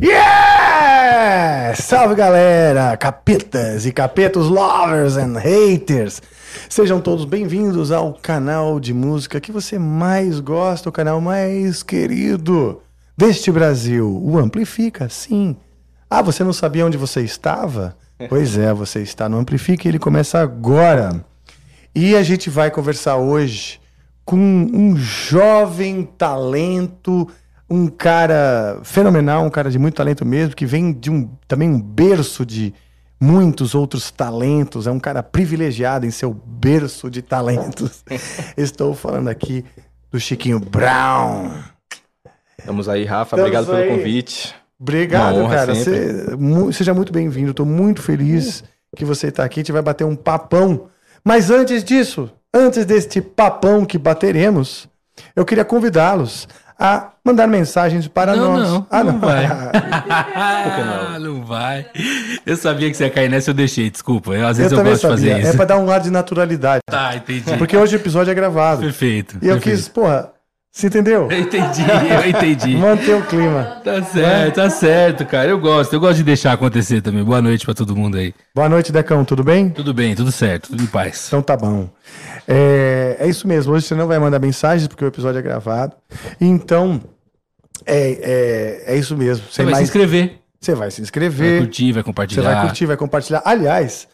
Yeah! Salve galera, capetas e capetos lovers and haters. Sejam todos bem-vindos ao canal de música que você mais gosta, o canal mais querido deste Brasil, o Amplifica, sim. Ah, você não sabia onde você estava? Pois é, você está no Amplifica e ele começa agora. E a gente vai conversar hoje com um jovem talento, um cara fenomenal, um cara de muito talento mesmo, que vem de um também um berço de muitos outros talentos, é um cara privilegiado em seu berço de talentos. Estou falando aqui do Chiquinho Brown. Estamos aí, Rafa. Estamos Obrigado aí. pelo convite. Obrigado, cara. mu- seja muito bem-vindo. Estou muito feliz que você está aqui. A gente vai bater um papão. Mas antes disso, antes deste papão que bateremos, eu queria convidá-los a mandar mensagens para Não, nós. não, ah, não vai. Ah, não vai. Eu sabia que você ia cair nessa, eu deixei, desculpa. Eu, às eu vezes eu, também gosto de sabia. fazer É isso. para dar um ar de naturalidade. Tá, entendi. Porque hoje o episódio é gravado. Perfeito. E eu perfeito. quis, porra, você entendeu? Eu entendi, eu entendi. Manter o clima. Tá certo, tá certo, cara. Eu gosto, eu gosto de deixar acontecer também. Boa noite pra todo mundo aí. Boa noite, Decão. Tudo bem? Tudo bem, tudo certo, tudo em paz. Então tá bom. É, é isso mesmo. Hoje você não vai mandar mensagens porque o episódio é gravado. Então, é, é, é isso mesmo. Você vai se mais- inscrever, Você vai se vai inscrever, curtir, vai você compartilhar. vai curtir, vai compartilhar. Aliás,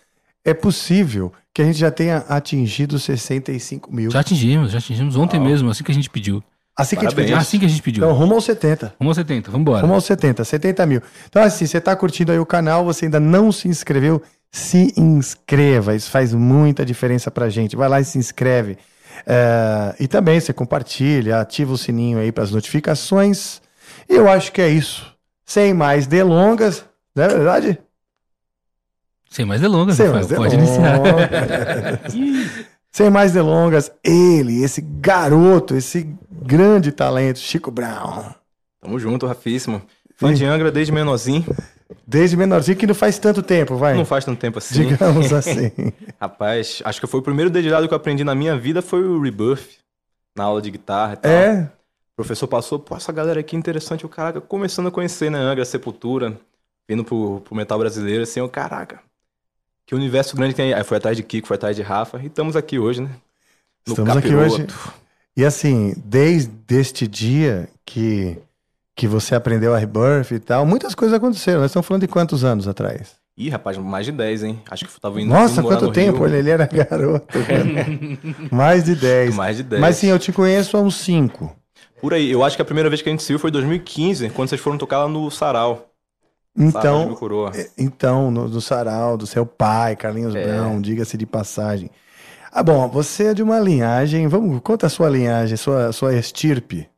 é possível que a gente já tenha atingido 65 mil. Já atingimos, já atingimos ontem mesmo, assim que a gente pediu. Assim que a gente pediu. Assim que a gente pediu. Então, rumo aos 70. Vamos aos 70, vambora. Rumo aos 70, 70 mil. Então, assim, você tá curtindo aí o canal, você ainda não se inscreveu, se inscreva. Isso faz muita diferença pra gente. Vai lá e se inscreve. É, e também você compartilha, ativa o sininho aí para as notificações. E eu acho que é isso. Sem mais delongas, não é verdade? Sem mais delongas, Sem mais pode delongas. iniciar. Sem mais delongas, ele, esse garoto, esse grande talento, Chico Brown. Tamo junto, Rafíssimo. Fã de Angra desde menorzinho. Desde menorzinho, que não faz tanto tempo, vai. Não faz tanto tempo assim. Digamos assim. Rapaz, acho que foi o primeiro dedilhado que eu aprendi na minha vida foi o Rebirth. Na aula de guitarra e tal. É, O professor passou, pô, essa galera aqui é interessante. O caraca, começando a conhecer, né? Angra, Sepultura, vindo pro, pro metal brasileiro, assim, o caraca. Que universo grande tem aí. Aí foi atrás de Kiko, foi atrás de Rafa. E estamos aqui hoje, né? No Estamos aqui capiroto. hoje. E assim, desde este dia que, que você aprendeu a Rebirth e tal, muitas coisas aconteceram. Nós estamos falando de quantos anos atrás? Ih, rapaz, mais de 10, hein? Acho que tava indo Nossa, quanto no tempo! Rio. Ele era garoto. cara. Mais de 10. Mais de 10. Mas sim, eu te conheço há uns 5. Por aí, eu acho que a primeira vez que a gente se viu foi em 2015, quando vocês foram tocar lá no Sarau. Então, Coroa. então no, no sarau do seu pai, Carlinhos É. Brown, diga-se de passagem. Ah, bom, você é de uma linhagem. Vamos, conta a sua linhagem, sua, sua estirpe.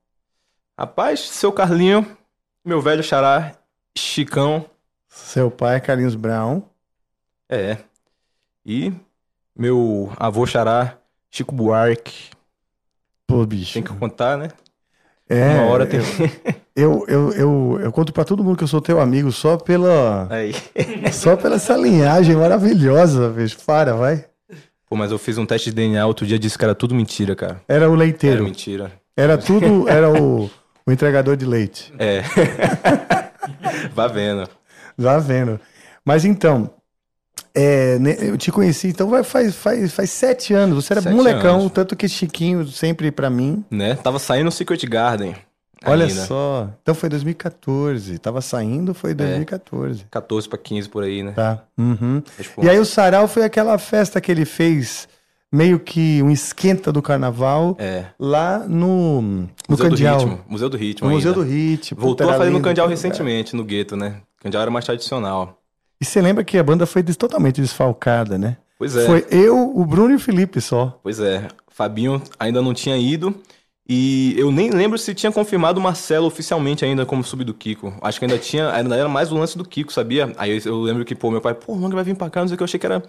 Rapaz, seu Carlinho, meu velho xará, Chicão, Seu pai é Carlinhos Brown. é. E meu avô xará, Chico Buarque. Pô, bicho. Tem que contar, né? É, Uma hora tem. eu, eu, eu, eu conto pra todo mundo que eu sou teu amigo só pela. Aí. Só pela essa linhagem maravilhosa, bicho. Para, vai. Pô, mas eu fiz um teste de DNA outro dia disse que era tudo mentira, cara. Era o Era leiteiro. mentira. Era tudo. Era o, o entregador de leite. É. Vá vendo. Já vendo. Mas então, é, né, eu te conheci, então faz, faz, faz sete anos. Você era Sete molecão, anos. tanto que Chiquinho sempre pra mim. Né? Tava saindo o Secret Garden. Olha ainda. só. Então foi 2014. Tava saindo, É. foi 2014. 14 pra 15 por aí, né? Tá. Uhum. E aí o Sarau foi aquela festa que ele fez, meio que um esquenta do carnaval, É. lá no, no Museu Candial. do Ritmo. Museu do Ritmo. Museu do Ritmo. Voltou a fazer no Candial recentemente, no gueto, né? Candial era mais tradicional. E você lembra que a banda foi totalmente desfalcada, né? Pois é. Foi eu, o Bruno e o Felipe só. Pois é. Fabinho ainda não tinha ido. E eu nem lembro se tinha confirmado o Marcelo oficialmente ainda como sub do Kiko. Acho que ainda tinha. Ainda era mais o lance do Kiko, sabia? Aí eu, eu lembro que, pô, meu pai, pô, o Manga vai vir pra cá, não sei o que. Eu achei que era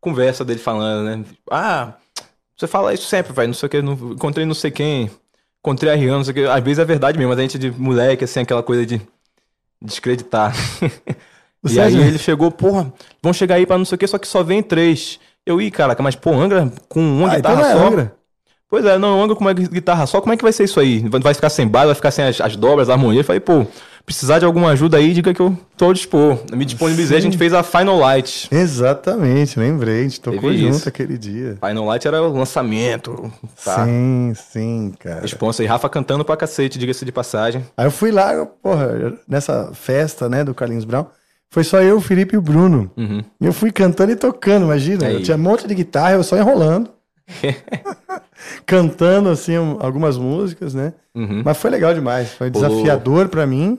conversa dele falando, né? Ah, você fala isso sempre, vai, não sei o que. Não, encontrei não sei quem. Encontrei a Rihanna, não sei o que. Às vezes é verdade mesmo, mas a gente de moleque, assim, aquela coisa de descreditar. O e Sérgio- aí ele chegou, porra, vão chegar aí pra não sei o que, só que só vem três. Eu, ih, caraca, mas pô, Angra com uma Ah, então guitarra não é só. Angra. Pois é, não, Angra com uma guitarra só, como é que vai ser isso aí? Vai ficar sem baile, vai ficar sem as, as dobras, a harmonia? Eu falei, pô, precisar de alguma ajuda aí, diga que eu tô ao dispor. Me disponibilizei, a gente fez a Final Light. Exatamente, lembrei. A gente tocou Teve junto isso. aquele dia. Final Light era o lançamento, tá? Sim, sim, cara. Responsa e Rafa cantando pra cacete, diga-se de passagem. Aí eu fui lá, eu, porra, nessa festa, né, do Carlinhos Brown. Foi só eu, o Felipe e o Bruno. Uhum. E eu fui cantando e tocando, imagina. Aí. Eu tinha um monte de guitarra, eu só enrolando. cantando, assim, um- algumas músicas, né? Uhum. Mas foi legal demais. Foi desafiador pra mim.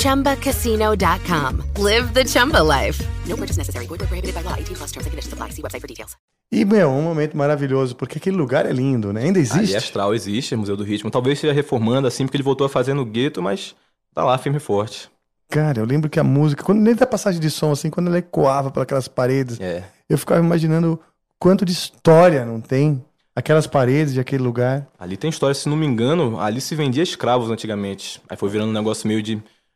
ChumbaCasino.com. Live the Chumba life. No purchase necessary. Void prohibited by law. 18 plus terms and conditions apply. See website for details. E, meu, um momento maravilhoso, porque aquele lugar é lindo, né? Ainda Ali existe. Astral existe, Museu do Ritmo. Talvez esteja reformando assim, porque ele voltou a fazer no gueto, mas tá lá firme e forte. Cara, eu lembro que a música, quando nem da passagem de som, assim, quando ela ecoava pelas paredes, É. eu ficava imaginando quanto de história não tem aquelas paredes de aquele lugar. Ali tem história, se não me engano, ali se vendia escravos antigamente. Aí foi virando um negócio meio de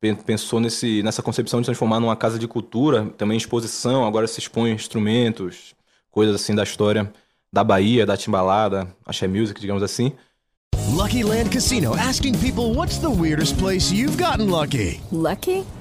Pen- pensou nesse, nessa concepção de transformar numa casa de cultura, também exposição, agora se expõe instrumentos, coisas assim da história da Bahia, da timbalada, axé music, digamos assim. Lucky Land Casino asking people what's the weirdest place you've gotten lucky? Lucky?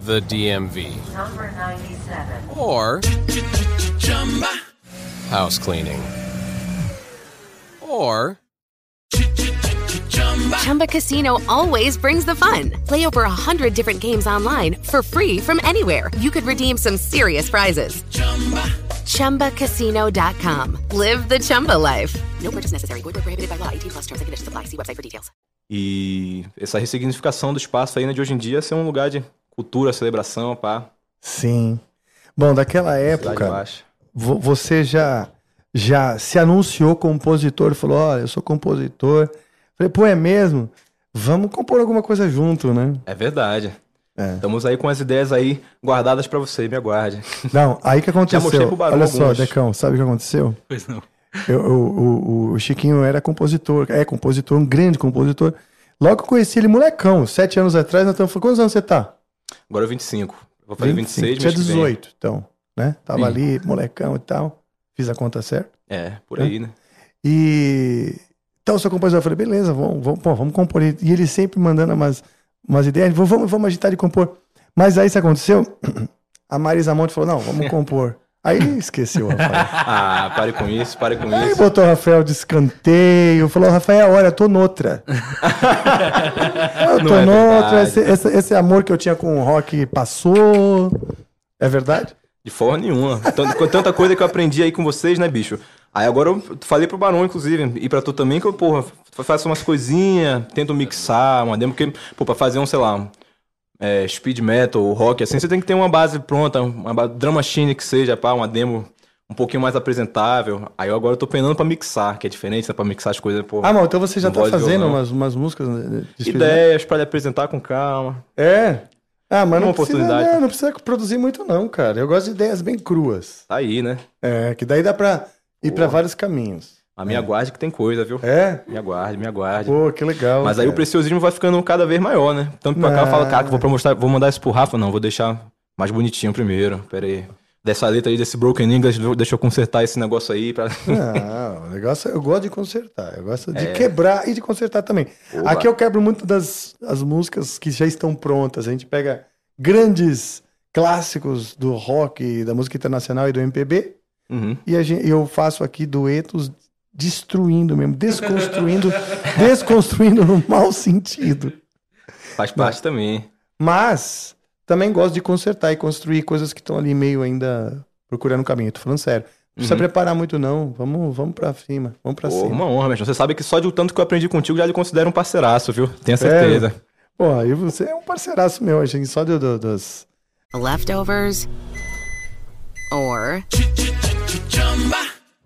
the DMV. Number 97. Or house cleaning. Or Chumba Casino always brings the fun. Play over a hundred different games online for free from anywhere. You could redeem some serious prizes. ChumbaCasino.com. Live the Chumba life. No purchase necessary. Void where prohibited by law. 18 plus terms and conditions apply. See website for details. E essa ressignificação do espaço aí, né, de hoje em dia ser um lugar de cultura, celebração, pá. Sim. Bom, daquela época, baixa. vo- você já já se anunciou compositor, falou, olha, eu sou compositor. Falei, pô, é mesmo? Vamos compor alguma coisa junto, né? É verdade. É. Estamos aí com as ideias aí guardadas pra você, me aguarde. Não, aí que aconteceu. Já mostrei pro Barão Olha só, alguns. Decão, sabe o que aconteceu? Pois não. Eu- eu- o, o Chiquinho era compositor, é compositor, um grande compositor. Logo que eu conheci ele, molecão, sete anos atrás, nós estamos falando, quantos anos você tá? Agora é 25. Vou fazer 26, Tinha mês que vem. 18, então, né? Tava Sim. ali, molecão e tal. Fiz a conta certa. É, por aí, né? E então eu sou compositor, eu falei, beleza, vamos, vamos, pô, vamos compor. E ele sempre mandando umas, umas ideias, vamos, vamos, vamos agitar de compor. Mas aí isso aconteceu, a Marisa Monte falou, não, vamos compor. Aí esqueceu, Rafael. Ah, pare com isso, pare com Aí isso. botou o Rafael de escanteio, falou, Rafael, olha, eu tô noutra. eu tô é noutra, esse, esse- esse amor que eu tinha com o rock passou. É verdade? De forma nenhuma. Tanto- com tanta coisa que eu aprendi aí com vocês, né, bicho? Aí agora eu falei pro Barão, inclusive, e pra tu também, que eu, porra, fa- faço umas coisinhas, tento mixar uma demo, porque, pô, pra fazer um, sei lá, é, speed metal, rock, assim, você tem que ter uma base pronta, uma drum machine que seja, pá, uma demo um pouquinho mais apresentável. Aí eu agora eu tô penando pra mixar, que é diferente, né, pra mixar as coisas, pô. Ah, mas então você já tá fazendo umas, umas músicas né, Ideias pra lhe apresentar com calma. É. Ah, mas não precisa, oportunidade. não, precisa produzir muito, não, cara. Eu gosto de ideias bem cruas. Tá aí, né? É, que daí dá pra ir pra vários caminhos. A minha aguarde que tem coisa, viu? É? Me aguarde, me aguarde. Pô, que legal. Mas aí o cara. preciosismo vai ficando cada vez maior, né? Tanto pra cá eu falo, cara, que vou, mostrar, vou mandar isso pro Rafa, não, vou deixar mais bonitinho primeiro. Pera aí. Dessa letra aí, desse Broken English, deixa eu consertar esse negócio aí pra. Não, o negócio é, eu gosto de consertar. Eu gosto de É. quebrar e de consertar também. Oba. Aqui eu quebro muito das as músicas que já estão prontas. A gente pega grandes clássicos do rock, da música internacional e do MPB, Uhum. e gente, eu faço aqui duetos destruindo mesmo, desconstruindo, desconstruindo no mau sentido. Faz parte também. Mas também gosto de consertar e construir coisas que estão ali meio ainda procurando um caminho. Tô falando sério. Não precisa Uhum. preparar muito, não. Vamos, vamos pra cima. Vamos pra Pô, cima. uma honra, mesmo. Você sabe que só de o tanto que eu aprendi contigo já lhe considero um parceiraço, viu? Tenha Sério? certeza. Pô, aí você é um parceiraço meu, a gente só do, do- dos. Leftovers or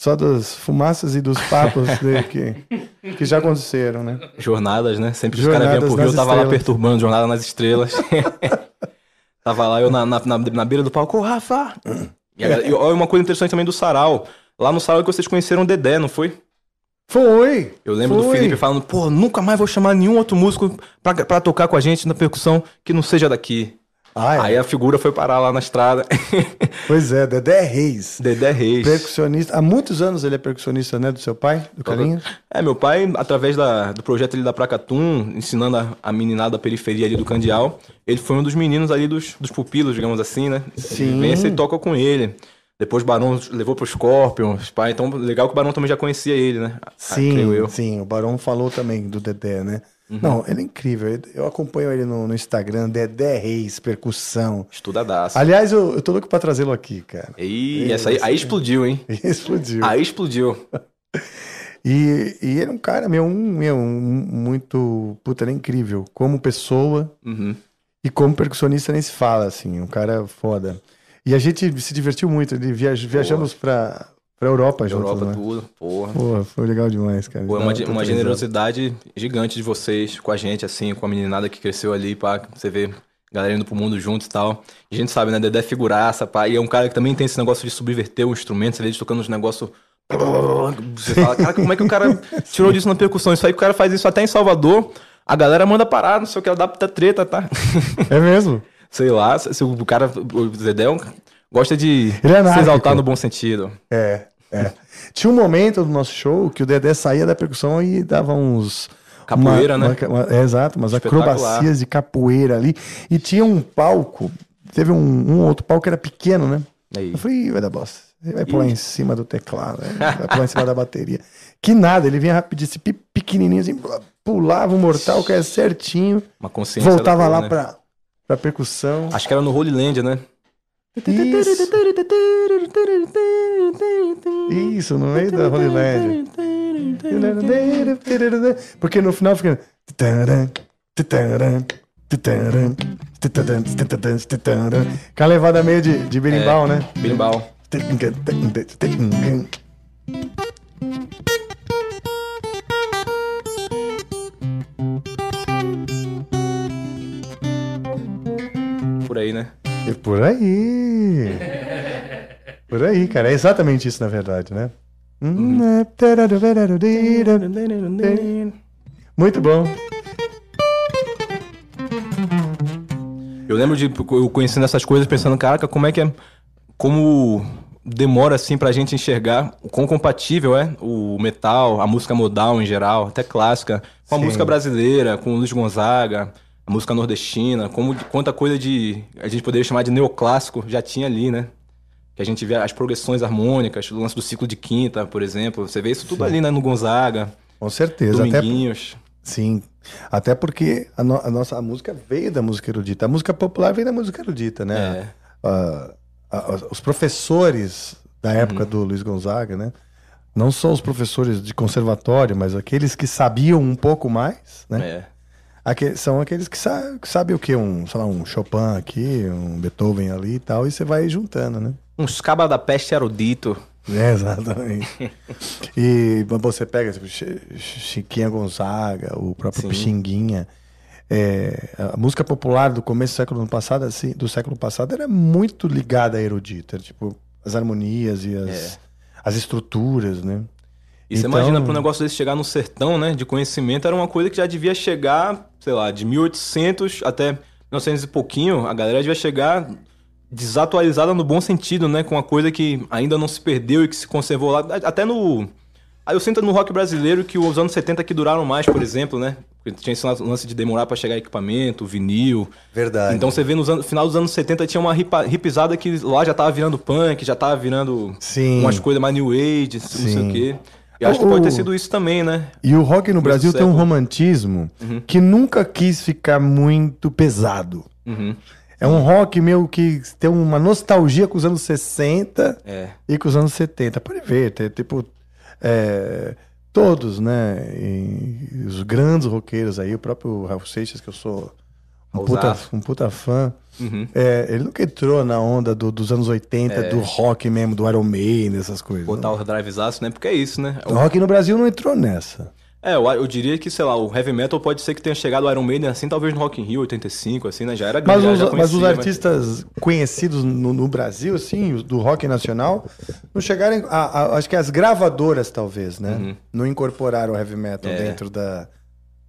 Só das fumaças e dos papos de- que, que já aconteceram, né? Jornadas, né? Sempre que os caras Jornadas vinham por Rio, eu tava lá estrelas. perturbando Jornada nas Estrelas. tava lá eu na, na, na, na beira do palco, ô Rafa! E, e olha uma coisa interessante também do Sarau. Lá no Sarau que vocês conheceram o Dedé, não foi? Foi! Eu lembro do Foi. Felipe falando, pô, nunca mais vou chamar nenhum outro músico pra, pra tocar com a gente na percussão que não seja daqui. Ah, é. Aí a figura foi parar lá na estrada. Pois é, Dedé Reis. Dedé Reis. Percussionista. Há muitos anos ele é percussionista, né? Do seu pai, do Carlinhos. É, meu pai, através da- do projeto ali da Pracatum, ensinando a, a meninada da periferia ali do Candial, ele foi um dos meninos ali dos, dos pupilos, digamos assim, né? Sim. Vem e toca com ele. Depois o Barão levou pro Scorpions, pai. Então, legal que o Barão também já conhecia ele, né? Ah, Sim, creio eu. sim. O Barão falou também do Dedé, né? Uhum. Não, ele é incrível. Eu acompanho ele no, no Instagram, Dedé Reis, percussão. Estudadaço. Aliás, eu, eu tô louco pra trazê-lo aqui, cara. E essa aí, aí explodiu, hein? Explodiu. Aí explodiu. E, e ele é um cara, meu, um, meu, um, muito. Puta, ele é incrível. Como pessoa Uhum. e como percussionista nem se fala, assim. Um cara foda. E a gente se divertiu muito. Viaj, viajamos pra, pra Europa juntos, Europa, né? tudo. Porra. Pô, foi legal demais, cara. Pô, é uma, uma generosidade gigante de vocês com a gente, assim, com a meninada que cresceu ali, pá. Você vê galera indo pro mundo junto e tal. E a gente sabe, né? Dedé é figuraça, pá. E é um cara que também tem esse negócio de subverter o instrumento, você vê ele tocando uns negócios. Você fala, cara, como é que o cara tirou disso na percussão? Isso aí o cara faz isso até em Salvador. A galera manda parar, não sei o que, pra treta, tá? É mesmo? Sei lá, se o cara, o Zedé é um- gosta de é se exaltar no bom sentido. É, é. Tinha um momento do nosso show que o Dedé saía da percussão e dava uns. Capoeira, uma- né? uma- uma- é, exato, umas acrobacias de capoeira ali. E tinha um palco, teve um, um outro palco que era pequeno, né? Aí. Eu falei, "Ih, vai dar bosta. Ele vai pular em cima do teclado, né? vai pular em cima da bateria. Que nada, ele vinha rapidinho, esse pe- pequenininho assim, pulava o mortal, caia certinho, Uma consciência. voltava lá né? pra, pra percussão. Acho que era no Holy Land, né? Isso. Isso, no meio da Holy Land. Porque no final fica. Com a levada meio de, de berimbau, É, né? Berimbau. Por aí, né? É por aí. Por aí, cara. É exatamente isso, na verdade, né? Muito bom. Eu lembro de eu conhecendo essas coisas, pensando, caraca, como é que é. Como demora assim pra gente enxergar o quão compatível é o metal, a música modal em geral, até clássica, com a Sim. música brasileira, com o Luiz Gonzaga, a música nordestina, como quanta coisa de. a gente poderia chamar de neoclássico já tinha ali, né? Que a gente vê as progressões harmônicas, o lance do ciclo de quinta, por exemplo. Você vê isso tudo ali, né? No Gonzaga, Com certeza. Até, Dominguinhos. sim. Até porque a, no- a nossa a música veio da música erudita. A música popular veio da música erudita, né? É. A- a- os professores da época Uhum. do Luiz Gonzaga, né? Não só os professores de conservatório, mas aqueles que sabiam um pouco mais, né? É. São aqueles que, sa que sabem o que? Um, sei lá, um Chopin aqui, um Beethoven ali e tal, e você vai juntando, né? Uns cabas da peste erudito. É, exatamente. e você pega tipo, Chi- Chiquinha Gonzaga, o próprio Sim. Pixinguinha. é, a música popular do começo do século passado, assim, do século passado era muito ligada à erudita, tipo as harmonias e as, as estruturas, né? E você Então- imagina para um negócio desse chegar no sertão, né? De conhecimento, era uma coisa que já devia chegar, sei lá, de 1800 até 1900 e pouquinho, a galera devia chegar desatualizada no bom sentido, né? Com uma coisa que ainda não se perdeu e que se conservou lá. Até no. Aí eu sinto no rock brasileiro que os anos 70 que duraram mais, por exemplo, né? Tinha esse lance de demorar para chegar equipamento, vinil. Verdade. Então você vê no final dos anos 70 tinha uma hipizada que lá já tava virando punk, já tava virando Sim. umas coisas mais new age, não sei Sim. o quê. E acho que pode ter sido isso também, né? E o rock no Brasil tem um romantismo Uhum. que nunca quis ficar muito pesado. Uhum. É um rock meio que tem uma nostalgia com os anos 60 É. e com os anos 70. Pode ver, tem, tipo, é, todos, né? E os grandes roqueiros aí, o próprio Ralph Seixas, que eu sou um puta, um puta fã. Uhum. É, ele nunca entrou na onda do- dos anos 80, É. do rock mesmo, do Iron Maiden, essas coisas. Botar não. o drivezaço, né? Porque é isso, né? O rock no Brasil não entrou nessa. É, eu, eu diria que, sei lá, o heavy metal pode ser que tenha chegado o Iron Maiden assim, talvez no Rock in Rio 85, assim, né? Já era Mas, já, os, já mas os artistas conhecidos no, no Brasil, assim, os do rock nacional, não chegaram. A, a- acho que as gravadoras, talvez, né? Uhum. Não incorporaram o heavy metal É. dentro da.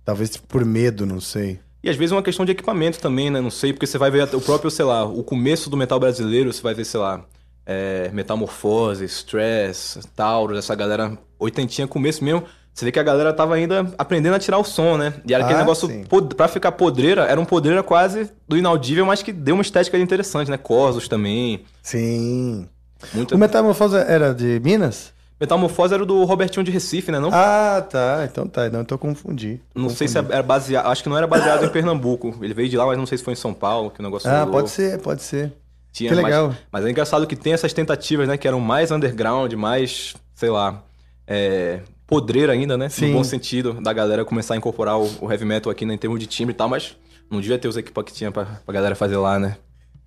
Talvez por medo, não sei. E às vezes é uma questão de equipamento também, né? Não sei, porque você vai ver o próprio, sei lá, o começo do metal brasileiro, você vai ver, sei lá, é, Metamorfose, Stress, Taurus, essa galera oitentinha, começo mesmo. Você vê que a galera tava ainda aprendendo a tirar o som, né? E era aquele Ah, negócio, sim. pod- pra ficar podreira, era um podreira quase do inaudível, mas que deu uma estética interessante, né? Corsos também. Sim. Muita... O Metamorfose era de Minas? Metamorfose era do Robertinho de Recife, né? Não, Ah, tá. Então tá. Não, então eu confundi. não sei se era baseado. Acho que não era baseado em Pernambuco. Ele veio de lá, mas não sei se foi em São Paulo, que o negócio Ah, rolou. pode ser, pode ser. Tinha, Que legal. Mas, mas é engraçado que tem essas tentativas, né? Que eram mais underground, mais, sei lá, é, podreira ainda, né? Sim. No bom sentido, da galera começar a incorporar o, o heavy metal aqui né, em termos de timbre e tal, mas não devia ter os equipamentos que tinha pra, pra galera fazer lá, né?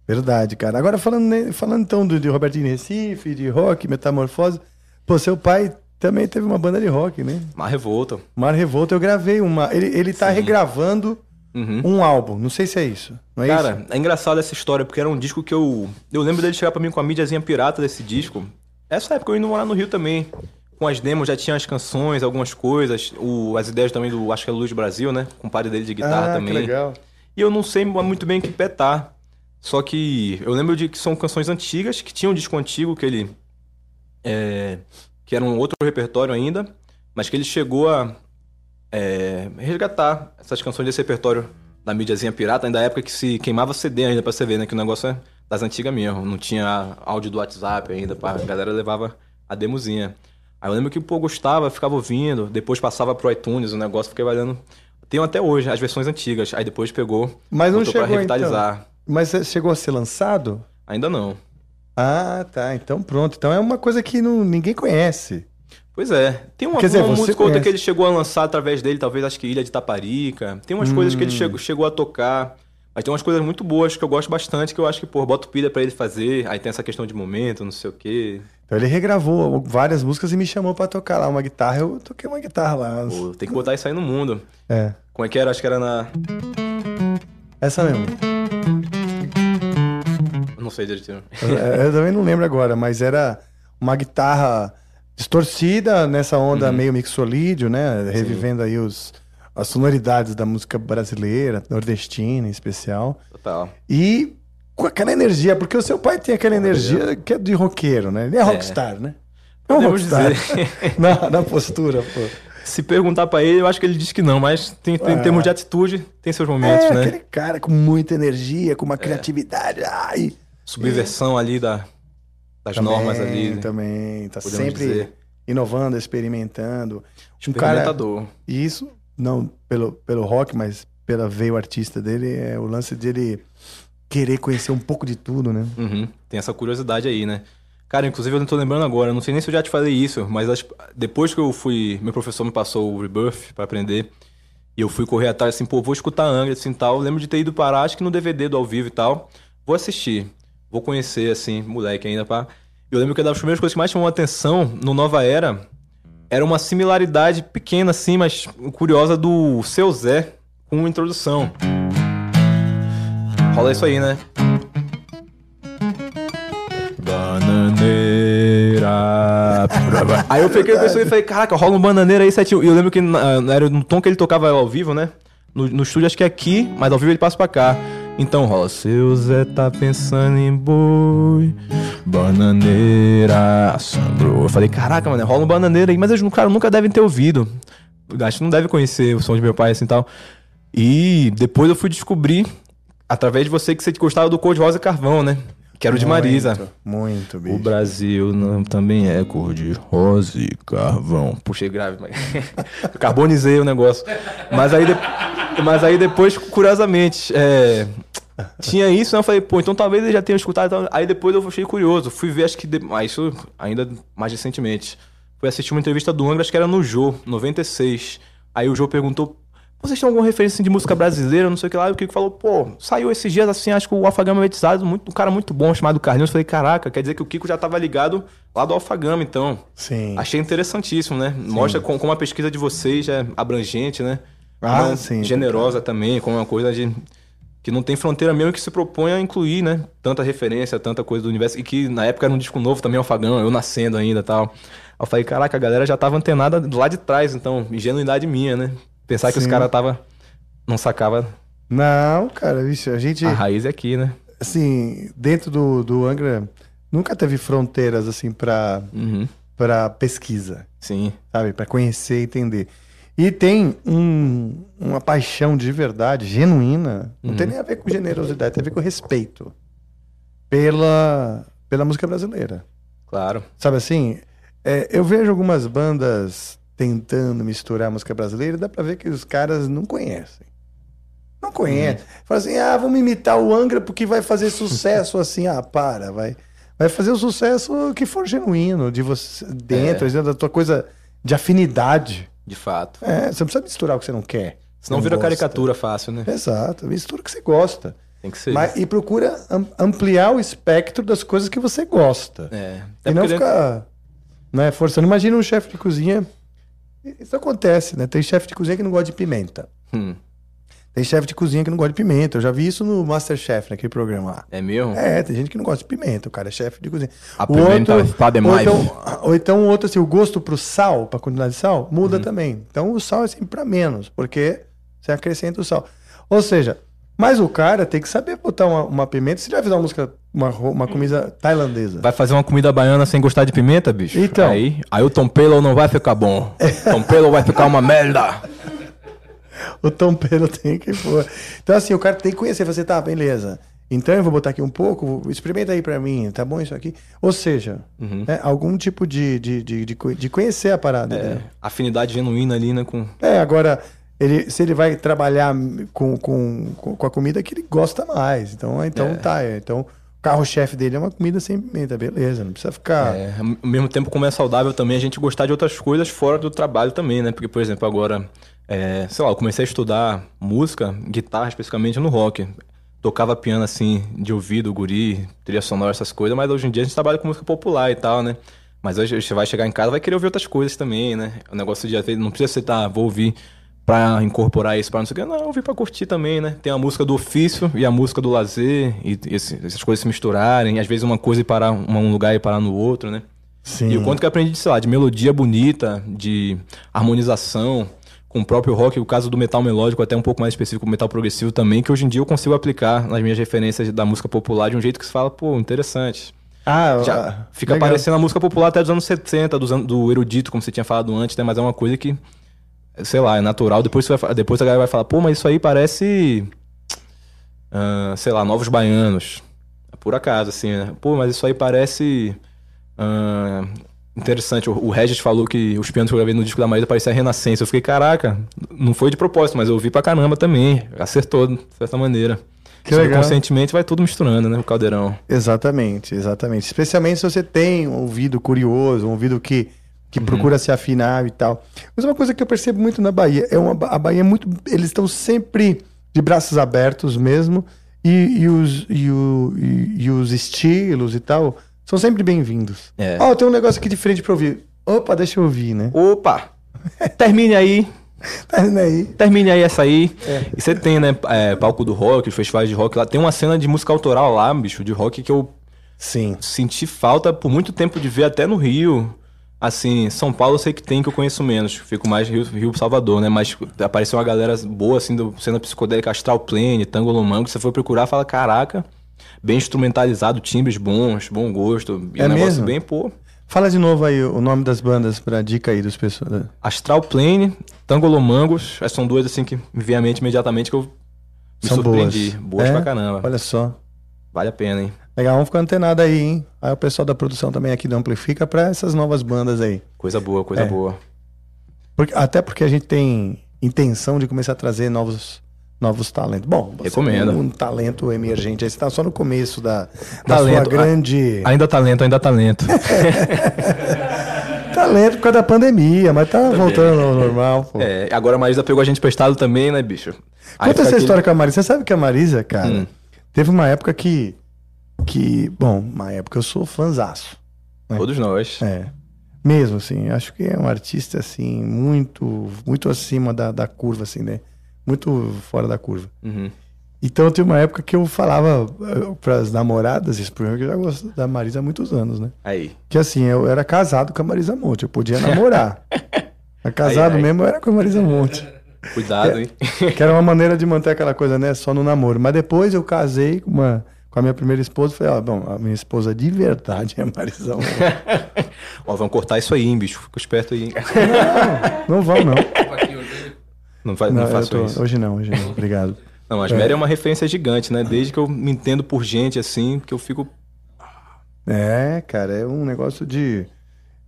Verdade, cara. Agora falando, falando então do, de Robertinho Recife, de rock, Metamorfose. Pô, seu pai também teve uma banda de rock, né? Mar revolta. Mar Revolta, eu gravei uma. Ele, ele tá regravando Uhum. um álbum. Não sei se é isso. Não é Cara, isso? é engraçado essa história, porque era um disco que eu. Eu lembro dele chegar pra mim com a mídiazinha pirata desse disco. Essa época eu indo morar no Rio também. Com as demos já tinha as canções, algumas coisas. O, as ideias também do. Acho que é Luz Brasil, né? Com o padre dele de guitarra Ah, que também. legal. E eu não sei muito bem o que petar. Só que eu lembro de que são canções antigas, que tinha um disco antigo que ele. É, que era um outro repertório ainda, mas que ele chegou a é, resgatar essas canções desse repertório da mídiazinha pirata, ainda da época que se queimava CD ainda pra você ver, né? Que o negócio é das antigas mesmo. Não tinha áudio do WhatsApp ainda, pá, a galera levava a demozinha. Aí eu lembro que, pô, gostava, ficava ouvindo, depois passava pro iTunes, o negócio fiquei valendo. Tem até hoje as versões antigas, aí depois pegou, Mas não chegou pra revitalizar. então. Mas chegou a ser lançado? Ainda não. Ah, tá. Então pronto. Então é uma coisa que não, ninguém conhece. Pois é. Tem uma, Quer dizer, uma música ou outra que ele chegou a lançar através dele, talvez acho que Ilha de Taparica. Tem umas coisas que ele Hum. chegou, chegou a tocar. Mas tem umas coisas muito boas que eu gosto bastante, que eu acho que, pô, boto pilha pra ele fazer. Aí tem essa questão de momento, não sei o quê. Então ele regravou várias músicas e me chamou pra tocar lá uma guitarra. Eu toquei uma guitarra lá. Pô, tem que botar isso aí no mundo. É. Como é que era? Acho que era na. Essa mesmo. Não sei direitinho. Eu, eu também não lembro agora, mas era uma guitarra distorcida nessa onda meio mixolídio, né? Revivendo aí os, as sonoridades da música brasileira, nordestina em especial. Total. E com aquela energia, porque o seu pai tem aquela energia que é de roqueiro, né? Ele é rockstar, né? É um Podemos rockstar. dizer. na, na postura, pô. Se perguntar pra ele, eu acho que ele diz que não, mas tem, tem, em É. termos de atitude, tem seus momentos, é, né? aquele cara com muita energia, com uma criatividade. Ai, Subversão ali da, das Também, normas ali. Também, tá sempre dizer. inovando, experimentando. Um cara, Experimentador. e isso, não pelo, pelo rock, mas pela veio artista dele, é o lance dele querer conhecer um pouco de tudo, né? Uhum, Tem essa curiosidade aí, né? Cara, inclusive eu não tô lembrando agora, não sei nem se eu já te falei isso, mas as- depois que eu fui, meu professor me passou o Rebirth pra aprender, e eu fui correr atrás assim, pô, vou escutar Angra assim tal, eu lembro de ter ido parar, acho que no DVD do ao vivo e tal, vou assistir, vou conhecer assim, moleque ainda pá. Eu lembro que uma das primeiras coisas que mais chamou a atenção no Nova Era era uma similaridade pequena assim, mas curiosa do Seu Zé com introdução. Rola isso aí, né? Bananeira. Aí eu fiquei isso e falei, caraca, rola um bananeira aí, certinho. E eu lembro que na- era no tom que ele tocava ao vivo, né? No, no estúdio acho que é aqui, mas ao vivo ele passa pra cá. Então rola. Seu Zé tá pensando em boi, bananeira, assombrou. Eu falei, caraca, mano, rola um bananeira aí, mas eles, cara, nunca devem ter ouvido. Acho que não deve conhecer o som de meu pai assim e tal. E depois eu fui descobrir, através de você, que você gostava do Cor de Rosa Carvão, né? Que era o de Marisa. Muito, bicho. O Brasil não, também é cor de rosa e carvão. Puxei grave, mas. Carbonizei o negócio. Mas aí, de- mas aí depois, curiosamente, é, tinha isso, né? Eu falei, pô, então talvez ele já tenha escutado. Aí depois eu achei curioso. Fui ver, acho que. de- Ah, isso ainda mais recentemente. Fui assistir uma entrevista do Angra, acho que era no Jô, 96. Aí o Jô perguntou. Vocês têm alguma referência assim, de música brasileira, não sei o que lá? E o Kiko falou, pô, saiu esses dias assim, acho que o Alfagama Metizado, muito, um cara muito bom chamado Carlinhos. Eu falei, caraca, quer dizer que o Kiko já tava ligado lá do Alfagama, então. Sim. Achei interessantíssimo, né? Mostra com- como a pesquisa de vocês é abrangente, né? Ah, Não- sim, Generosa também, como uma coisa de. Que não tem fronteira mesmo que se propõe a incluir, né? Tanta referência, tanta coisa do universo. E que na época era um disco novo também, Alfagama, eu nascendo ainda e tal. Eu falei, caraca, a galera já tava antenada lado de trás, então, ingenuidade minha, né? Pensar que os caras tava. Não sacava. Não, cara, bicho, a gente. A raiz é aqui, né? Assim, dentro do, do Angra, nunca teve fronteiras, assim, pra, Uhum. pra pesquisa. Sim. Sabe? Pra conhecer e entender. E tem um- uma paixão de verdade, genuína. Não tem Uhum. nem a ver com generosidade, tem a ver com respeito. Pela, pela música brasileira. Claro. Sabe assim? é, eu vejo algumas bandas tentando misturar a música brasileira, dá pra ver que os caras não conhecem. Não conhecem. Fala assim, ah, vamos imitar o Angra porque vai fazer sucesso assim. Ah, para, vai. Vai fazer o sucesso que for genuíno, de você dentro, É. da tua coisa de afinidade. De fato. É, você não precisa misturar o que você não quer. Senão não vira gosta. caricatura fácil, né? Exato, mistura o que você gosta. Tem que ser. Mas- e procura am- ampliar o espectro das coisas que você gosta. É. E não porque- ficar né, forçando. Imagina um chefe de cozinha. Isso acontece, né? Tem chefe de cozinha que não gosta de pimenta. Hum. Tem chefe de cozinha que não gosta de pimenta. Eu já vi isso no Masterchef, naquele programa lá. É mesmo? É, tem gente que não gosta de pimenta. O cara é chefe de cozinha. A pimenta está demais. Ou então, ou então o outro, assim, o gosto pro sal, pra quantidade de sal, muda também. Então o sal é sempre pra menos, porque você acrescenta o sal. Ou seja, mas o cara tem que saber botar uma, uma pimenta. Se ele vai fazer uma música, uma, uma comida tailandesa. Vai fazer uma comida baiana sem gostar de pimenta, bicho? Então. Aí, aí o tompelo não vai ficar bom. Tompelo vai ficar uma merda. O tompeiro tem que pôr. Então, assim, o cara tem que conhecer. Você tá, beleza. Então eu vou botar aqui um pouco, experimenta aí pra mim, tá bom isso aqui? Ou seja, Uhum. é, algum tipo de, de, de, de conhecer a parada. É, né? afinidade genuína ali, né? Com... É, agora, ele, se ele vai trabalhar com, com, com a comida que ele gosta mais. Então, então É. tá. é. Então, o carro-chefe dele é uma comida sem pimenta, beleza. Não precisa ficar. É, ao mesmo tempo, como é saudável também, a gente gostar de outras coisas fora do trabalho também, né? Porque, por exemplo, agora, é, sei lá, eu comecei a estudar música, guitarra especificamente no rock. Tocava piano assim, de ouvido, guri, trilha sonora, essas coisas, mas hoje em dia a gente trabalha com música popular e tal, né? Mas hoje você vai chegar em casa vai querer ouvir outras coisas também, né? O negócio de não precisa ser, tá, vou ouvir pra incorporar isso, pra não sei o que. Não, ouvir pra curtir também, né? Tem a música do ofício e a música do lazer, e essas coisas se misturarem, às vezes uma coisa e parar um lugar e parar no outro, né? Sim. E o quanto que eu aprendi, de, sei lá, de melodia bonita, de harmonização, com o próprio rock, o caso do metal melódico, até um pouco mais específico, o metal progressivo também, que hoje em dia eu consigo aplicar nas minhas referências da música popular de um jeito que se fala, pô, interessante. Ah, Já ah, fica legal. parecendo a música popular até dos anos 70, dos anos, do erudito, como você tinha falado antes, né? Mas é uma coisa que, sei lá, é natural. Depois, você vai, depois a galera vai falar, pô, mas isso aí parece, ah, sei lá, Novos Baianos. Por acaso, assim, né? Pô, mas isso aí parece ah, interessante. O, o Regis falou que os pianos que eu gravei no disco da Maísa pareciam a Renascença. Eu fiquei, caraca, não foi de propósito, mas eu ouvi pra caramba também. Acertou, de certa maneira. Que legal. Conscientemente vai tudo misturando, né? O caldeirão. Exatamente, exatamente. Especialmente se você tem um ouvido curioso, um ouvido que, que Uhum. procura se afinar e tal. Mas uma coisa que eu percebo muito na Bahia é uma a Bahia é muito. Eles estão sempre de braços abertos mesmo. E, e os, e, o- e- e os estilos e tal são sempre bem-vindos. É. Ó, tem um negócio aqui diferente pra ouvir. Opa, deixa eu ouvir, né? Opa! Termine aí. Termine aí. Termine aí essa aí. É. E você tem, né, é, palco do rock, os festivais de rock lá. Tem uma cena de música autoral lá, bicho, de rock que eu Sim. senti falta por muito tempo de ver até no Rio. Assim, São Paulo eu sei que tem, que eu conheço menos. Fico mais Rio, Rio Salvador, né? Mas apareceu uma galera boa, assim, do cena psicodélica Astral Plane, Tango Lomango. Você foi procurar fala, caraca, bem instrumentalizado, timbres bons, bom gosto. E É um negócio mesmo? bem, pô. Fala de novo aí o nome das bandas pra dica aí dos pessoas. Astral Plane, Tangolomangos, essas são duas assim que me vem à mente imediatamente que eu me São surpreendi. boas. Boas É? pra caramba. Olha só. Vale a pena, hein? Legal, vamos ficar antenado aí, hein? Aí o pessoal da produção também aqui do Amplifica pra essas novas bandas aí. Coisa boa, coisa É. boa. Porque- até porque a gente tem intenção de começar a trazer novos, novos talentos. Bom, você Recomendo. tem um talento emergente, aí você tá só no começo da, da Talento, sua grande... Ainda talento, ainda talento. Talento por causa da pandemia, mas tá voltando ao normal, pô. é, agora a Marisa pegou a gente prestado também, né, bicho? Aí Conta essa aquele- história com a Marisa. Você sabe que a Marisa, cara, Hum. teve uma época que... que bom, uma época eu sou fanzaço. né? Todos nós. É. Mesmo, assim, acho que é um artista, assim, muito, muito acima da, da curva, assim, né? Muito fora da curva. Uhum. Então, tem uma época que eu falava para as namoradas, isso porque eu já gosto da Marisa há muitos anos, né? Aí. Que assim, eu era casado com a Marisa Monte, eu podia namorar. Casado Ai, ai. mesmo eu era com a Marisa Monte. Cuidado, hein? Que era uma maneira de manter aquela coisa, né? Só no namoro. Mas depois eu casei com, uma, com a minha primeira esposa falei, ó, bom, a minha esposa de verdade é Monte. Ó, vamos cortar isso aí, hein, bicho. Fica esperto aí, hein? Não vão, não. Não, fa não, eu faço tô- isso. Hoje não, hoje não. Obrigado. Não, mas É. Mary é uma referência gigante, né? Desde que eu me entendo por gente, assim, que eu fico. É, cara, é um negócio de,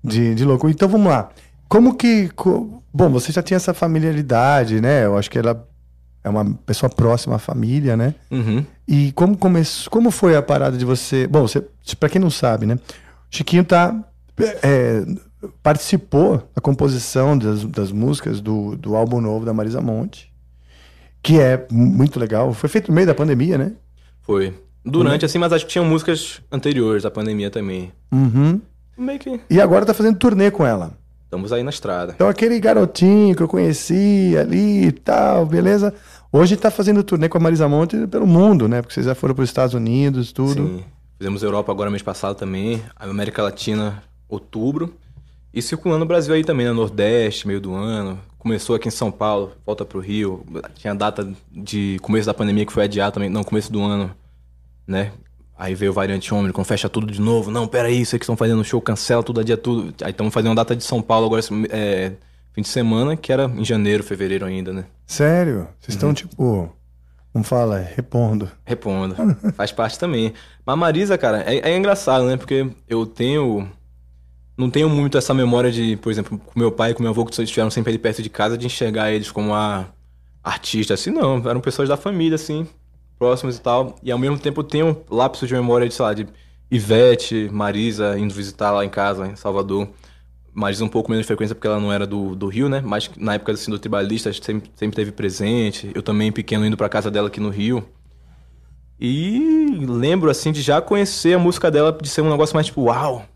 de, de louco. Então vamos lá. Como que. co- Bom, você já tinha essa familiaridade, né? Eu acho que ela é uma pessoa próxima à família, né? Uhum. E como, começou, como foi a parada de você. Bom, você, pra quem não sabe, né? Chiquinho tá. é, participou da composição das, das músicas do, do álbum novo da Marisa Monte, que é muito legal. Foi feito no meio da pandemia, né? Foi. Durante, assim, mas acho que tinha músicas anteriores à pandemia também. Uhum. Meio que. E agora tá fazendo turnê com ela. Estamos aí na estrada. Então aquele garotinho que eu conheci ali e tal, beleza? Hoje tá fazendo turnê com a Marisa Monte pelo mundo, né? Porque vocês já foram para os Estados Unidos, tudo. Sim. Fizemos Europa agora mês passado também, América Latina outubro. E circulando o Brasil aí também, no Nordeste, meio do ano. Começou aqui em São Paulo, volta pro Rio. Tinha data de começo da pandemia que foi adiado também, não, começo do ano, né? Aí veio o variante Ômicron, fecha tudo de novo. Não, peraí, isso que estão fazendo show, cancela tudo, adia tudo. Aí estamos fazendo uma data de São Paulo agora, é, fim de semana, que era em janeiro, fevereiro ainda, né? Sério? Vocês estão, tipo, como fala, repondo. Repondo. Faz parte também. Mas a Marisa, cara, é, é engraçado, né? Porque eu tenho. Não tenho muito essa memória de, por exemplo, com meu pai e com meu avô, que estiveram sempre ali perto de casa, de enxergar eles como a artista, assim, não. Eram pessoas da família, assim, próximas e tal. E ao mesmo tempo eu tenho lapsos de memória de, sei lá, de Ivete, Marisa indo visitar lá em casa, em Salvador. Marisa um pouco menos de frequência porque ela não era do, do Rio, né? Mas na época assim, do tribalista sempre, sempre teve presente. Eu também, pequeno, indo pra casa dela aqui no Rio. E lembro, assim, de já conhecer a música dela, de ser um negócio mais tipo, uau!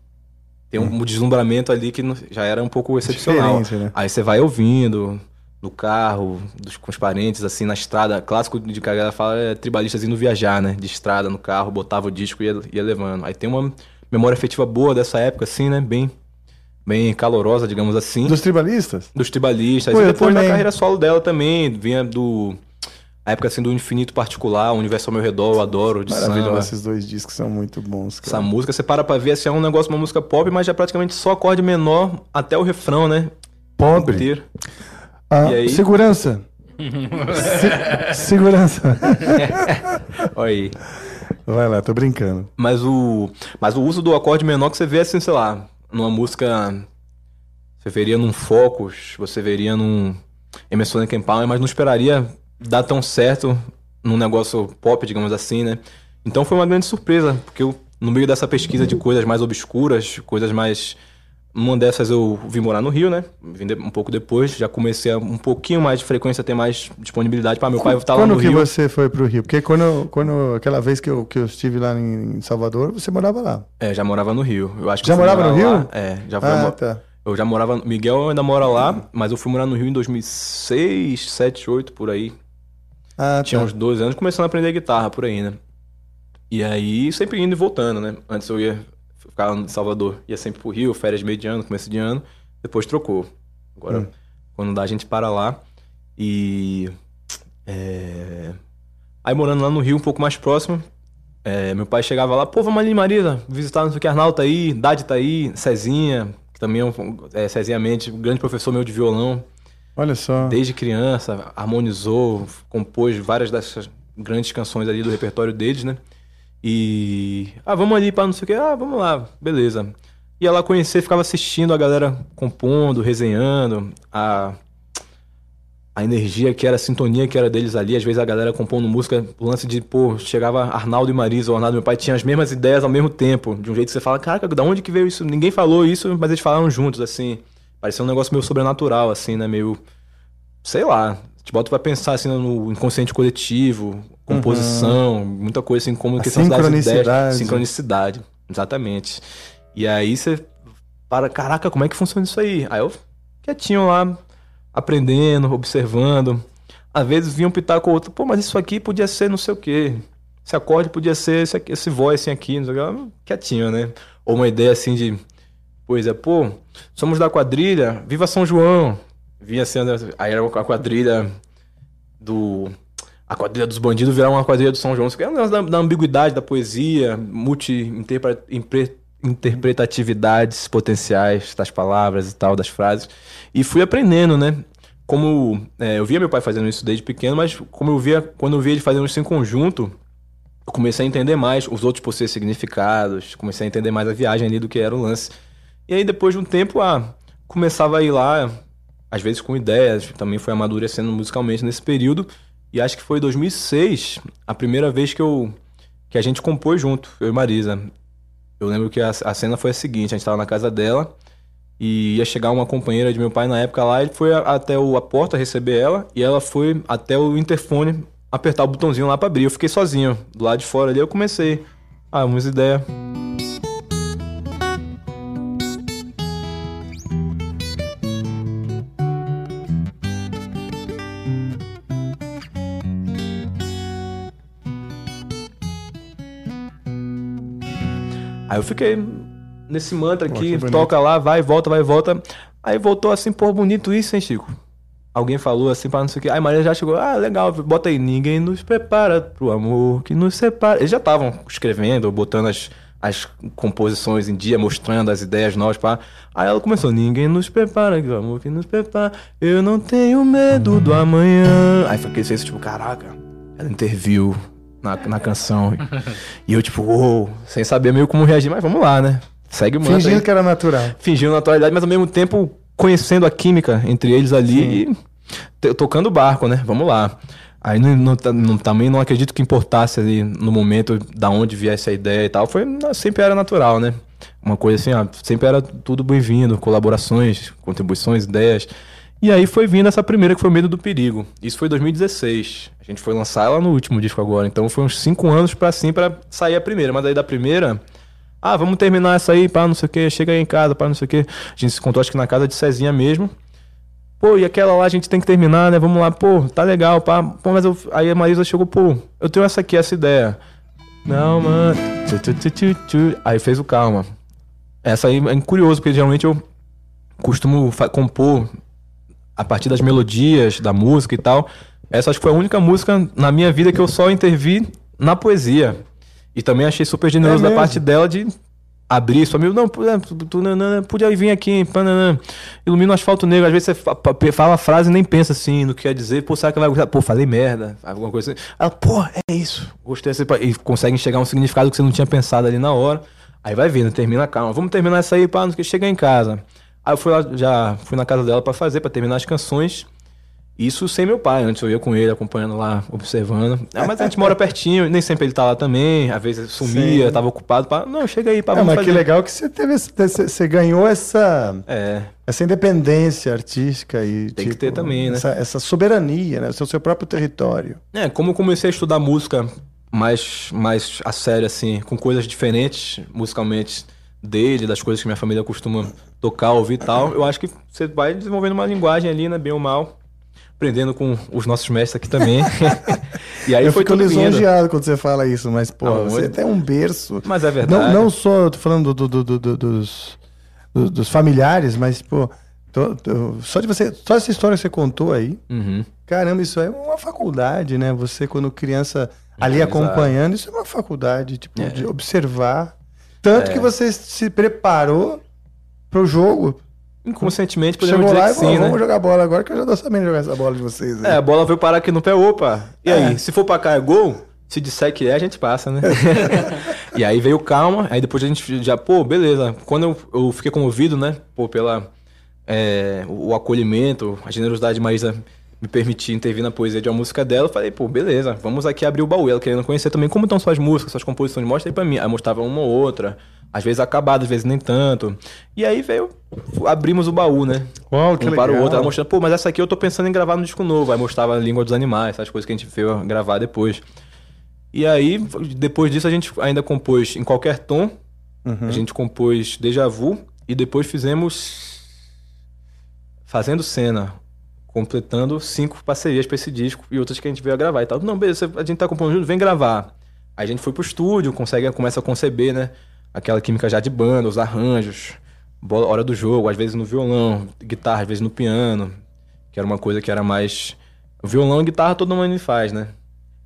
Tem um hum. deslumbramento ali que já era um pouco excepcional. Né? Aí você vai ouvindo, no carro, dos, com os parentes, assim, na estrada. Clássico de que a galera fala é tribalistas indo viajar, né? De estrada, no carro, botava o disco e ia, ia levando. Aí tem uma memória afetiva boa dessa época, assim, né? Bem, bem calorosa, digamos assim. Dos tribalistas? Dos tribalistas. Pô, e depois na carreira solo dela também, vinha do... A época assim do infinito particular, o universo ao meu redor, eu adoro. De Maravilhoso, esses dois discos são muito bons. Cara. Essa música, você para pra ver, assim, é um negócio, uma música pop, mas já praticamente só acorde menor até o refrão, né? Pobre. Ah, aí... Segurança. Se segurança. Olha aí. Vai lá, tô brincando. Mas o, mas o uso do acorde menor que você vê assim, sei lá, numa música. Você veria num Focus, você veria num Emerson Palmer, mas não esperaria dar tão certo num negócio pop, digamos assim, né? Então foi uma grande surpresa, porque eu, no meio dessa pesquisa de coisas mais obscuras, coisas mais. Uma dessas eu vim morar no Rio, né? Vim um pouco depois, já comecei a um pouquinho mais de frequência, ter mais disponibilidade para meu pai estar lá no Rio. Quando que você foi pro Rio? Porque quando, quando aquela vez que eu, que eu estive lá em Salvador, você morava lá. É, já morava no Rio. Eu acho que já morava no Rio? Lá, é, já foi. Ah, tá. Eu já morava. Miguel ainda mora lá, mas eu fui morar no Rio em 2006, 7, 8, por aí. Ah, Tinha tá. uns 12 anos começando a aprender guitarra por aí, né? E aí, sempre indo e voltando, né? Antes eu ia ficar em Salvador, ia sempre pro Rio, férias de meio de ano, começo de ano, depois trocou. Agora, hum. quando dá, a gente para lá. E. É... Aí morando lá no Rio, um pouco mais próximo, é, meu pai chegava lá, pô, vamos ali, Marisa, visitar não sei o que, Arnaldo tá aí, Dade tá aí, Cezinha, que também é, um, é Cezinha Mente, um grande professor meu de violão. Olha só. Desde criança, harmonizou, compôs várias dessas grandes canções ali do repertório deles, né? E. Ah, vamos ali para não sei o que. Ah, vamos lá, beleza. Ia lá conhecer, ficava assistindo a galera compondo, resenhando, a. A energia que era, a sintonia que era deles ali, às vezes a galera compondo música, o lance de, pô, chegava Arnaldo e Marisa, o Arnaldo e meu pai tinham as mesmas ideias ao mesmo tempo, de um jeito que você fala, caraca, da onde que veio isso? Ninguém falou isso, mas eles falaram juntos, assim. Parecia um negócio meio sobrenatural, assim, né? Meio. Sei lá. Te bota pra pensar assim no inconsciente coletivo, composição, uhum. muita coisa assim, como a questão das ideias. Sincronicidade. Exatamente. E aí você para, caraca, como é que funciona isso aí? Aí eu quietinho lá, aprendendo, observando. Às vezes vinha um pitaco ou outro, pô, mas isso aqui podia ser não sei o quê. Esse acorde podia ser esse, esse voice assim aqui, não sei o quê. Quietinho, né? Ou uma ideia assim de coisa, pô, somos da quadrilha, viva São João. Vinha sendo, aí era a quadrilha do a quadrilha dos bandidos virar uma quadrilha do São João. Isso é um negócio da, da ambiguidade da poesia, multi-interpretatividades potenciais das palavras e tal, das frases. E fui aprendendo, né? Como é, eu via meu pai fazendo isso desde pequeno, mas como eu via, quando eu via ele fazendo isso em conjunto, eu comecei a entender mais os outros possíveis significados, comecei a entender mais a viagem ali do que era o lance. E aí depois de um tempo, ah, começava a ir lá, às vezes com ideias, também foi amadurecendo musicalmente nesse período. E acho que foi 2006 a primeira vez que eu que a gente compôs junto, eu e Marisa. Eu lembro que a, a cena foi a seguinte, a gente estava na casa dela e ia chegar uma companheira de meu pai na época lá, ele foi a, até o, a porta receber ela e ela foi até o interfone apertar o botãozinho lá para abrir. Eu fiquei sozinho, do lado de fora ali, eu comecei. Ah, umas ideias. Aí eu fiquei nesse mantra aqui, toca lá, vai, volta, vai, volta. Aí voltou assim, pô, bonito isso, hein, Chico? Alguém falou assim, pra não sei o que. Aí Maria já chegou, ah, legal, bota aí. Ninguém nos prepara pro amor que nos separa. Eles já estavam escrevendo, botando as, as composições em dia, mostrando as ideias novas, pá. Aí ela começou, ninguém nos prepara pro amor que nos prepara. Eu não tenho medo do amanhã. Aí fiquei assim, tipo, caraca, ela interviu na, na canção. e eu, tipo, uou, sem saber meio como reagir, mas vamos lá, né? Segue o Fingindo aí que era natural. fingindo naturalidade, mas ao mesmo tempo conhecendo a química entre eles ali e te- tocando o barco, né? Vamos lá. Aí não, não- não- também não acredito que importasse ali no momento da onde viesse a ideia e tal. Foi, sempre era natural, né? Uma coisa assim, ah, sempre era tudo bem-vindo, colaborações, contribuições, ideias. E aí foi vindo essa primeira que foi Medo do Perigo. Isso foi em 2016. A gente foi lançar ela no último disco agora. Então foi uns cinco anos pra assim pra sair a primeira. Mas aí da primeira, ah, vamos terminar essa aí, pá, não sei o que, chega aí em casa, pá, não sei o que. A gente se encontrou acho que na casa de Cezinha mesmo. Pô, e aquela lá a gente tem que terminar, né? Vamos lá, pô, tá legal, pá. Pô, mas eu... aí a Marisa chegou, pô, eu tenho essa aqui, essa ideia. Não, mano. Aí fez o calma. Essa aí é curioso, porque geralmente eu costumo compor a partir das melodias, da música e tal. Essa acho que foi a única música na minha vida que eu só intervi na poesia. E também achei super generoso É da parte dela de abrir isso. Amigo, não, é, tu, tu, nanana, podia vir aqui, pananã, ilumina o asfalto negro. Às vezes você fala a frase e nem pensa assim no que quer dizer. Pô, será que vai gostar? Pô, falei merda, alguma coisa assim. Ela, pô, é isso. Gostei dessa. E consegue enxergar um significado que você não tinha pensado ali na hora. Aí vai vindo, termina, calma. Vamos terminar essa aí, pá, não que, chegar em casa. Aí eu fui lá, já fui na casa dela pra fazer, pra terminar as canções. Isso sem meu pai, antes eu ia com ele, acompanhando lá, observando. Ah, mas a gente mora pertinho, nem sempre ele tá lá também, às vezes sumia, Sim. tava ocupado. Pá, não, chega aí, vamos mas fazer. que legal que você teve, você ganhou essa, É, essa independência artística e Tem que ter também, né? Essa, essa soberania, né? O seu, seu próprio território. É, como eu comecei a estudar música mais, mais a sério, assim, com coisas diferentes musicalmente dele, das coisas que minha família costuma tocar, ouvir e tal, eu acho que você vai desenvolvendo uma linguagem ali, né, bem ou mal, aprendendo com os nossos mestres aqui também. e aí eu foi fico lisonjeado quando você fala isso, mas, pô, Ah, você tem um berço. Mas é verdade. Não, não só, tô falando do- do- do- do- dos, do- dos familiares, mas, pô, tô- tô- só de você. Só essa história que você contou aí. Uhum. Caramba, isso é uma faculdade, né? Você, quando criança, ali Exato. acompanhando, isso é uma faculdade, tipo, É. de observar. Tanto É. que você se preparou pro jogo. Inconscientemente podemos Chegou dizer lá que e falou, sim, né? vamos jogar bola agora, que eu já tô sabendo jogar essa bola de vocês. aí. É, a bola veio parar aqui no pé, opa. E É. aí, se for pra cá é gol, se disser que é, a gente passa, né? e aí veio calma, aí depois a gente já, pô, beleza. Quando eu, eu fiquei comovido, né, pô, pela é, o acolhimento, a generosidade de Maísa me permitir intervir na poesia de uma música dela, eu falei, pô, beleza, vamos aqui abrir o baú. Ela querendo conhecer também como estão suas músicas, suas composições, mostra aí pra mim. Aí mostrava uma ou outra, às vezes acabada, às vezes nem tanto. E aí veio, abrimos o baú, né? Uau, que um para o legal. outro, ela mostrando, pô, mas essa aqui eu tô pensando em gravar no disco novo. Aí mostrava a língua dos animais, essas coisas que a gente veio gravar depois. E aí, depois disso, a gente ainda compôs em qualquer tom. Uhum. A gente compôs Deja Vu e depois fizemos Fazendo Cena, completando cinco parcerias pra esse disco e outras que a gente veio a gravar e tal. Não, beleza, a gente tá compondo junto, vem gravar. Aí a gente foi pro estúdio, consegue, começa a conceber, né? Aquela química já de banda, os arranjos, hora do jogo, às vezes no violão, guitarra, às vezes no piano, que era uma coisa que era mais. Violão e guitarra todo mundo faz, né?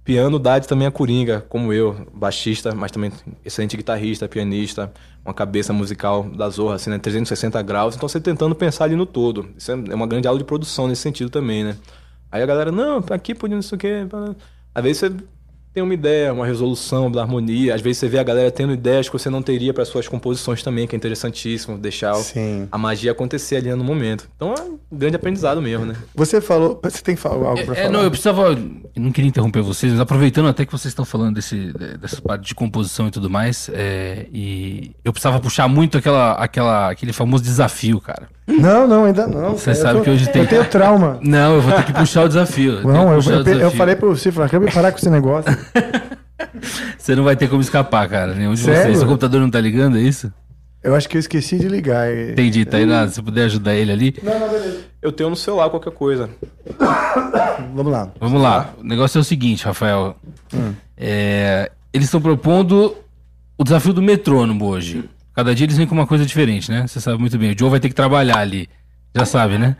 Piano, Dade também é coringa, como eu, baixista, mas também excelente guitarrista, pianista, uma cabeça musical da Zorra, assim, né? 360 graus. Então você tentando pensar ali no todo. Isso é é uma grande aula de produção nesse sentido também, né? Aí a galera, não, aqui podia não sei o quê. Às vezes você tem uma ideia, uma resolução da harmonia. Às vezes você vê a galera tendo ideias que você não teria para suas composições também, que é interessantíssimo deixar Sim. a magia acontecer ali no momento. Então é um grande aprendizado mesmo, né? Você falou. Você tem que falar algo pra É, falar? não, eu precisava. Eu não queria interromper vocês, mas aproveitando até que vocês estão falando desse, dessa parte de composição e tudo mais, é, e eu precisava puxar muito aquela, aquela, aquele famoso desafio, cara. Não, não, ainda não. Você Eu sabe tô- que hoje tem. Eu tenho trauma. Não, eu vou ter que puxar o desafio. tenho Não, eu, eu, eu desafio. falei pro Cifra, acabei de parar com esse negócio. Você não vai ter como escapar, cara. Nenhum de Sério? vocês. Seu computador não tá ligando, é isso? Eu acho que eu esqueci de ligar. Entendi, tá aí nada. Se puder ajudar ele ali. Não, não, beleza. Eu tenho no celular qualquer coisa. Vamos lá. Vamos lá. O negócio é o seguinte, Rafael. Hum. É, eles estão propondo o desafio do metrônomo hoje. Cada dia eles vêm com uma coisa diferente, né? Você sabe muito bem. O Joe vai ter que trabalhar ali. Já sabe, né?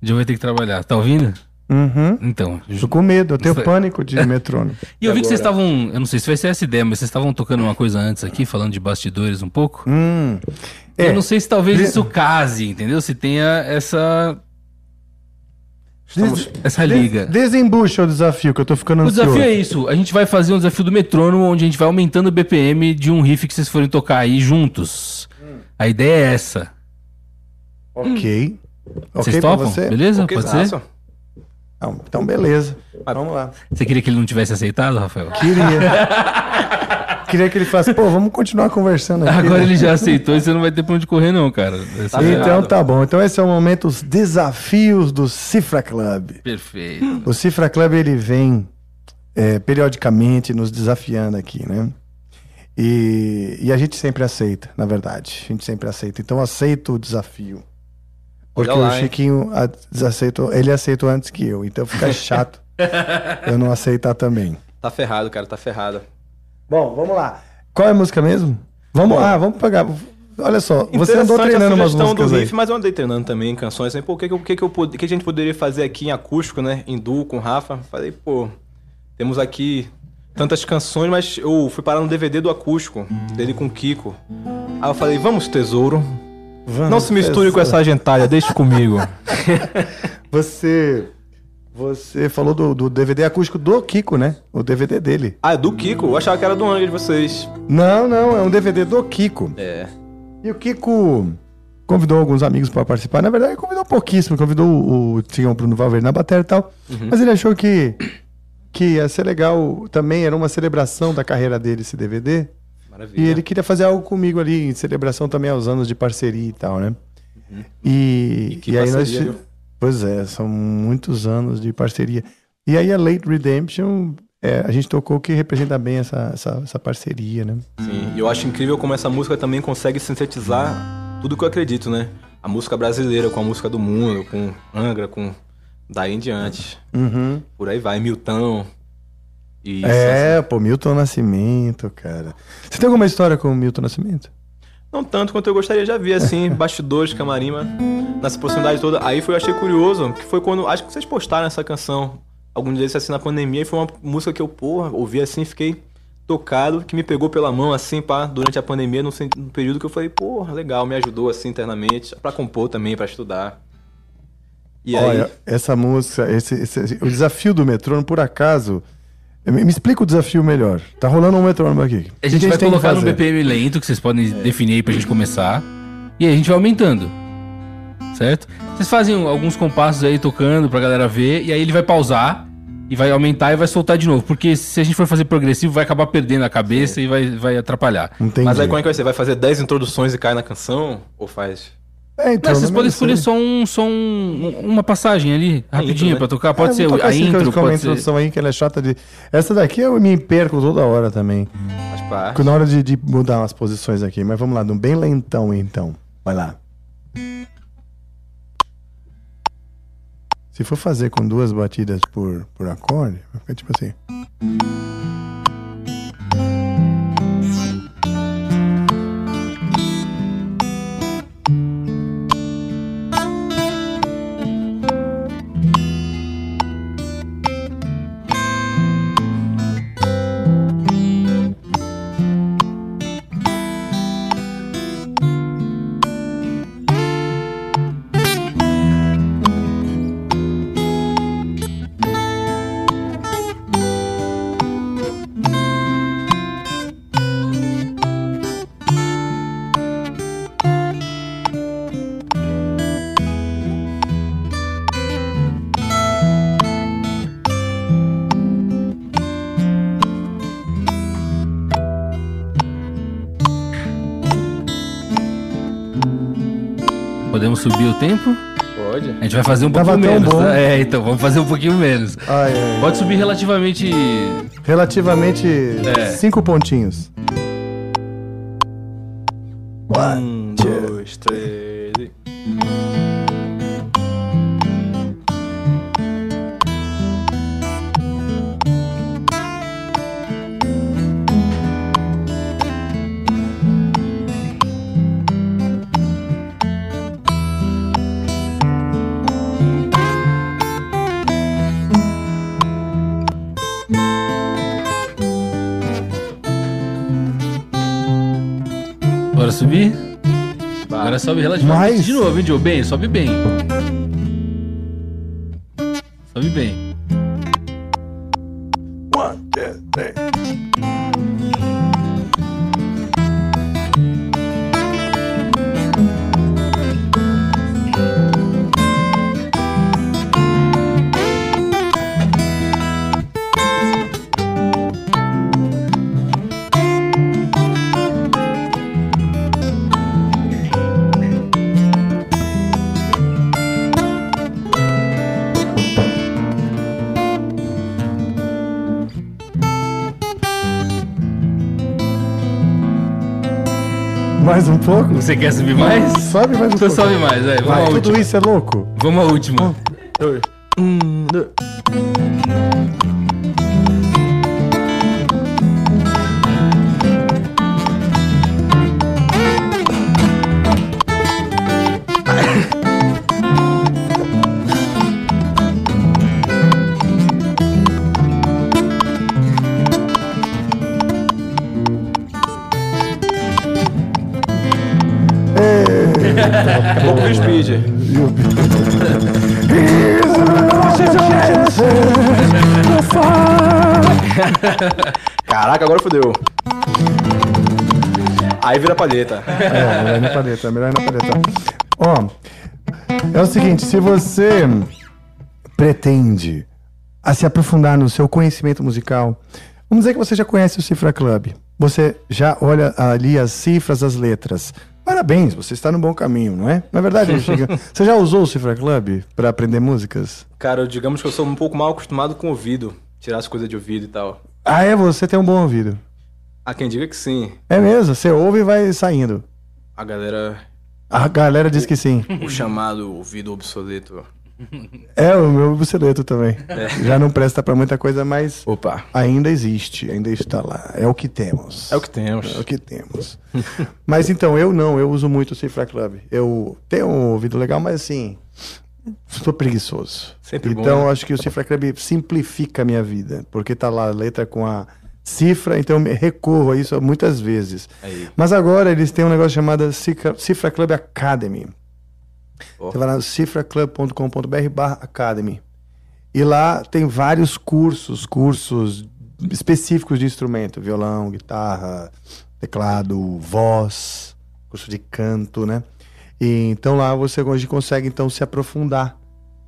O Joe vai ter que trabalhar. Tá ouvindo? Uhum. Então. Tô com medo, eu tenho Isso- pânico de metrônomo. E eu vi que vocês estavam. Eu não sei se vai ser essa ideia, mas vocês estavam tocando uma coisa antes aqui, falando de bastidores um pouco. Hum. Eu É. não sei se talvez isso case, entendeu? Se tenha essa. Des- essa des- liga. Desembucha o desafio, que eu tô ficando O ansioso. desafio é isso. A gente vai fazer um desafio do metrônomo, onde a gente vai aumentando o BPM de um riff que vocês forem tocar aí juntos. A ideia é essa. Ok. Vocês Ok pra topam? você? Beleza? Ok, Pode ser? Não, então, beleza. Vamos lá. Você queria que ele não tivesse aceitado, Rafael? Queria. Queria que ele falasse, pô, vamos continuar conversando aqui. Agora né? ele já aceitou e você não vai ter pra onde correr, não, cara. Essa- então tá bom. Então esse é o momento, os desafios do Cifra Club. Perfeito. O Cifra Club ele vem é, periodicamente nos desafiando aqui, né? E, e a gente sempre aceita, na verdade. A gente sempre aceita. Então aceito o desafio. Porque lá, o? Chiquinho a- desaceitou, ele aceitou antes que eu. Então fica chato eu não aceitar também. Tá ferrado, cara, tá ferrado. Bom, vamos lá. Qual é a música mesmo? Vamos lá, vamos pegar. Olha só, você andou treinando umas sugestão do músicas aí. riff, mas eu andei treinando também canções. Aí, pô, o que, que, que, que, eu que a gente poderia fazer aqui em acústico, né? Em duo com o Rafa. Falei, pô, temos aqui tantas canções, mas eu fui parar no DVD do acústico, dele com o Kiko. Aí eu falei, vamos, tesouro. Vamos, Não se misture com tesouro. essa gentalha, deixe comigo. Você. Você falou do, do DVD acústico do Kiko, né? O DVD dele. Ah, é do Kiko? Eu achava que era do Angra de vocês. Não, não, é um DVD do Kiko. É. E o Kiko convidou alguns amigos para participar. Na verdade, convidou pouquíssimo. Convidou o, o tinha o Bruno Valverde na bateria e tal. Uhum. Mas ele achou que, que ia ser legal também. Era uma celebração da carreira dele, esse DVD. Maravilha. E ele queria fazer algo comigo ali, em celebração também aos anos de parceria e tal, né? E, E que e aí nós. viu? Pois é, são muitos anos de parceria. E aí a Late Redemption, é, a gente tocou que representa bem essa, essa, essa parceria, né? Sim, e eu acho incrível como essa música também consegue sintetizar tudo que eu acredito, né? A música brasileira com a música do mundo, com Angra, com daí em diante. Uhum. Por aí vai, Milton. E É, pô, Milton Nascimento, cara. Você tem alguma história com o Milton Nascimento? Não tanto quanto eu gostaria, já vi assim, bastidores, camarim, mas nessa proximidade toda. Aí foi, eu achei curioso, que foi quando. Acho que vocês postaram essa canção algum dia assim na pandemia, e foi uma música que eu, porra, ouvi assim, fiquei tocado, que me pegou pela mão, assim, pá, durante a pandemia, no, sen- no período que eu falei, porra, legal, me ajudou assim internamente, pra compor também, pra estudar. E Olha, aí. essa música, esse, esse- o desafio do metrônomo, por acaso. Me, me explica o desafio melhor. Tá rolando um metrônomo aqui. A gente que vai que colocar no fazer? BPM lento, que vocês podem definir aí pra gente começar. E aí a gente vai aumentando. Certo? Vocês fazem alguns compassos aí tocando pra galera ver, e aí ele vai pausar e vai aumentar e vai soltar de novo. Porque se a gente for fazer progressivo, vai acabar perdendo a cabeça e vai, vai atrapalhar. Entendi. Mas aí como é que vai ser? Vai fazer 10 introduções e cai na canção? Ou faz. É, então, Não, vocês podem escolher só, um, só um- uma passagem ali, rapidinho, intro, né? pra tocar. Pode É, ser tocar a assim, intro, com uma pode ser... introdução aí que ela é chata de. Essa daqui eu me perco toda hora também. Faz parte. Fico na hora de, de mudar umas posições aqui. Mas vamos lá, num bem lentão então. Vai lá. Se for fazer com duas batidas por, por acorde, vai ficar tipo assim. Tempo? Pode. A gente vai fazer um Tava pouquinho menos, bom. tá? É, então, vamos fazer um pouquinho menos. Ai, ai, Pode subir relativamente... Relativamente É. cinco pontinhos. Um, pra subir? Agora sobe relativamente Mais? de novo, hein, Joe? Bem, sobe bem. Sobe bem. Um pouco? Você quer subir mais? Sobe mais um Então pouco. sobe mais, vai. Vamos Vai, tudo última. isso é louco? Vamos à última. Hum, dois. Agora fodeu. Aí vira palheta. É, melhor ir na paleta, melhor ir na paleta. Ó, é o seguinte, se você pretende a se aprofundar no seu conhecimento musical, vamos dizer que você já conhece o Cifra Club. Você já olha ali as cifras, as letras. Parabéns, você está no bom caminho, não é? Na verdade, Chica, você já usou o Cifra Club para aprender músicas? Cara, digamos que eu sou um pouco mal acostumado com o ouvido. Tirar as coisas de ouvido e tal. Ah, é? Você tem um bom ouvido. Há quem diga que sim. É mesmo, você ouve e vai saindo. A galera. A galera diz que sim. O chamado ouvido obsoleto. É, o meu buceleto também. É. Já não presta pra muita coisa, mas Opa. ainda existe, ainda está lá. É o que temos. É o que temos. É o que temos. mas então, eu não, eu uso muito o Cifra Club. Eu tenho um ouvido legal, mas assim, sou preguiçoso. Sempre bom, então, né? acho que o Cifra Club simplifica a minha vida, porque tá lá a letra com a cifra, então eu recorro a isso muitas vezes. Aí. Mas agora eles têm um negócio chamado Cifra, Club Academy. Ó. Você vai lá no cifraclub.com.br barra academy. E lá tem vários cursos, cursos específicos de instrumento, violão, guitarra, teclado, voz, curso de canto, né? E então lá você hoje consegue então se aprofundar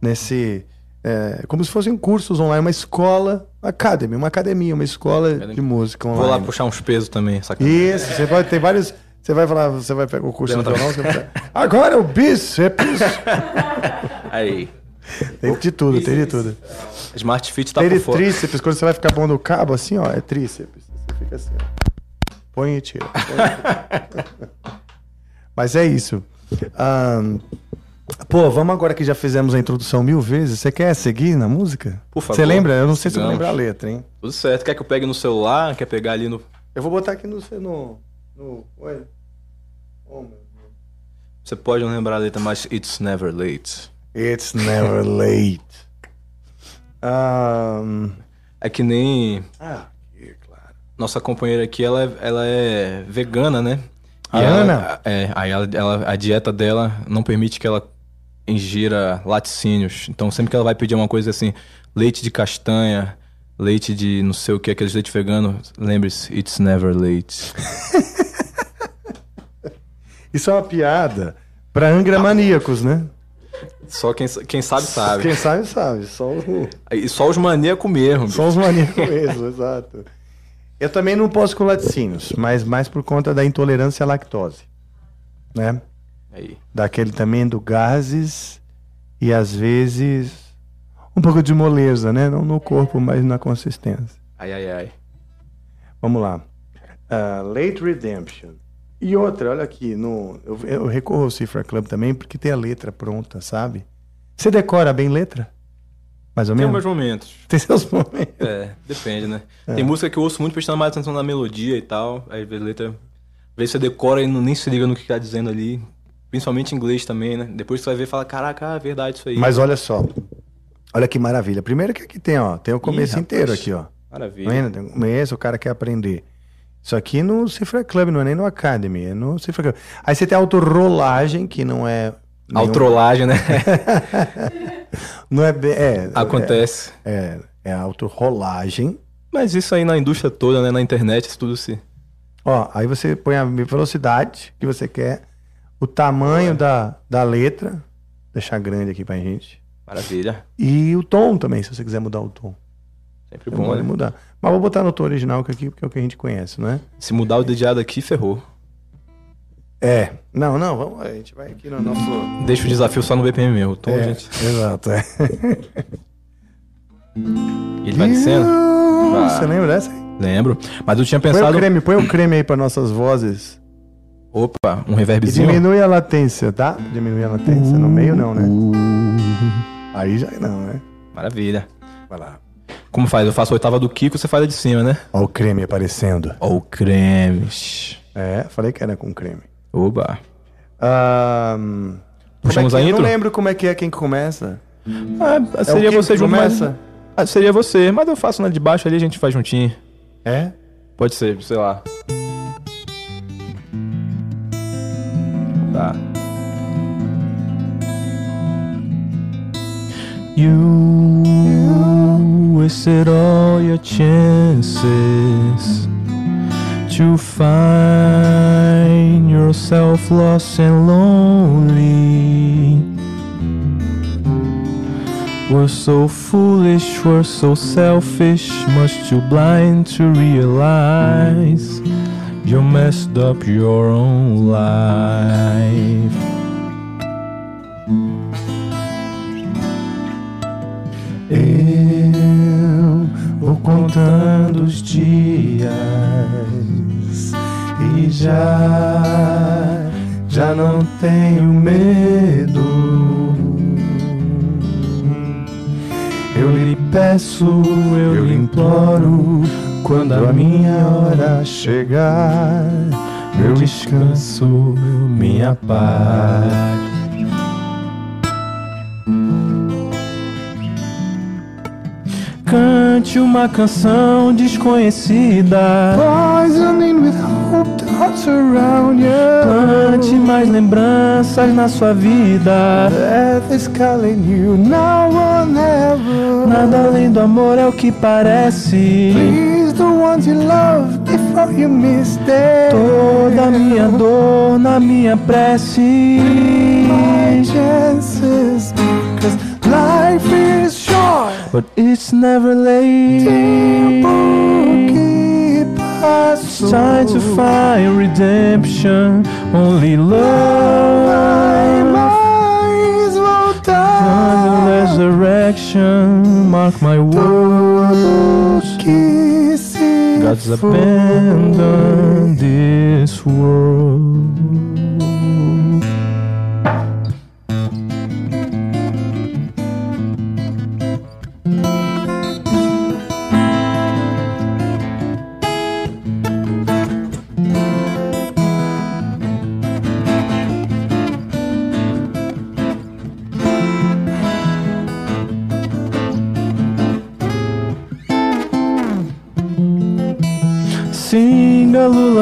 nesse é, como se fossem cursos online, uma escola, academy, uma academia, uma escola de música online. Vou lá puxar uns pesos também, sacanagem. Isso, você pode ter vários. Você vai falar, você vai pegar o curso de violão, você vai Agora o bíceps. Aí. Tem de tudo, tem de tudo. Smart Fit tá tem por fora. tríceps, quando você vai ficar bom no cabo, assim, ó, é tríceps. Você fica assim, ó. Põe e tira. põe e tira. Mas é isso. Ahn, pô, vamos agora que já fizemos a introdução mil vezes. Você quer seguir na música? Por favor. Você lembra? Eu não sei se eu lembro a letra, hein? Tudo certo. Quer que eu pegue no celular? Quer pegar ali no. Eu vou botar aqui no. no, no oi. Oh, meu Deus. Você pode não lembrar a letra, mas it's never late. It's never late. Ahn, É que nem ah, que claro. nossa companheira aqui, ela é, ela é vegana, né? A ela- Ana? É, aí ela, ela- a dieta dela não permite que ela ingira laticínios. Então sempre que ela vai pedir uma coisa assim, leite de castanha, leite de não sei o que, aqueles leite vegano, lembre-se, it's never late. Isso é uma piada pra Angra maníacos, né? Só quem, quem sabe, sabe. Quem sabe, sabe. Só, o- E só os maníacos mesmo. só os maníacos mesmo, exato. Eu também não posso com laticínios, mas mais por conta da intolerância à lactose. Né? Aí. Daquele também do gases e às vezes um pouco de moleza, né? Não no corpo, mas na consistência. Ai, ai, ai. Vamos lá. Ah, Late Redemption. E outra, olha aqui, no, eu, eu recorro ao Cifra Club também porque tem a letra pronta, sabe? Você decora bem letra? Mais ou Tem menos? meus momentos. Tem seus momentos. É, depende, né? É. Tem música que eu ouço muito prestando mais atenção na melodia e tal. Aí a letra. Às vezes você decora e não, nem se liga no que tá dizendo ali. Principalmente em inglês também, né? Depois você vai ver e fala, caraca, é verdade isso aí. Mas olha só. Olha que maravilha. Primeiro que aqui tem, ó, tem o começo rapaz. inteiro aqui, ó. Maravilha. Tá? Tem o começo, o cara quer aprender. Isso aqui no Cifra Club, não é nem no Academy, é no Cifra Club. Aí você tem a autorolagem, que não é. Nenhum- Autrolagem, né? Não é bem. É, Acontece. É, é, é autorrolagem. Mas isso aí na indústria toda, né? Na internet, isso tudo se. Ó, aí você põe a velocidade que você quer, o tamanho da, da letra, deixar grande aqui pra gente. Maravilha. E o tom também, se você quiser mudar o tom. Sempre bom, né? mudar. Mas vou botar no tom original aqui, porque é o que a gente conhece, não é? Se mudar o dedilhado aqui, ferrou. É. Não, não, vamos, a gente vai aqui no nosso. Deixa o desafio só no BPM meu. Tom, É, gente. Exato, é. Ele vai descendo? Você lembra dessa? Lembro. Mas eu tinha Põe pensado. o creme, põe o creme aí para nossas vozes. Opa, um E reverbzinho. diminui a latência, tá? Diminui a latência. No meio não, né? Aí já não, né? Maravilha. Vai lá. Como faz? Eu faço a oitava do Kiko, você faz a de cima, né? Ó o creme aparecendo. Ó o creme. É, falei que era com creme. Oba. Ahn, Puxamos é a intro? Eu não lembro como é que é quem começa. Ah, seria É o Kiko você junto, mas... começa? Ah, seria você, mas eu faço na de baixo ali, a gente faz juntinho. É? Pode ser, sei lá. Tá. You wasted all your chances to find yourself lost and lonely. We're so foolish, we're so selfish, much too blind to realize you messed up your own life. Eu vou contando os dias e já, já não tenho medo. Eu lhe peço, eu lhe imploro, quando a minha hora chegar, meu descanso, minha paz. Cante uma canção desconhecida. Poisoning with hope hearts around you. Plante mais lembranças na sua vida. Death is calling you now or never. Nada além do amor é o que parece. Please the ones you love before you miss them. Toda minha dor na minha prece. My chances, cause life is short. But it's never late. Time to find redemption. Only love. voltar. Resurrection. Mark my words. God's abandoned this world.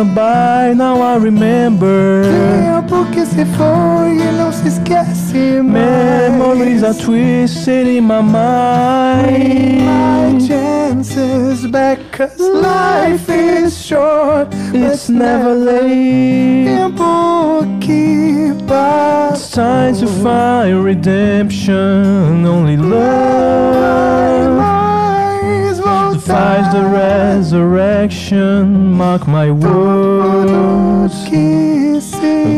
Lullaby, now I remember. Tempo que se foi e não se esquece mais. Memories are twisted in my My mind. chances back, cause life is short. It's never late. Tempo que It's passa. time to find redemption. Only love defies the resurrection. Mark my words.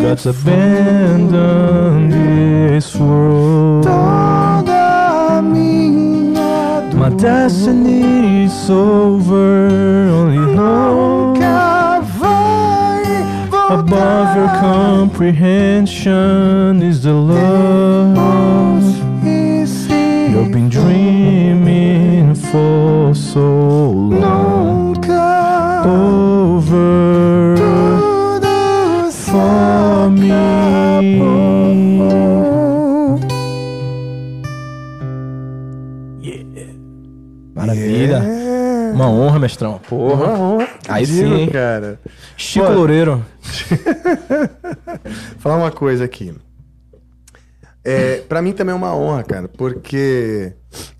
God's abandoned this world. My destiny is over. Only hope above your comprehension is the love you've been dreaming for so long. nunca Over tudo for me. acabou. Maravilha. É. Uma honra, mestrão. Porra. Uma honra. Aí Digo, sim, cara. Chico Pô, Loureiro. falar uma coisa aqui. É, para mim também é uma honra, cara, porque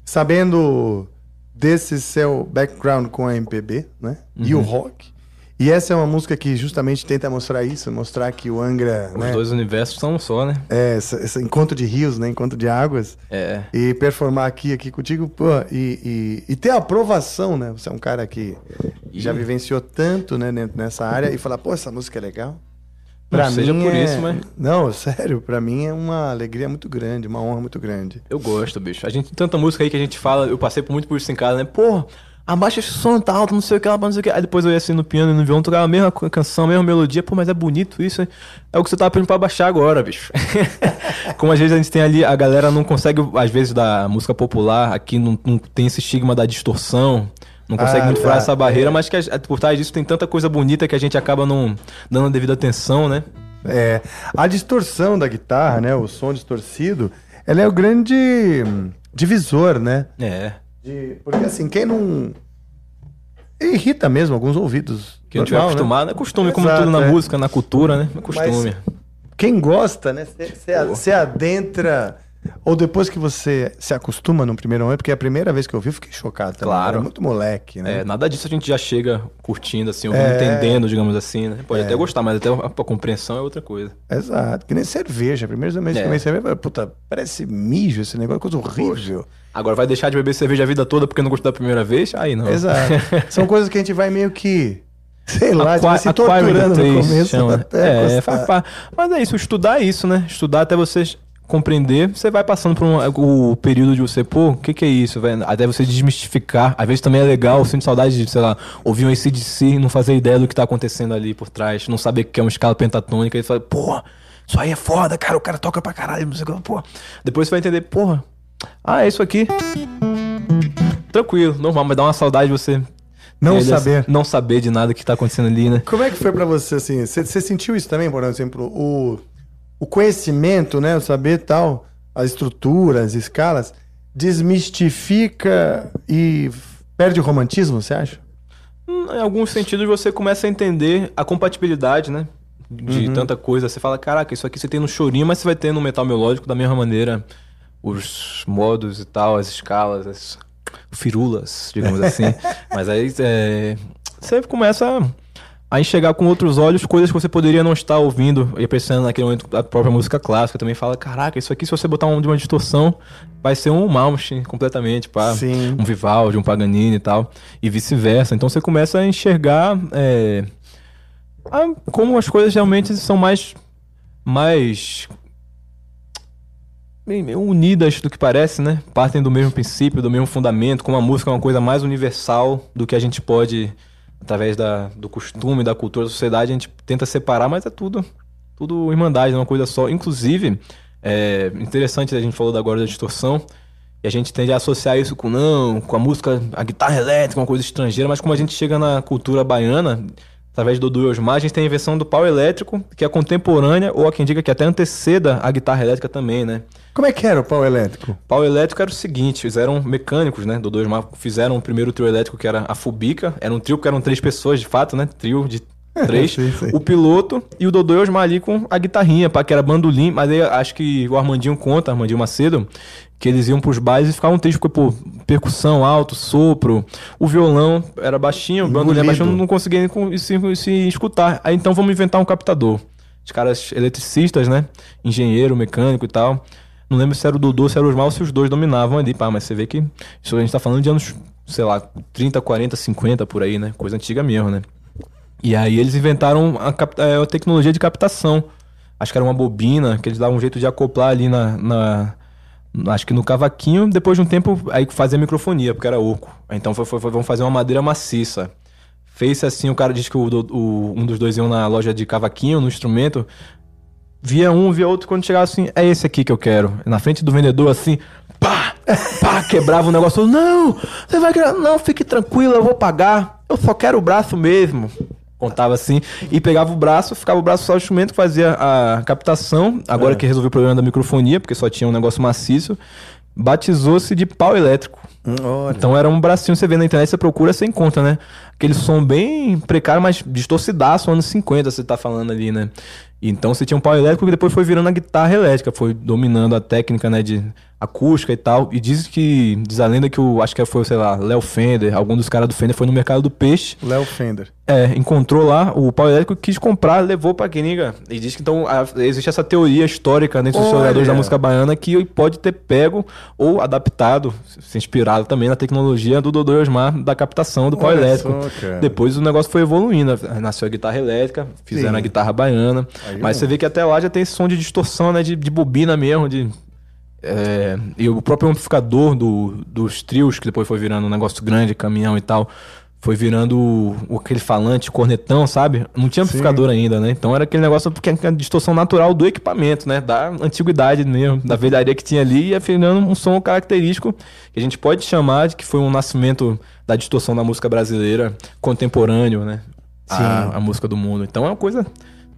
sabendo desse seu background com a MPB, né? E o Uhum. rock. E essa é uma música que justamente tenta mostrar isso, mostrar que o Angra, Os né? dois universos são um só, né? É, essa- esse encontro de rios, né? Encontro de águas. É. E performar aqui, aqui contigo, pô, e, e, e ter a aprovação, né? Você é um cara que já vivenciou tanto, né, dentro- nessa área e falar, pô, essa música é legal. Não seja por é- isso, mas- Não, sério, pra mim é uma alegria muito grande, uma honra muito grande. Eu gosto, bicho. A gente tem tanta música aí que a gente fala, eu passei por muito por isso em casa, né? Porra, abaixa esse som, tá alto, não sei o que, não sei o que. Aí depois eu ia assim no piano e no violão, tocava a mesma canção, a mesma melodia. Pô, mas é bonito isso, hein? É o que você tava pedindo pra baixar agora, bicho. Como às vezes a gente tem ali, a galera não consegue, às vezes, da música popular, aqui não, não tem esse estigma da distorção. Não consegue Ah, muito tá. furar essa barreira, mas que por trás disso tem tanta coisa bonita que a gente acaba não dando a devida atenção, né? É, a distorção da guitarra, né? O som distorcido, ela é o grande hum, divisor, né? É. De- porque assim, quem não. Irrita mesmo alguns ouvidos. Quem não tiver normal, né? acostumado, é costume, como Exato, tudo na é. música, na cultura, né? É costume. Quem gosta, né? Você adentra. Ou depois que você se acostuma no primeiro momento, porque a primeira vez que eu vi, eu fiquei chocado também. Claro. Era muito moleque, né? É, nada disso a gente já chega curtindo, assim, ouvindo, É. entendendo, digamos assim, né? Pode É. até gostar, mas até a, a compreensão é outra coisa. Exato. Que nem cerveja. Primeiro vez que É. eu tomei cerveja, eu falei, puta, parece mijo esse negócio, coisa horrível. Agora vai deixar de beber cerveja a vida toda porque não gostou da primeira vez? Aí não. Exato. São coisas que a gente vai meio que. Sei lá, Aqua- se torturando no começo. chama, né? até É, parte. Mas é isso, estudar é isso, né? Estudar até você compreender, você vai passando por um, o período de você, pô, o que que é isso, velho? Até você desmistificar. Às vezes também é legal, eu sinto saudade de, sei lá, ouvir um ACDC e não fazer ideia do que tá acontecendo ali por trás, não saber o que é uma escala pentatônica e fala, pô, isso aí é foda, cara, o cara toca pra caralho, não sei o que, pô. Depois você vai entender, porra, ah, é isso aqui. Tranquilo, normal, mas dá uma saudade de você Não ele, saber. assim, não saber de nada que tá acontecendo ali, né? Como é que foi pra você, assim? Você sentiu isso também, por exemplo? O, o conhecimento, né? O saber tal, as estruturas, as escalas, desmistifica e perde o romantismo, você acha? Hum, Em alguns sentidos você começa a entender a compatibilidade, né? De Uhum. tanta coisa. Você fala, caraca, isso aqui você tem no chorinho, mas você vai ter no metal melódico da mesma maneira. Os modos e tal, as escalas, as firulas, digamos assim. mas aí é, você começa a enxergar com outros olhos coisas que você poderia não estar ouvindo e apreciando naquele momento da própria música clássica. Também fala, caraca, isso aqui se você botar um de uma distorção, vai ser um Malmsteen completamente, pá. Sim. um Vivaldi, um Paganini e tal, e vice-versa. Então você começa a enxergar é, a- como as coisas realmente são mais mais unidas do que parece, né? Partem do mesmo princípio, do mesmo fundamento, como a música é uma coisa mais universal do que a gente pode através da, do costume, da cultura, da sociedade, a gente tenta separar, mas é tudo tudo irmandade, é uma coisa só. Inclusive, é interessante a gente falou agora da distorção, e a gente tende a associar isso com não, com a música, a guitarra elétrica, uma coisa estrangeira, mas como a gente chega na cultura baiana, através do e Osmar, a gente tem a invenção do pau elétrico, que é contemporânea, ou há quem diga que até anteceda a guitarra elétrica também, né? Como é que era o pau elétrico? Pau elétrico era o seguinte, eles eram mecânicos, né? E Osmar fizeram o primeiro trio elétrico, que era a Fubica, era um trio que eram três pessoas, de fato, né? Trio de três. Sim, sim. O piloto e o Dodô Osmar ali com a guitarrinha, pá, que era bandolim, mas aí acho que o Armandinho conta, Armandinho Macedo, que eles iam pros bailes e ficavam tristes, porque, pô, percussão alto, sopro, o violão era baixinho, o bandolim baixinho, não conseguia se, se escutar. Aí então vamos inventar um captador. Os caras eletricistas, né? Engenheiro, mecânico e tal. Não lembro se era o Dodô, se era o Osmar se os dois dominavam ali, pá, mas você vê que isso a gente tá falando de anos, sei lá, 30, 40, 50 por aí, né? Coisa antiga mesmo, né? E aí eles inventaram a, cap- é, a tecnologia de captação. Acho que era uma bobina, que eles davam um jeito de acoplar ali na, na- acho que no cavaquinho. Depois de um tempo, aí fazia microfonia, porque era oco. Então foi, foi, foi, vamos fazer uma madeira maciça. Fez assim, o cara disse que o, o- um dos dois iam na loja de cavaquinho, no instrumento. Via um, via outro, quando chegava assim, é esse aqui que eu quero. Na frente do vendedor, assim, pá, pá, quebrava o negócio. Não, você vai querer, não, fique tranquilo, eu vou pagar. Eu só quero o braço mesmo. Contava assim, e pegava o braço, ficava o braço só o instrumento que fazia a captação. Agora É. que resolveu o problema da microfonia, porque só tinha um negócio maciço. batizou-se de pau elétrico. Então era um bracinho, você vê na internet, você procura, você encontra, né? Aquele som bem precário, mas distorcidaço, anos 50, você tá falando ali, né? Então você tinha um pau elétrico que depois foi virando a guitarra elétrica, foi dominando a técnica, né, de acústica e tal. E diz que, diz a lenda que o, acho que foi, sei lá, Léo Fender, algum dos caras do Fender foi no mercado do peixe. Léo Fender. É, encontrou lá o pau elétrico, quis comprar, levou pra gringa. E diz que então a- existe essa teoria histórica dentro dos Olha! historiadores da música baiana que pode ter pego ou adaptado, se inspirado também na tecnologia do Dodô Osmar da captação do pau Olha elétrico. só. Depois o negócio foi evoluindo. Nasceu a guitarra elétrica, fizeram Sim. a guitarra baiana. Aí mas um- você vê que até lá já tem esse som de distorção, né? De, de bobina mesmo, de. É, e o próprio amplificador do, dos trios, que depois foi virando um negócio grande, caminhão e tal, foi virando o, o- aquele falante, cornetão, sabe? Não tinha amplificador ainda, né? Então era aquele negócio porque é a distorção natural do equipamento, né? Da antiguidade mesmo, da velharia que tinha ali, e ia virando um som característico que a gente pode chamar de que foi um nascimento da distorção da música brasileira contemporâneo, né? Sim. A, a música do mundo. Então é uma coisa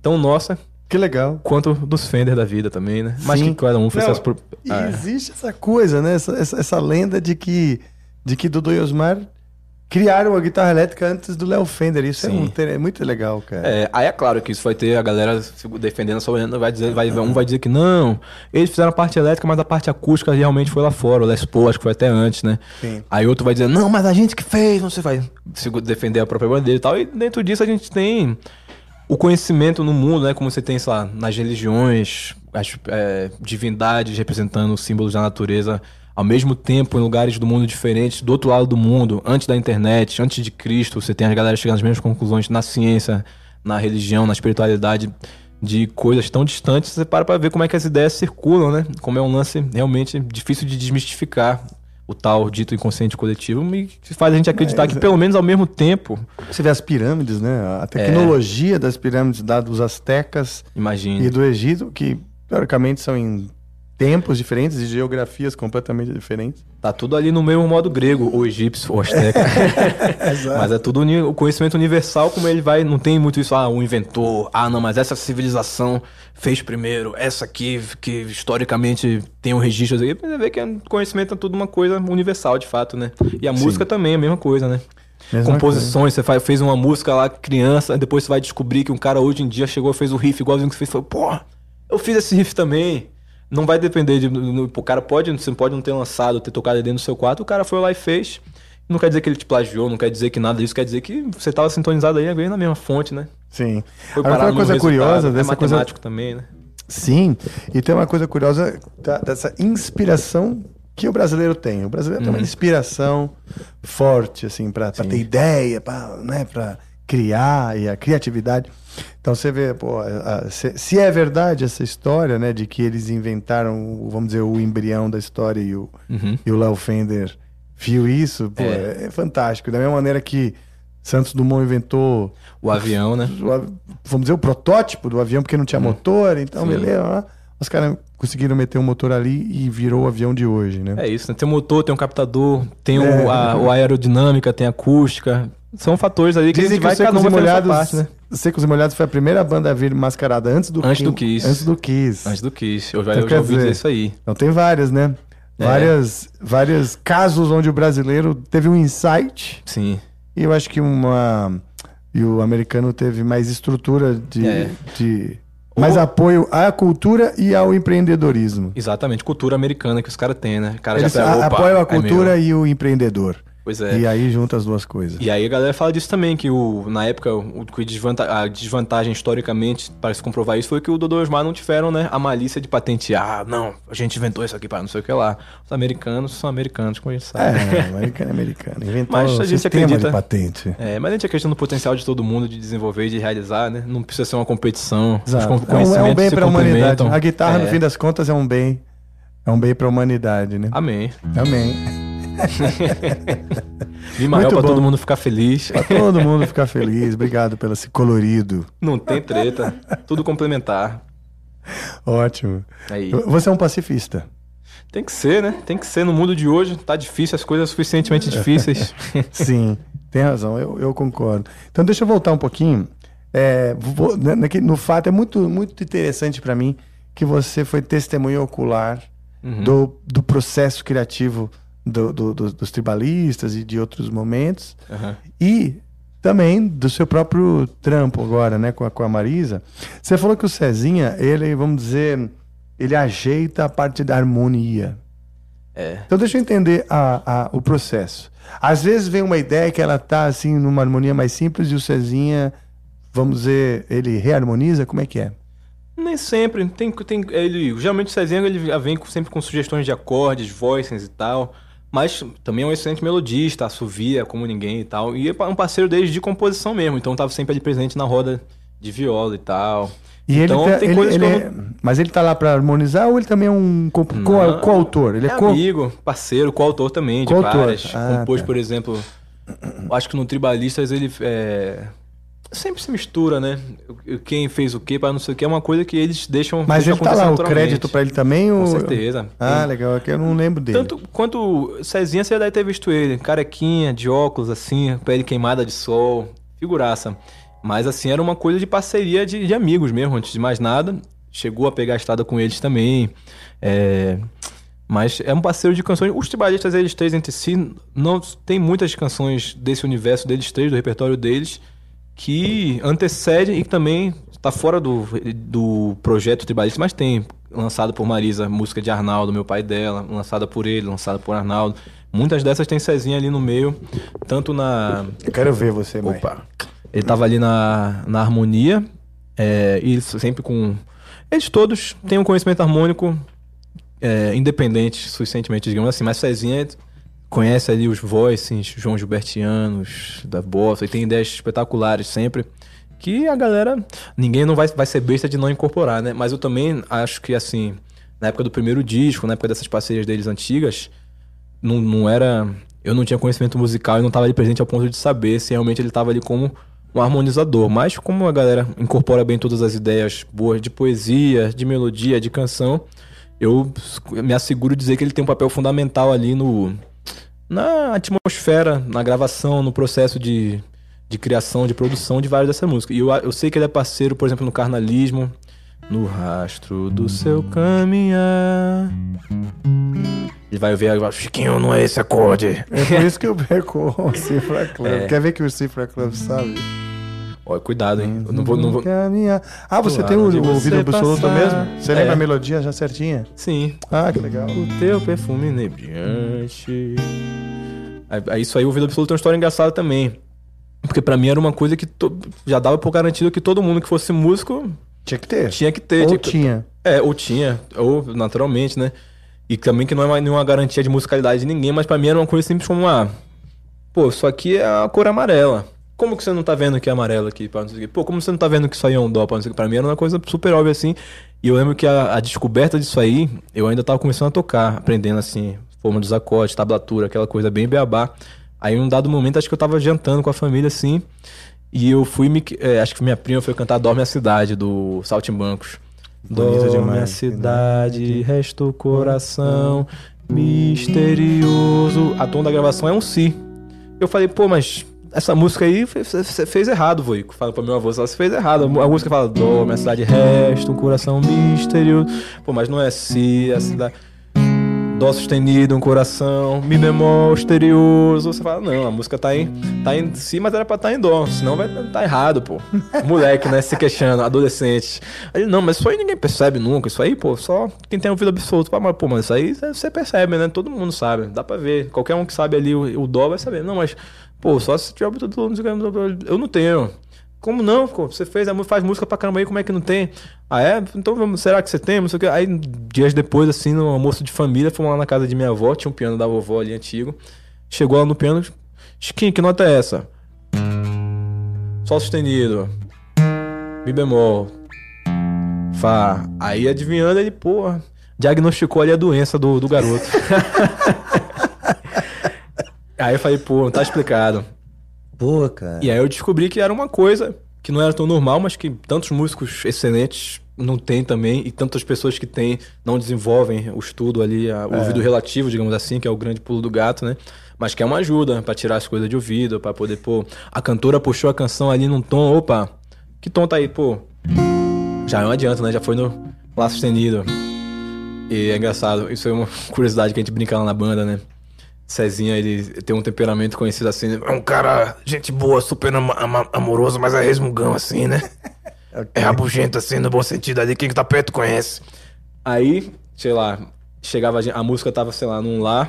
tão nossa. Que legal. Quanto dos Fender da vida também, né? Mas que cada um fez Não, suas pro- E Ah, é. existe essa coisa, né? Essa, essa, essa lenda de que, de que Dudu e Osmar criaram a guitarra elétrica antes do Léo Fender. Isso é, ter- é muito legal, cara. É, aí é claro que isso vai ter a galera se defendendo lenda, vai dizer, vai, um vai dizer que não, eles fizeram a parte elétrica, mas a parte acústica realmente foi lá fora, o Les Paul acho que foi até antes, né? Sim. Aí outro vai dizer, não, mas a gente que fez, não sei, vai defender a própria bandeira e tal, e dentro disso a gente tem o conhecimento no mundo, né? Como você tem, sei lá, nas religiões, as é, divindades representando os símbolos da natureza ao mesmo tempo em lugares do mundo diferentes, do outro lado do mundo, antes da internet, antes de Cristo, você tem as galera chegando às mesmas conclusões na ciência, na religião, na espiritualidade de coisas tão distantes, você para pra ver como é que as ideias circulam, né? Como é um lance realmente difícil de desmistificar o tal dito inconsciente coletivo e que faz a gente acreditar Mas que é- pelo menos ao mesmo tempo Você vê as pirâmides, né? A tecnologia das pirâmides da dos astecas Imagine. e do Egito, que teoricamente são em tempos diferentes e geografias completamente diferentes. Tá tudo ali no mesmo modo grego, ou egípcio, ou asteca. mas é tudo o conhecimento universal, como ele vai. Não tem muito isso, ah, o inventor, ah, não, mas essa civilização fez primeiro, essa aqui, que historicamente tem um registro aí. Você vê que é- conhecimento é tudo uma coisa universal, de fato, né? E a Sim. música também é a mesma coisa, né? Mesma Composições, você faz, fez uma música lá criança, depois você vai descobrir que um cara hoje em dia chegou e fez o riff igualzinho que você fez. Falou, pô, eu fiz esse riff também. Não vai depender de. O cara pode, você pode não ter lançado, ter tocado dentro do seu quarto, o cara foi lá e fez. Não quer dizer que ele te plagiou, não quer dizer que nada disso, quer dizer que você estava sintonizado aí na mesma fonte, né? Sim. Foi Agora, uma coisa curiosa é dessa coisa- matemático também, né? Sim, e tem uma coisa curiosa dessa inspiração que o brasileiro tem. O brasileiro tem uma Uhum. inspiração forte, assim, para ter ideia, para né, pra criar e a criatividade. Então você vê, pô, a- a- se, é verdade essa história, né, de que eles inventaram, vamos dizer, o embrião da história e o, Uhum. e o Léo Fender viu isso, pô, É. é. fantástico. Da mesma maneira que Santos Dumont inventou O avião, né? o vamos dizer, o protótipo do avião, porque não tinha motor, então Sim. beleza. ó. Os caras conseguiram meter um motor ali e virou o avião de hoje, né? É isso, né? Tem o motor, tem o captador, tem É. o, a, o aerodinâmica, tem a acústica. São fatores aí que a Dizem gente que vai cada um e a Molhados, parte, né? Secos e Molhados foi a primeira banda a vir mascarada antes do Antes do Kiss. Antes do Kiss. Antes do Kiss. Eu já, Então, eu já ouvi dizer, isso aí. Então tem várias, né? É. Várias, vários casos onde o brasileiro teve um insight Sim. e eu acho que uma e o americano teve mais estrutura de, É. de mais apoio à cultura e ao empreendedorismo. Exatamente, cultura americana que os caras têm, né? O cara Eles já pega, a- apoiam a é cultura meu. e o empreendedor. Pois é. E aí junta as duas coisas. E aí a galera fala disso também, que o, na época o, que desvanta- a desvantagem historicamente para se comprovar isso foi que o Dodô e Osmar não tiveram né, a malícia de patentear. Ah, não, a gente inventou isso aqui para não sei o que lá. Os americanos são americanos, como a gente sabe. É, americano é americano. Inventou Mas a gente acredita. de patente. É, mas a gente acredita no potencial de todo mundo de desenvolver e de realizar, né? Não precisa ser uma competição. Exato. É um, é um bem para a humanidade. A guitarra, no É. fim das contas, é um bem. É um bem para a humanidade, né? Amém. Amém. Muito para todo mundo ficar feliz. Pra todo mundo ficar feliz. Obrigado pelo esse colorido. Não tem treta. Tudo complementar. Ótimo. Aí. Você é um pacifista. Tem que ser, né? Tem que ser. No mundo de hoje, tá difícil, as coisas suficientemente difíceis. Sim, tem razão, eu, eu concordo. Então deixa eu voltar um pouquinho. É, vou- né, naque- no fato, é muito, muito interessante para mim que você foi testemunha ocular Uhum. do, do processo criativo do- do- do- dos tribalistas e de outros momentos. Aham. E também do seu próprio trampo agora, né, com a, com a Marisa. Você falou que o Cezinha, ele, vamos dizer, ele ajeita a parte da harmonia. É. Então deixa eu entender a, a- o processo. Às vezes vem uma ideia que ela tá assim numa harmonia mais simples e o Cezinha, vamos dizer, ele reharmoniza, como é que é? Nem sempre. Tem, tem, ele, geralmente o Cezinha ele vem sempre com sugestões de acordes, voicings e tal. Mas também é um excelente melodista, assovia como ninguém e tal. E é um parceiro deles de composição mesmo. Então tava sempre ali presente na roda de viola e tal. E então ele, tá- tem ele- coisas ele eu é- Mas ele tá lá pra harmonizar ou ele também é um co- co- Não, coautor? Ele é, é co- amigo, parceiro, coautor também de Coautor. várias. Ah, Compôs, tá. por exemplo, acho que no Tribalistas ele é, sempre se mistura, né? Quem fez o quê para não sei o que é uma coisa que eles deixam. Mas deixam ele tá lá, o crédito pra ele também? Com ou- certeza. Ah, Tem- legal, é que eu não lembro dele. Tanto quanto Cezinha, você já deve ter visto ele, carequinha, de óculos, assim, pele queimada de sol, figuraça. Mas assim, era uma coisa de parceria de, de amigos mesmo, antes de mais nada. Chegou a pegar a estrada com eles também. É, Mas é um parceiro de canções. Os tribalistas, eles três entre si, não tem muitas canções desse universo deles três, do repertório deles, que antecedem e que também está fora do, do projeto tribalista, mas tem lançado por Marisa, música de Arnaldo, meu pai dela, lançada por ele, lançada por Arnaldo. Muitas dessas tem Cezinha ali no meio, tanto na. Eu quero ver você, mãe. Opa! Ele tava ali na, na harmonia, é, e sempre com. Eles todos têm um conhecimento harmônico é, independente, suficientemente, digamos assim, mas Cezinha conhece ali os voices, João Gilbertianos, da Bossa, e tem ideias espetaculares sempre. Que a galera. Ninguém não vai, vai ser besta de não incorporar, né? Mas eu também acho que, assim, na época do primeiro disco, na época dessas parcerias deles antigas, não, não era. Eu não tinha conhecimento musical e não estava ali presente ao ponto de saber se realmente ele estava ali como um harmonizador. Mas como a galera incorpora bem todas as ideias boas de poesia, de melodia, de canção, eu me asseguro de dizer que ele tem um papel fundamental ali no na atmosfera, na gravação, no processo de, de criação, de produção de várias dessas músicas. E eu, eu sei que ele é parceiro, por exemplo, no Carnalismo, no rastro do seu caminhar. Ele vai ver agora, Chiquinho, não é esse acorde. É por isso que eu perco o Cifra Club. É. Quer ver que o Cifra Club sabe? Ó, cuidado, hein? Eu não vou, não vou... Caminhar. Ah, você Do tem o, o ouvido absoluto passar. mesmo? Você lembra É. a melodia já certinha? Sim. Ah, que legal. O teu perfume inebriante. Aí, isso aí, o Vida Absoluta é uma história engraçada também. Porque pra mim era uma coisa que to- já dava por garantido que todo mundo que fosse músico Tinha que ter. tinha que ter. Ou tinha que- tinha. É, ou tinha, ou naturalmente, né? E também que não é nenhuma garantia de musicalidade de ninguém, mas pra mim era uma coisa simples como uma. Pô, isso aqui é a cor amarela. Como que você não tá vendo que é amarelo aqui? Pá, não sei o quê? Pô, como você não tá vendo que isso aí é um dó? Pá, não sei o quê? Pra mim era uma coisa super óbvia assim. E eu lembro que a, a descoberta disso aí, eu ainda tava começando a tocar, aprendendo assim, forma dos acordes, tablatura, aquela coisa bem beabá. Aí, em um dado momento, acho que eu tava jantando com a família assim. E eu fui me. é, acho que minha prima foi cantar Dorme a Cidade, do Saltimbancos. Bonita Dorme demais. a cidade, resta o coração misterioso. A tom da gravação é um si. Eu falei, pô, mas essa música aí você fez errado, vô. Fala pra meu avô, você fez errado. A música fala, dorme a cidade, resta um coração misterioso. Pô, mas não é si, é a cidade. Dó sustenido, um coração, Mi bemol, misterioso. Você fala, não, a música tá em, tá em Si, mas era pra estar tá em Dó. Senão vai tá errado, pô. Moleque, né? Se queixando, adolescente. Aí, não, mas isso aí ninguém percebe nunca. Isso aí, pô, só quem tem ouvido absoluto. Fala, Mas, pô, mas isso aí você percebe, né? Todo mundo sabe. Dá pra ver. Qualquer um que sabe ali o, o Dó vai saber. Não, mas, pô, só se tiver todo mundo. Eu não tenho. Como não? pô? Você fez, faz música pra caramba aí, como é que não tem? Ah, é? Então será que você tem? Não sei o quê. Aí, dias depois, assim, no almoço de família, fomos lá na casa de minha avó, tinha um piano da vovó ali antigo. Chegou lá no piano, Chiquinho, que nota é essa? Sol sustenido. Mi bemol. Fá. Aí adivinhando, ele, porra, diagnosticou ali a doença do, do garoto. aí eu falei, pô, não tá explicado. Pô, cara. E aí eu descobri que era uma coisa que não era tão normal, mas que tantos músicos excelentes não têm também, e tantas pessoas que têm não desenvolvem o estudo ali, a- o É. ouvido relativo, digamos assim, que é o grande pulo do gato, né? Mas que é uma ajuda pra tirar as coisas de ouvido, pra poder, pô, a cantora puxou a canção ali num tom, opa, que tom tá aí, pô? Já um adianto, né? Já foi no Lá sustenido. E é engraçado, isso é uma curiosidade que a gente brinca lá na banda, né? Cezinha, ele tem um temperamento conhecido assim, é um cara, gente boa, super ama- ama- amoroso, mas é resmungão assim, né? É rabugento assim, no bom sentido ali, quem que tá perto conhece. Aí, sei lá, chegava a, gente- a música tava, sei lá, num lá.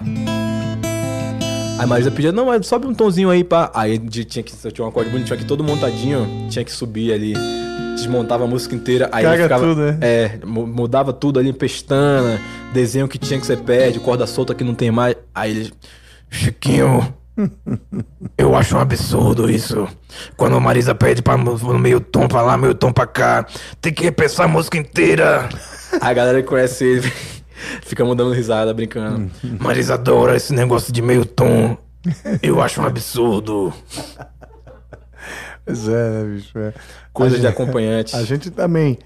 Aí a Marisa pedia, não, mas sobe um tonzinho aí, pá. Aí tinha que, tinha um acorde bonitinho aqui, todo montadinho, tinha que subir ali. Desmontava a música inteira, aí Caga ficava, tudo, né? É, mu- mudava tudo ali, pestana, desenho que tinha que ser perde, corda solta que não tem mais. Aí ele, Chiquinho, eu acho um absurdo isso. Quando a Marisa pede pra no meio tom pra lá, meio tom pra cá, tem que repensar a música inteira. A galera que conhece ele fica mudando risada, brincando. Marisa adora esse negócio de meio tom. Eu acho um absurdo. Pois é, né, bicho? É. Coisa de acompanhante. A gente também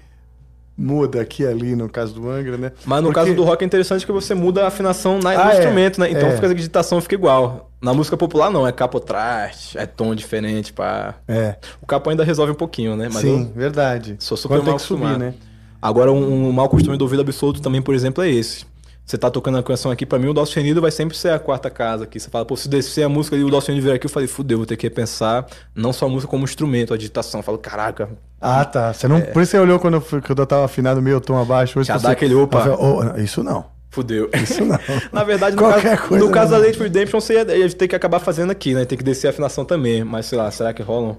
muda aqui e ali, no caso do Angra, né? Mas no Porque- caso do rock é interessante que você muda a afinação na, Ah, no é. instrumento, né? Então É. fica a digitação fica igual. Na música popular não, é capotraste, é tom diferente, pá. É. O capo ainda resolve um pouquinho, né? Mas Sim, eu verdade. sou super Quando mal que subir, acostumado. né? Agora um, um mau costume do ouvido absoluto também, por exemplo, é esse. Você tá tocando a canção aqui, pra mim o Dó sustenido vai sempre ser a quarta casa aqui. Você fala, pô, se descer a música e o Dó sustenido vir aqui, eu falei, fudeu, vou ter que repensar não só a música como instrumento, a digitação. Eu falo, caraca, Ah, tá. Você não... Por isso você olhou quando eu, fui- quando eu tava afinado meio tom abaixo. Hoje Já você... dá aquele opa. "Oh, isso não. Fudeu. Isso não. Na verdade, no Qualquer caso, coisa no caso da. Late Redemption, você ia, ia ter que acabar fazendo aqui, né? Tem que descer a afinação também. Mas sei lá, será que rolam?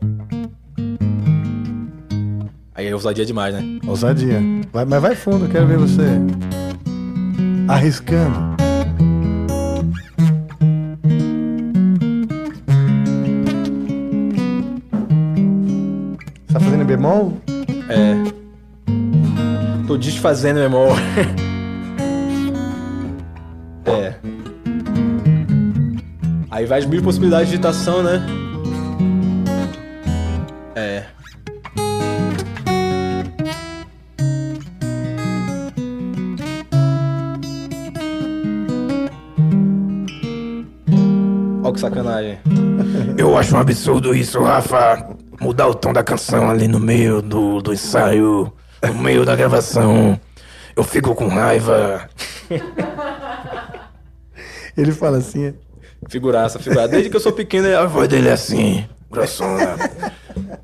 Aí é ousadia demais, né? Ousadia. Vai, mas vai fundo, eu quero ver você arriscando. Você tá fazendo em bemol? É. Tô desfazendo memória. é. Aí vai as mil possibilidades de digitação, né? É. sacanagem. Eu acho um absurdo isso, Rafa. Mudar o tom da canção ali no meio do, do ensaio, no meio da gravação. Eu fico com raiva. Ele fala assim. é, Figuraça, figuraça. Desde que eu sou pequeno, a voz dele é assim, grossona.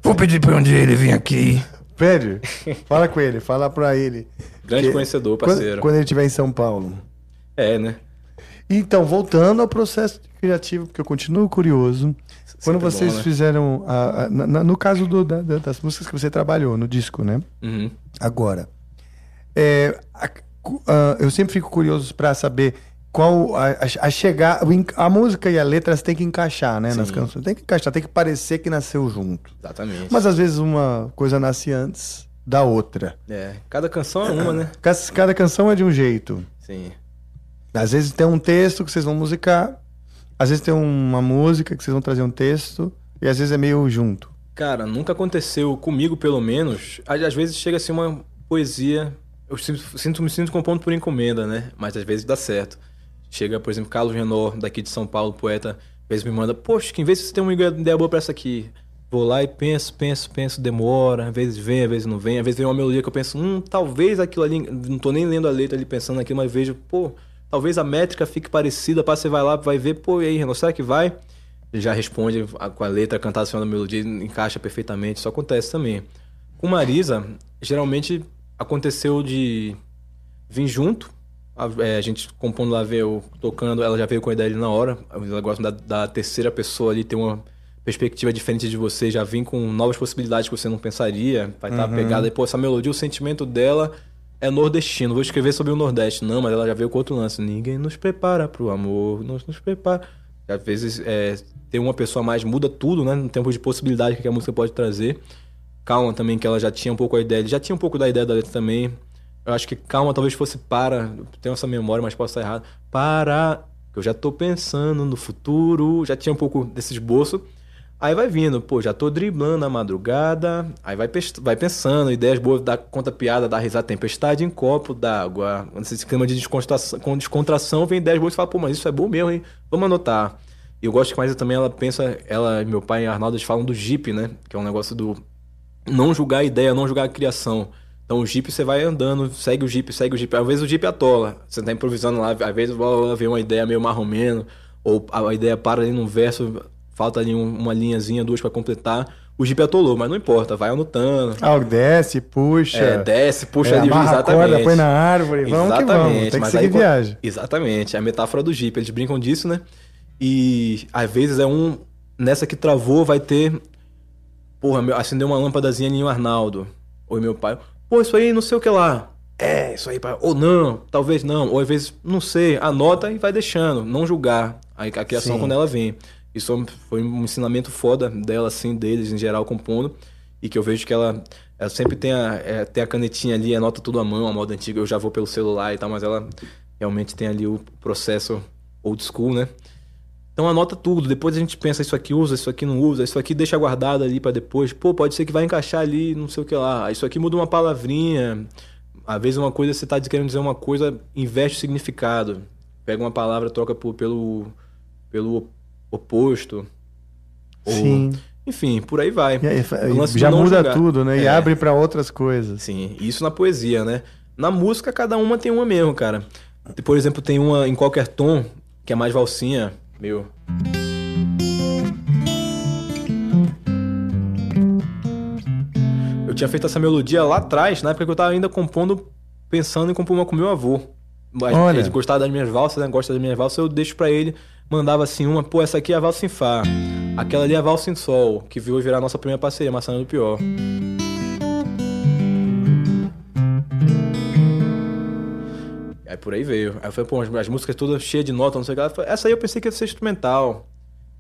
Vou pedir pra um dia ele vir aqui. Pede, fala com ele, fala pra ele. Grande Que- conhecedor, quando- parceiro. Quando, ele estiver em São Paulo. É, né? Então, voltando ao processo criativo, porque eu continuo curioso. Quando bom, vocês né? fizeram. a- a- na- no caso do- da- da- das músicas que você trabalhou no disco, né? Uhum. Agora. é, a- eu sempre fico curioso para saber qual a, a- chegar. A música e a letra têm que encaixar, né? Nas Sim. canções. Tem que encaixar, tem que parecer que nasceu junto. Exatamente. Mas às vezes uma coisa nasce antes da outra. É, cada canção é uma, né? Cada, cada canção é de um jeito. Sim. Às vezes tem um texto que vocês vão musicar, às vezes tem uma música que vocês vão trazer um texto, e às vezes é meio junto. Cara, nunca aconteceu comigo, pelo menos. Às vezes chega assim uma poesia. Eu sinto- me sinto compondo por encomenda, né? Mas às vezes dá certo. Chega, por exemplo, Carlos Renor, daqui de São Paulo, poeta, às vezes me manda, poxa, que em vez de você ter uma ideia boa pra essa aqui, vou lá e penso, penso, penso, demora, às vezes vem, às vezes não vem, às vezes vem uma melodia que eu penso, hum, talvez aquilo ali, não tô nem lendo a letra ali pensando naquilo, mas vejo, pô, talvez a métrica fique parecida, pá, você vai lá, vai ver, pô, e aí, Renor, será que vai? Ele já responde com a letra cantada assim, na melodia, encaixa perfeitamente. Isso acontece também. Com Marisa, geralmente aconteceu de vir junto. A, é, a gente compondo lá, veio tocando, ela já veio com a ideia ali na hora. Ela gosta da, da terceira pessoa ali ter uma perspectiva diferente de você, já vim com novas possibilidades que você não pensaria. Vai estar Uhum. pegada. E, pô, essa melodia, o sentimento dela é nordestino. Vou escrever sobre o Nordeste. Não, mas ela já veio com outro lance. Ninguém nos prepara pro amor, nos, nos prepara. Às vezes, é, ter uma pessoa mais muda tudo, né? No tempo de possibilidade que a música pode trazer. Calma também, que ela já tinha um pouco a ideia. Já tinha um pouco da ideia da letra também. Eu acho que calma talvez fosse para. Tenho essa memória, mas posso estar errado. Para. Que eu já tô pensando no futuro. Já tinha um pouco desse esboço. Aí vai vindo, pô, já tô driblando a madrugada. Aí vai, vai pensando, ideias boas, dá conta piada, dá risada, tempestade em copo d'água. Nesse clima de descontração, com descontração, vem ideias boas e fala, pô, mas isso é bom mesmo, hein? Vamos anotar. E eu gosto que mais também ela pensa, ela meu pai e Arnaldo eles falam do Jeep, né? Que é um negócio do não julgar a ideia, não julgar a criação. Então o Jeep você vai andando, segue o Jeep, segue o Jeep. Às vezes o Jeep atola. Você tá improvisando lá, às vezes vai ver uma ideia meio marromeno, ou a ideia para ali num verso, falta ali um- uma linhazinha, duas pra completar. O Jeep atolou, mas não importa, vai anotando. Ah, desce, puxa. É, desce, puxa É, ali, a exatamente. corda, põe na árvore, vamos que vamos, tem que seguir aí, viagem. Exatamente, é a metáfora do Jeep, eles brincam disso, né? E às vezes é um. Nessa que travou, vai ter. Porra, meu, acendeu uma lâmpadazinha ali em Arnaldo. Oi, meu pai. Pô, isso aí não sei o que lá. É, isso aí, pai. Ou não, talvez não. Ou às vezes, não sei, anota e vai deixando, não julgar. Aí a criação Sim. quando ela vem. Isso foi um ensinamento foda dela, assim, deles em geral, compondo. E que eu vejo que ela, ela sempre tem a, é, tem a canetinha ali, anota tudo à mão, a moda antiga. Eu já vou pelo celular e tal, mas ela realmente tem ali o processo old school, né? Então anota tudo, depois a gente pensa isso aqui usa, isso aqui não usa, isso aqui deixa guardado ali pra depois. Pô, pode ser que vai encaixar ali, não sei o que lá. Isso aqui muda uma palavrinha. Às vezes uma coisa você tá querendo dizer uma coisa, investe o significado. Pega uma palavra, troca por- pelo pelo oposto. Ou- Sim. enfim, por aí vai. E aí, de já muda julgar. tudo, né? E É. abre pra outras coisas. Sim, isso na poesia, né? Na música, cada uma tem uma mesmo, cara. Por exemplo, tem uma em qualquer tom, que é mais valsinha, meu. Eu tinha feito essa melodia lá atrás, na época que eu tava ainda compondo, pensando em compor uma com meu avô. Mas Olha. ele gostava das minhas valsas, né? Gosta das minhas valsas, eu deixo pra ele, mandava assim uma, pô, essa aqui é a valsa em Fá. Aquela ali é a valsa em Sol, que veio virar a nossa primeira parceria, Maçã do Pior. Aí por aí veio. Aí eu falei, pô, as, as músicas todas cheias de nota, não sei o que. Falou, Essa aí eu pensei que ia ser instrumental.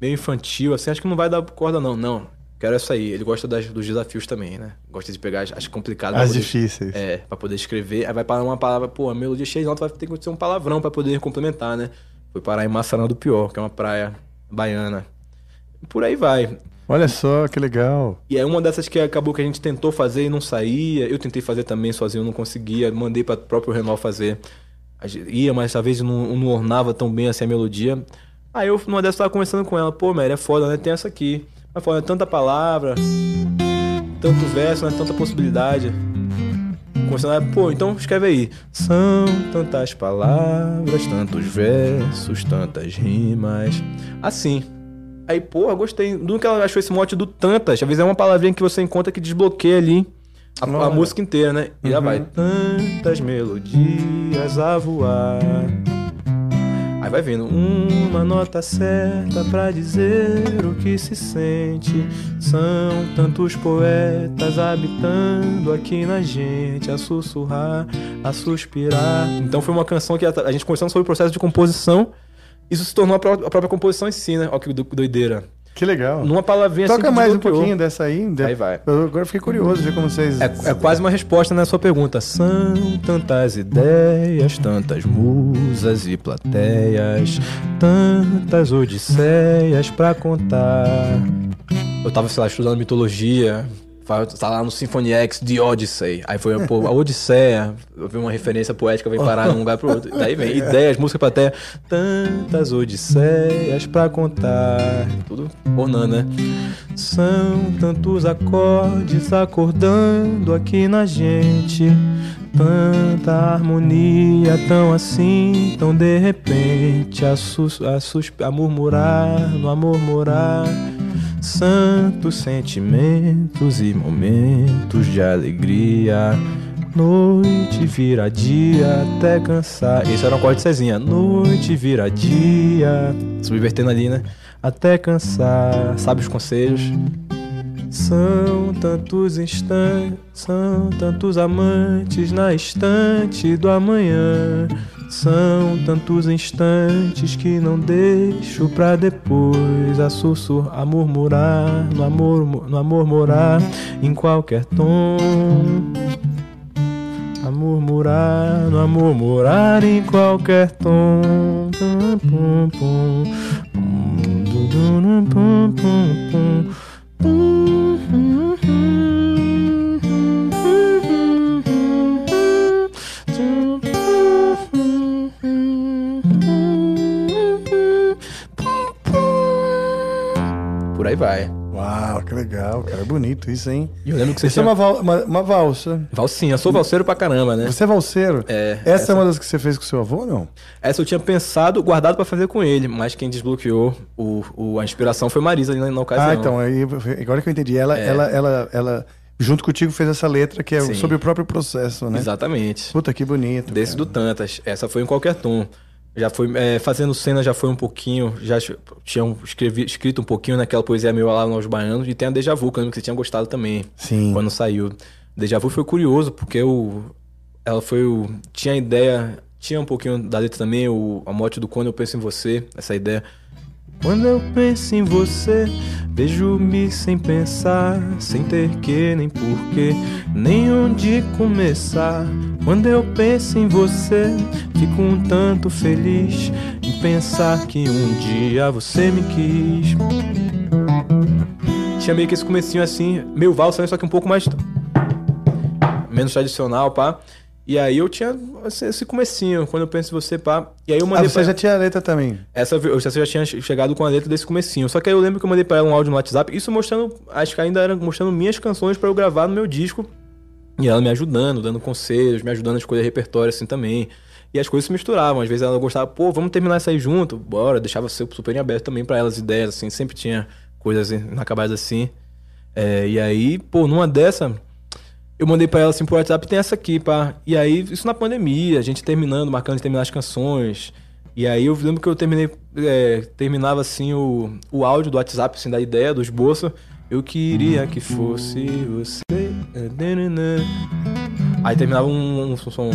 Meio infantil, assim, acho que não vai dar corda, não. Não, quero essa aí. Ele gosta das- dos desafios também, né? Gosta de pegar as, as complicadas. As poder- difíceis. É, pra poder escrever. Aí vai parar uma palavra, pô, a melodia cheia de nota vai ter que ser um palavrão pra poder complementar, né? Foi parar em Massaranã do Pior, que é uma praia baiana. Por aí vai. Olha só, que legal. E é uma dessas que acabou que a gente tentou fazer e não saía. Eu tentei fazer também sozinho, não conseguia. Mandei para o próprio Renal fazer. Ia, mas talvez não, não ornava tão bem assim a melodia. Aí eu, numa dessas, tava conversando com ela. Pô, Mary, é foda, né? Tem essa aqui. Mas foda, é tanta palavra, tanto verso, né? Tanta possibilidade. Conversando, ela, pô, então escreve aí. São tantas palavras, tantos versos, tantas rimas. Assim. Aí, porra, gostei. Do que ela achou esse mote do tantas. Às vezes é uma palavrinha que você encontra que desbloqueia ali a, a música inteira, né? E já Uhum. vai. Tantas melodias a voar. Aí vai vindo uma nota certa pra dizer o que se sente. São tantos poetas habitando aqui na gente, a sussurrar, a suspirar. Então foi uma canção que a, gente conversando sobre o processo de composição. Isso se tornou a, pró- a própria composição em si, né? Olha que do- doideira. Que legal. Numa palavrinha assim Toca que mais um pouquinho dessa aí. Aí vai. Eu agora fiquei curioso de ver como vocês. É, é quase uma resposta na sua pergunta. São tantas ideias, tantas musas e plateias, tantas odisseias pra contar. Eu tava, sei lá, estudando mitologia, tá lá no Symphony X de Odyssey. Aí foi, pô, a Odisseia, vi uma referência poética, veio parar num lugar pro outro. Daí vem ideias, música plateia, tantas odisseias pra contar. Tudo ornando, né? São tantos acordes acordando aqui na gente. Tanta harmonia, tão assim, tão de repente, a, sus, a, sus, a murmurar, no a murmurar. Santos sentimentos e momentos de alegria. Noite vira dia até cansar. Esse era um acorde de Cezinha. Noite vira dia. Subvertendo ali, né? Até cansar. Sabe os conselhos? São tantos instantes, são tantos amantes na estante do amanhã. São tantos instantes que não deixo pra depois a sussurrar, a murmurar, no amor, no amor morar em qualquer tom. A murmurar, no amor morar em qualquer tom. Vai. Uau, que legal, cara. É bonito isso, hein? E eu lembro que você Isso é tinha- uma, val- uma, uma valsa. Valsinha, eu sou valseiro pra caramba, né? Você é valseiro? É. Essa, é uma das que você fez com seu avô, não? Essa eu tinha pensado, guardado pra fazer com ele, mas quem desbloqueou o, o- a inspiração foi Marisa na, na ocasião. Ah, então, aí, agora que eu entendi. Ela, É. ela, ela, ela, junto contigo, fez essa letra que é Sim. sobre o próprio processo, né? Exatamente. Puta, que bonito. Desse do Tantas. Essa foi em qualquer tom. Já foi é, fazendo cena, já foi um pouquinho. Já tinha um- escrevi, escrito um pouquinho naquela poesia meu lá nos baianos. E tem a Deja Vu, que eu lembro que você tinha gostado também. Sim. Quando saiu. Deja Vu foi curioso, porque o, ela foi o. Tinha a ideia. Tinha um pouquinho da letra também, o, a mote do Quando Eu Penso em Você, essa ideia. Quando eu penso em você, vejo-me sem pensar, sem ter que nem porquê, nem onde começar. Quando eu penso em você, fico um tanto feliz em pensar que um dia você me quis. Tinha meio que esse comecinho assim, meio valsa, só que um pouco mais menos tradicional, pá. E aí eu tinha esse, esse comecinho, quando eu penso em você, pá. E aí eu Ah, mandei você pra- já tinha a letra também. essa eu já tinha chegado com a letra desse comecinho. Só que aí eu lembro que eu mandei pra ela um áudio no WhatsApp, isso mostrando, acho que ainda era mostrando minhas canções pra eu gravar no meu disco. E ela me ajudando, dando conselhos, me ajudando a escolher repertório assim também. E as coisas se misturavam. Às vezes ela gostava, pô, vamos terminar isso aí junto, bora. Deixava ser super em aberto também pra elas ideias, assim. Sempre tinha coisas inacabadas assim. É, e aí, pô, numa dessa, eu mandei pra ela assim por WhatsApp, tem essa aqui, pá. E aí, isso na pandemia, a gente terminando, marcando de terminar as canções. E aí eu lembro que eu terminei, é, terminava assim o, o áudio do WhatsApp, assim, da ideia, do esboço. Eu queria que fosse você. Aí terminava um, um som.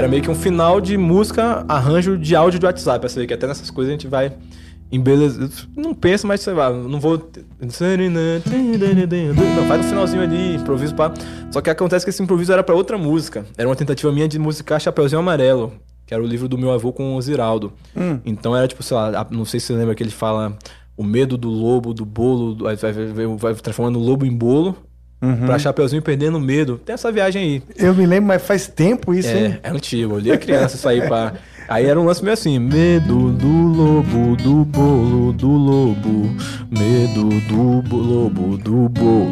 Era meio que um final de música, arranjo de áudio de WhatsApp. Pra ver que até nessas coisas a gente vai embeleza. Não pensa, mas sei lá, não vou. Não, faz um finalzinho ali, improviso pá. Só que acontece que esse improviso era pra outra música. Era uma tentativa minha de musicar Chapeuzinho Amarelo, que era o livro do meu avô com o Ziraldo. Hum. Então era tipo, sei lá, não sei se você lembra que ele fala o medo do lobo, do bolo, vai, vai, vai, vai transformando o lobo em bolo. Uhum. Pra Chapeuzinho perdendo medo. Tem essa viagem aí. Eu me lembro, mas faz tempo isso, hein? É, é antigo. Eu li a criança isso aí pra. Aí era um lance meio assim: Medo do lobo, do bolo, do lobo. Medo do bo- lobo, do bolo.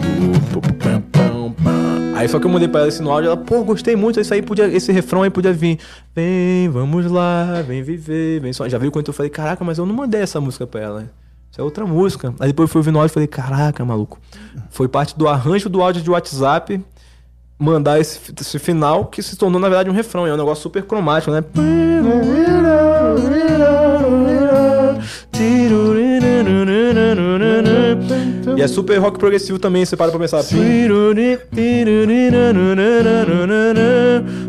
Aí só que eu mandei pra ela esse no áudio, ela, pô, gostei muito, isso aí podia, esse refrão aí podia vir. Vem, vamos lá, vem viver, vem só. Já viu quando eu falei, caraca, mas eu não mandei essa música pra ela. É outra música. Aí depois eu fui ouvir no áudio e falei, caraca, maluco. Foi parte do arranjo do áudio de WhatsApp mandar esse, esse final que se tornou, na verdade, um refrão. É um negócio super cromático, né? E é super rock progressivo também, você para pra pensar.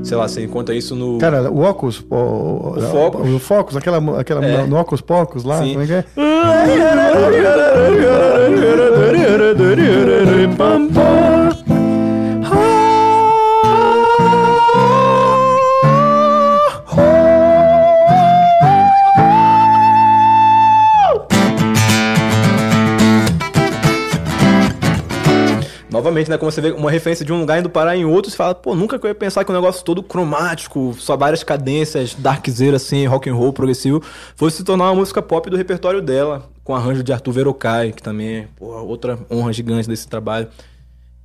Sei lá, você encontra isso no. Cara, o Ocus, o, o, O Focus. o Focus, aquela, aquela É. no Ocus Pocus lá, Sim. como é que é? Novamente, né? Como você vê uma referência de um lugar indo parar em outro, você fala, pô, nunca que eu ia pensar que um negócio todo cromático, só várias cadências, darkzeira assim, rock and roll, progressivo, fosse se tornar uma música pop do repertório dela, com arranjo de Arthur Verocai, que também é outra honra gigante desse trabalho.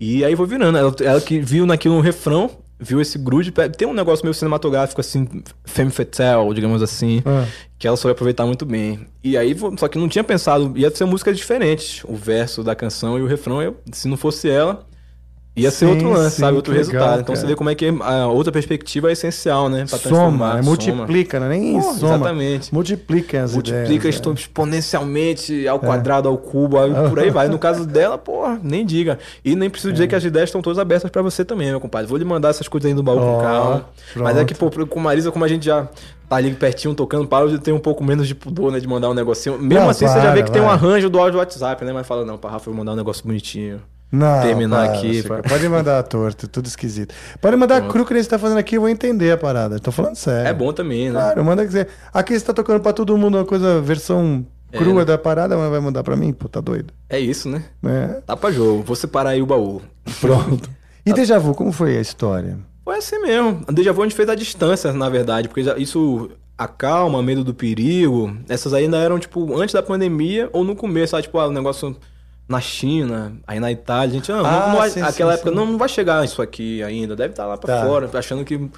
E aí foi virando, ela, ela que viu naquilo um refrão, viu esse grude, tem um negócio meio cinematográfico assim, femme fatale, digamos assim, Ah. que ela soube aproveitar muito bem. E aí, só que não tinha pensado, ia ser músicas diferentes, o verso da canção e o refrão, eu- se não fosse ela, ia ser Sim, outro lance, sim, sabe? Outro resultado. legal, então você vê como é que a outra perspectiva é essencial, né? Pra Soma, né? multiplica, né? Nem soma. Exatamente. Multiplica as Multiplica ideias. é. exponencialmente ao quadrado, ao cubo, aí por aí vai. No caso dela, porra, nem diga. E nem preciso É. dizer que as ideias estão todas abertas pra você também, meu compadre. Vou lhe mandar essas coisas aí no baú Ó, com calma. Mas é que, pô, com Marisa, como a gente já tá ali pertinho tocando, para de ter um pouco menos de pudor, né? De mandar um negocinho. Mesmo Não, assim, você já para, vê que tem um arranjo do áudio do WhatsApp, né? Mas fala, não, pra Rafa, eu vou mandar um negócio bonitinho. Não, terminar para, aqui, pá. Pode mandar torto, tudo esquisito. Pode mandar cru que nem você tá fazendo aqui, eu vou entender a parada. Tô falando sério. É bom também, né? Claro, manda quiser. Aqui você tá tocando pra todo mundo uma coisa, versão É, crua né? da parada, mas vai mandar pra mim? Pô, tá doido. É isso, né? É. Tá pra jogo. Vou separar aí o baú. Pronto. E Deja Vu, como foi a história? Foi assim mesmo. A déjà vu a gente fez à distância, na verdade, porque isso acalma, medo do perigo. Essas aí ainda eram, tipo, antes da pandemia ou no começo, sabe? Tipo, ah, o negócio na China, aí na Itália, a gente, não, Ah, não vai, sim, aquela sim, época, sim. não, não vai chegar isso aqui ainda, deve estar lá pra Tá. fora, achando que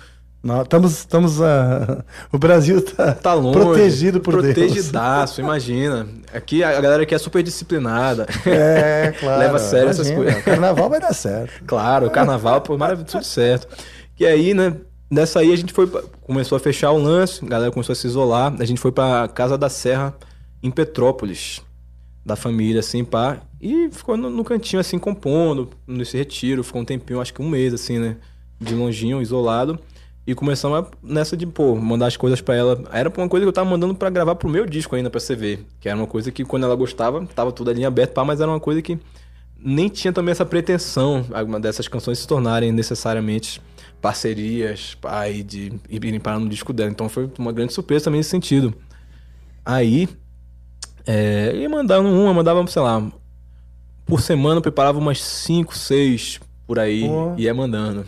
Não, estamos, estamos ah, o Brasil tá, tá longe. protegido por Deus. Protegidaço, imagina. Aqui a galera aqui é super disciplinada. É, claro. Leva a sério essas imagina, coisas. o Carnaval vai dar certo. Claro, o carnaval, pô, maravilha, tudo certo. E aí, né, nessa aí a gente foi, começou a fechar o lance, a galera começou a se isolar, a gente foi pra Casa da Serra, em Petrópolis, da família, assim, pá, e ficou no, no cantinho, assim, compondo, nesse retiro, ficou um tempinho, acho que um mês, assim, né, de longinho, isolado, e começamos a- nessa de, pô, mandar as coisas pra ela. Era uma coisa que eu tava mandando pra gravar pro meu disco ainda, pra você ver, que era uma coisa que quando ela gostava, tava tudo ali aberto, pá, mas era uma coisa que nem tinha também essa pretensão, alguma dessas canções se tornarem necessariamente parcerias, e de irem parar no disco dela. Então foi uma grande surpresa também nesse sentido. Aí, é, ia mandando uma, mandava, sei lá, por semana eu preparava umas 5, 6 por aí e ia mandando.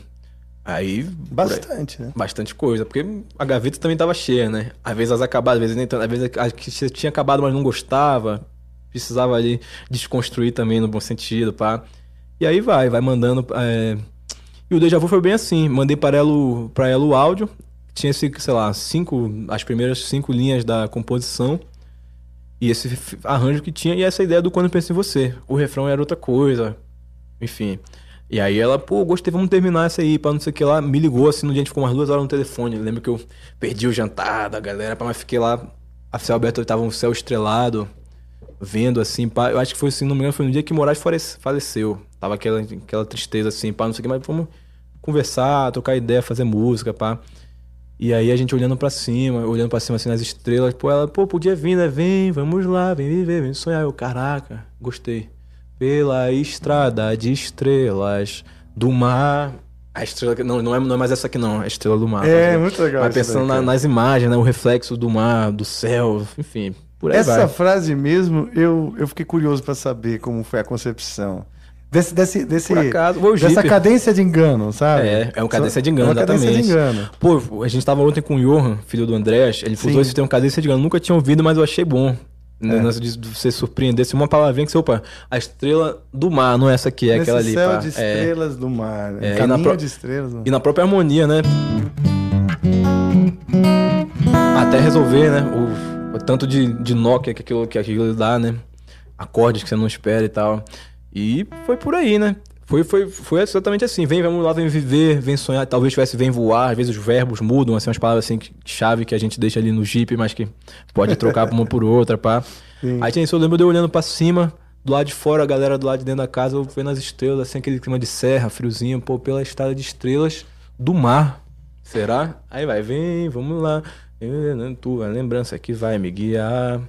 Aí. por aí- Bastante, né? Bastante coisa, porque a gaveta também tava cheia, né? Às vezes as acabadas, às vezes nem tanto, às vezes a que você tinha acabado, mas não gostava, precisava ali desconstruir também no bom sentido, pá. E aí vai, vai mandando. é, E o Deja Vu foi bem assim, mandei para ela, o- pra ela o áudio, tinha sei lá, cinco, as primeiras cinco linhas da composição. E esse arranjo que tinha, e essa ideia do Quando Eu Penso em Você. O refrão era outra coisa, enfim. E aí ela, pô, gostei, vamos terminar essa aí, pra não sei o que lá. Me ligou assim no dia, a gente ficou umas duas horas no telefone. Eu lembro que eu perdi o jantar da galera, mas fiquei lá, a céu aberto, tava um céu estrelado, vendo assim, pá. Eu acho que foi assim, não me engano, foi no dia que Moraes falece- faleceu. Tava aquela, aquela tristeza assim, pá, não sei o que, mas vamos conversar, trocar ideia, fazer música, pá. E aí a gente olhando pra cima, olhando pra cima assim nas estrelas, pô, ela, pô, podia vir, né? Vem, vamos lá, vem viver, vem sonhar. Eu, caraca, gostei. Pela estrada de estrelas do mar. A estrela, que- não, não é, não é mais essa aqui não, é a estrela do mar. É, Mas- muito legal Mas pensando na- nas imagens, né? O reflexo do mar, do céu, enfim, por aí Essa vai. frase mesmo, eu, eu fiquei curioso pra saber como foi a concepção. Desse, desse, desse, acaso, dessa cadência de engano, sabe? É, é uma cadência de engano, É uma cadência exatamente. de engano. Pô, a gente tava ontem com o Johan, filho do Andrés, ele usou esse termo cadência de engano, nunca tinha ouvido, mas eu achei bom. É. É. De você surpreender, assim, uma palavrinha que você, opa, a estrela do mar, não é essa aqui, é Nesse aquela ali. céu pá. de É. estrelas do mar. né? É, e na Caminho pro- de estrelas. do E na própria harmonia, né? Até resolver, né? O, o tanto de, de nó que aquilo, que aquilo dá, né? Acordes que você não espera e tal. E foi por aí, né? Foi, foi, foi exatamente assim. Vem, vamos lá, vem viver, vem sonhar. Talvez tivesse vem voar. Às vezes os verbos mudam, assim, umas palavras assim, chave que a gente deixa ali no Jeep, mas que pode trocar uma por outra, pá. Sim. Aí tinha isso, eu lembro de eu olhando pra cima, do lado de fora, a galera do lado de dentro da casa, eu vendo as estrelas, assim, aquele clima de serra, friozinho, pô, pela estrada de estrelas do mar. Será? Aí vai, vem, vamos lá. Eh, Tua lembrança que vai me guiar.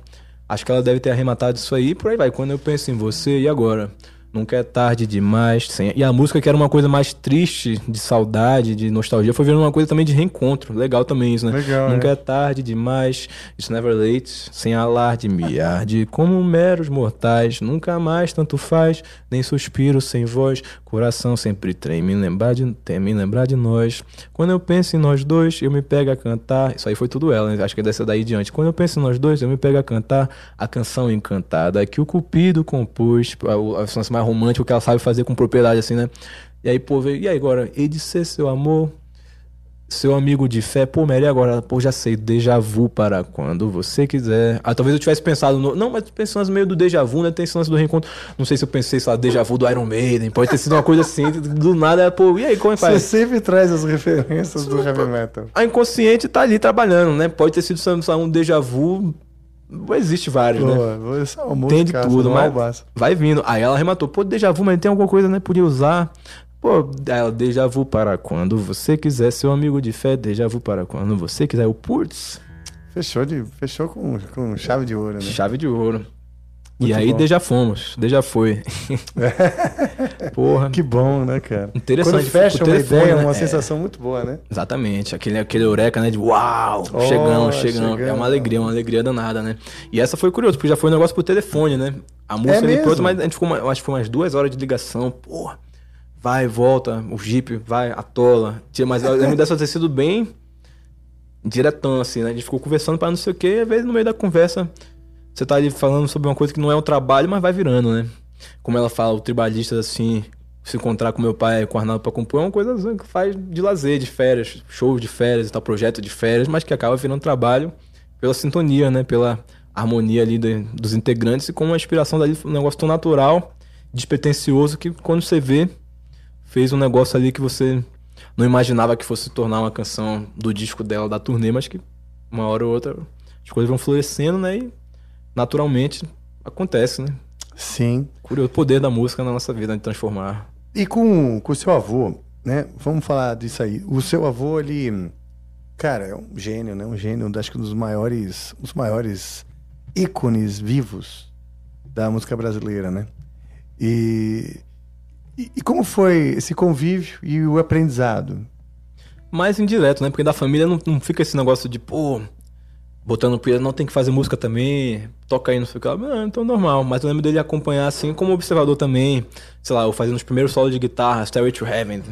Acho que ela deve ter arrematado isso aí, por aí vai. Quando eu penso em você, e agora? Nunca é tarde demais. Sem... E a música que era uma coisa mais triste, de saudade, de nostalgia, foi virando uma coisa também de reencontro. Legal também isso, né? Legal, Nunca né? é tarde demais, it's never late, sem alarde, me arde, como meros mortais, nunca mais tanto faz, nem suspiro sem voz, coração sempre treme, me lembrar de, tem me lembrar de nós. Quando eu penso em nós dois, eu me pego a cantar, isso aí foi tudo ela, né? acho que é dessa daí diante. Quando eu penso em nós dois, eu me pego a cantar a canção encantada que o Cupido compôs, a, a versão mais romântica que ela sabe fazer com propriedade assim, né? E aí, pô, veio, e aí agora, e de ser seu amor, seu amigo de fé, pô, Mary, agora, pô, já sei, déjà vu para quando você quiser. Ah, talvez eu tivesse pensado no. Não, mas pensando no meio do déjà vu, né? Tem esse lance do reencontro. Não sei se eu pensei, sei lá, déjà vu do Iron Maiden. Pode ter sido uma coisa assim, do nada, pô, e aí, como é que Você faz? sempre traz as referências do heavy metal. A inconsciente tá ali trabalhando, né? Pode ter sido sei lá, um déjà vu. Existe vários, né? É uma Tem de tudo, é mas vai vindo. Aí ela arrematou, pô, déjà vu, mas tem alguma coisa, né? Podia usar. Pô, ela, déjà vu para quando você quiser, seu amigo de fé, déjà vu para quando você quiser. O putz, Fechou, de, fechou com, com chave de ouro, né? chave de ouro. Muito e aí, bom. déjà fomos, déjà foi. Porra. Que bom, né, cara? Interessante, Quando fecha uma telefone, ideia, é né? uma É. sensação muito boa, né? Exatamente, aquele, aquele eureka, né? De uau, Oh, chegamos, chegamos. É uma alegria, uma alegria danada, né? E essa foi curioso, porque já foi um negócio por telefone, né? A música É pronto, mas a gente ficou, uma- acho que foi umas duas horas de ligação, porra. vai, volta, o Jeep vai, atola. Mas eu lembro dessa ter sido bem diretão, assim, né? A gente ficou conversando pra não sei o quê, e às vezes no meio da conversa você tá ali falando sobre uma coisa que não é um trabalho, mas vai virando, né? Como ela fala, o tribalista, assim, se encontrar com meu pai, com o Arnaldo pra compor, é uma coisa assim, que faz de lazer, de férias, show de férias e tal, projeto de férias, mas que acaba virando trabalho pela sintonia, né? Pela harmonia ali de- dos integrantes e com uma inspiração dali, um negócio tão natural, despretensioso, que quando você vê, fez um negócio ali que você não imaginava que fosse se tornar uma canção do disco dela, da turnê, mas que uma hora ou outra as coisas vão florescendo, né? E naturalmente acontece, né? Sim. Curioso o poder da música na nossa vida de transformar. E com o seu avô, né? Vamos falar disso aí. O seu avô, ele. Cara, é um gênio, né? Um gênio, acho que um dos maiores, dos maiores ícones vivos da música brasileira, né? E, e, e como foi esse convívio e o aprendizado? Mais indireto, né? Porque da família não, não fica esse negócio de, pô, botando pilha, não tem que fazer música também, toca aí, não sei o que. Não, então normal. Mas eu lembro dele acompanhar assim, como observador também. Sei lá, eu fazendo os primeiros solos de guitarra, Stairway to Heaven.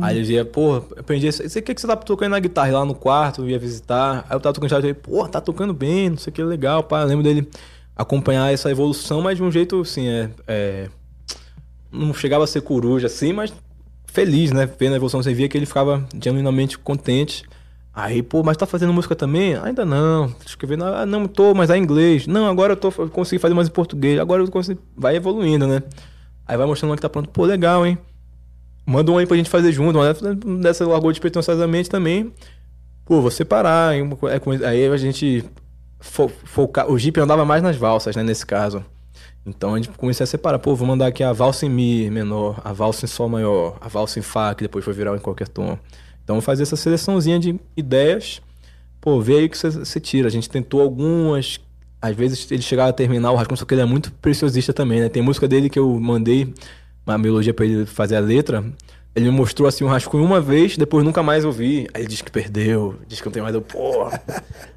Aí ele dizia, pô, aprendi isso. O que que você tá tocando na guitarra? Lá no quarto, eu ia visitar. Aí eu tava tocando guitarra pô, tá tocando bem, não sei o que, legal, pá. Eu lembro dele acompanhar essa evolução, mas de um jeito assim, é. é não chegava a ser coruja assim, mas feliz, né? Vendo a evolução, você via que ele ficava genuinamente contente. Aí, pô, mas tá fazendo música também? Ainda não. Escrevendo, ah, não tô, mas é inglês. Não, agora eu tô eu consegui fazer mais em português. Agora eu consegui. Vai evoluindo, né? Aí vai mostrando que tá pronto. Pô, legal, hein? Manda um aí pra gente fazer junto. Uma dessa largou despretensiosamente também. Pô, vou separar. É Aí a gente fo. O Jeep andava mais nas valsas, né? Nesse caso. Então a gente começou a separar. Pô, vou mandar aqui a valsa em Mi menor, a valsa em Sol maior, a valsa em Fá, que depois foi virar em qualquer tom. Então fazer essa seleçãozinha de ideias. Pô, vê aí que você- tira. A gente tentou algumas. Às vezes ele chegava a terminar o rascunho, só que ele é muito preciosista também, né? Tem música dele que eu mandei uma melodia pra ele fazer a letra. Ele me mostrou assim um rascunho uma vez, depois nunca mais ouvi. Aí ele disse que perdeu, disse que não tem mais. Eu, pô.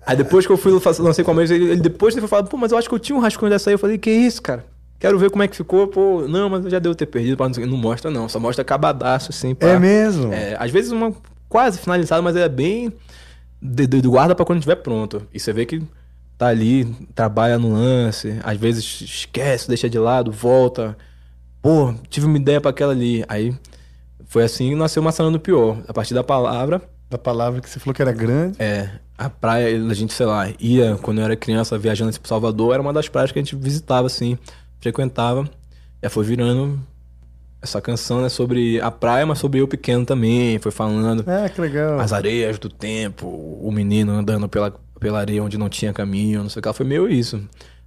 Aí depois que eu fui lancei com a mesa, ele, ele depois ele foi falar, pô, mas eu acho que eu tinha um rascunho dessa aí. Eu falei, que isso, cara? Quero ver como é que ficou, pô. Não, mas já devo ter perdido. Não, o não mostra, não. Só mostra acabadaço, assim. pá. É mesmo? É, às vezes uma quase finalizada, mas é bem de, de- de guarda pra quando estiver pronto. E você vê que tá ali, trabalha no lance, às vezes esquece, deixa de lado, volta. Pô, tive uma ideia pra aquela ali. Aí foi assim que nasceu Maçanando Pior. A partir da palavra. Da palavra que você falou que era grande. É. A praia, a gente, sei lá, ia quando eu era criança viajando pro Salvador, era uma das praias que a gente visitava, assim, frequentava. Aí foi virando essa canção, né, sobre a praia, mas sobre eu pequeno também. Foi falando Ah, que legal. as areias do tempo, o menino andando pela, pela areia onde não tinha caminho, não sei o que. Foi meio isso.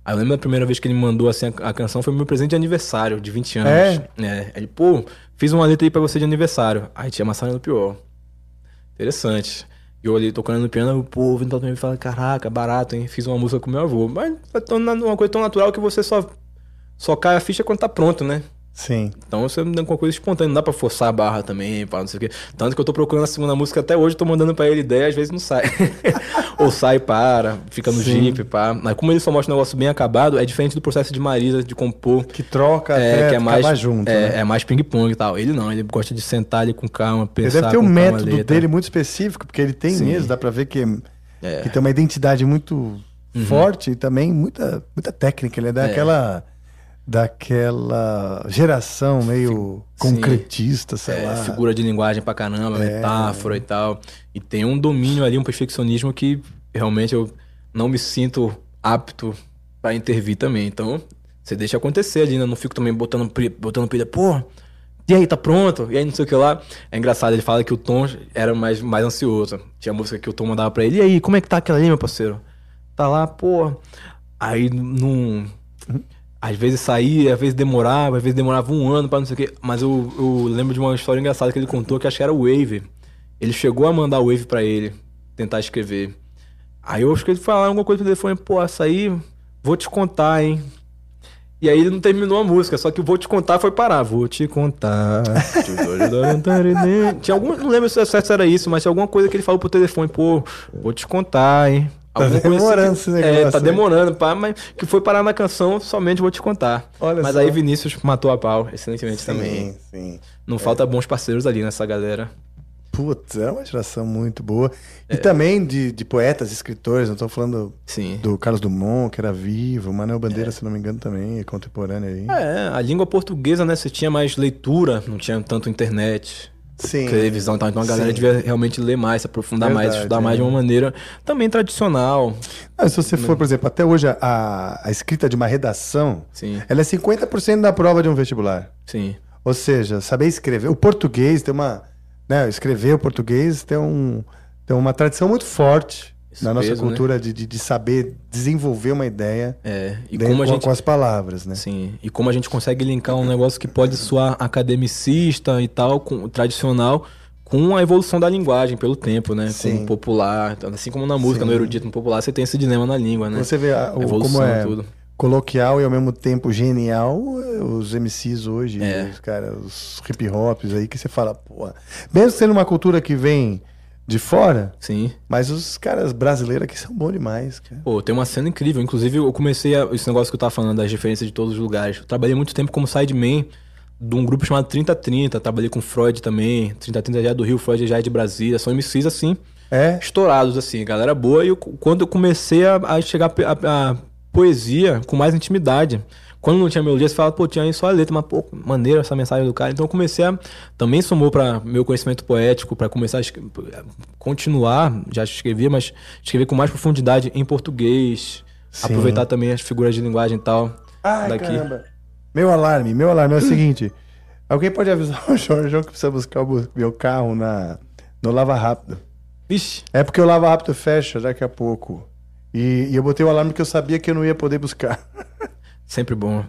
Aí eu lembro da primeira vez que ele me mandou assim, a, a canção, foi meu presente de aniversário, de 20 anos. É? É. Ele, pô, fiz uma letra aí pra você de aniversário. Aí tinha Maçã no Pior. Interessante. E eu ali tocando no piano, eu, pô, vindo pra mim e falando, caraca, barato, hein? Fiz uma música com meu avô. Mas é tão, uma coisa tão natural que você só, só cai a ficha quando tá pronto, né? Sim. Então você me dá uma coisa espontânea, não dá pra forçar a barra também, pá, não sei o quê. Tanto que eu tô procurando a segunda música até hoje, tô mandando pra ele ideia, às vezes não sai. Ou sai, para, fica no Sim. jeep, pá. Mas como ele só mostra um negócio bem acabado, é diferente do processo de Marisa de compor. Que troca é, até que é mais, junto, é, né? é mais ping-pong e tal. Ele não, ele gosta de sentar ali com calma, Ele pensar. deve ter um método dele muito específico, porque ele tem Sim. mesmo, dá pra ver que, É. que tem uma identidade muito Uhum. forte e também muita, muita técnica. Ele é daquela, daquela geração meio concretista, sei É, lá. figura de linguagem pra caramba, É. metáfora e tal. E tem um domínio ali, um perfeccionismo que realmente eu não me sinto apto pra intervir também. Então, você deixa acontecer ali, né? Não fico também botando, botando pilha, pô, e aí, tá pronto? E aí, não sei o que lá. É engraçado, ele fala que o Tom era mais, mais ansioso. Tinha música que o Tom mandava pra ele, e aí, como é que tá aquela ali, meu parceiro? Tá lá, pô. Aí, não. Às vezes saía, às vezes demorava, às vezes demorava um ano pra não sei o quê. Mas eu, eu lembro de uma história engraçada que ele contou que acho que era o Wave. Ele chegou a mandar o Wave pra ele, tentar escrever. Aí eu acho que ele falou alguma coisa no telefone, pô, essa aí, vou te contar, hein? E aí ele não terminou a música, só que o Vou Te Contar foi parar. Vou te contar. tinha algum. Não lembro se era isso, mas tinha alguma coisa que ele falou pro telefone, pô, vou te contar, hein? Tá demorando que- esse negócio É, tá aí. demorando, pá, mas que foi parar na canção, somente vou te contar. Olha mas só. aí Vinícius matou a pau, excelentemente Sim, também. sim. Não falta bons parceiros ali nessa galera. Putz, é uma geração muito boa. É. E também de, de poetas, escritores. Eu tô falando Sim. do Carlos Dumont, que era vivo. Manuel Bandeira, se não me engano, também é contemporâneo aí. É, a língua portuguesa, né? Você tinha mais leitura, não tinha tanto internet. Sim. Televisão e tal. Então a galera Sim. devia realmente ler mais, se aprofundar mais, Verdade, estudar mais é. de uma maneira também tradicional. Ah, se você for, por exemplo, até hoje a, a escrita de uma redação, Sim. ela é 50% da prova de um vestibular. Sim. Ou seja, saber escrever. O português tem uma. Né, escrever o português tem, um, tem uma tradição muito forte Esse na nossa peso, né? cultura de, de, de saber desenvolver uma ideia É, e dentro- como a com, gente com as palavras, né? Sim, e como a gente consegue linkar um negócio que pode soar academicista e tal, com, tradicional, com a evolução da linguagem pelo tempo, né? Sim. Com o popular, então, assim como na música, Sim. no erudito, no popular, você tem esse dilema na língua, né? Você vê a- o- evolução, como é tudo. coloquial e ao mesmo tempo genial os MCs hoje, É. os cara, os hip hops aí que você fala, pô, mesmo sendo uma cultura que vem de fora, Sim. mas os caras brasileiros aqui são bons demais, cara. Pô, tem uma cena incrível. Inclusive, eu comecei a, esse negócio que eu tava falando, das referências de todos os lugares. Eu trabalhei muito tempo como sideman de um grupo chamado 3030. Trabalhei com Freud também. 3030 já é do Rio, Freud já é de Brasília. São MCs assim, É? estourados, assim, galera boa. E eu- quando eu comecei a, a chegar a, a- a poesia com mais intimidade. Quando não tinha melodia, você fala, pô, tinha aí só a letra, mas, pô, maneira essa mensagem do cara. Então eu comecei a. Também somou para meu conhecimento poético, para começar a escre- continuar, já escrevia, mas escrever com mais profundidade em português. Sim. Aproveitar também as figuras de linguagem e tal. Ai, daqui. caramba. Meu alarme, meu alarme é o seguinte. Alguém pode avisar o Jorjão que precisa buscar o meu carro na, no Lava Rápido. Vixe. É porque o Lava Rápido fecha daqui a pouco. E, e eu botei o alarme porque eu sabia que eu não ia poder buscar. Sempre bom.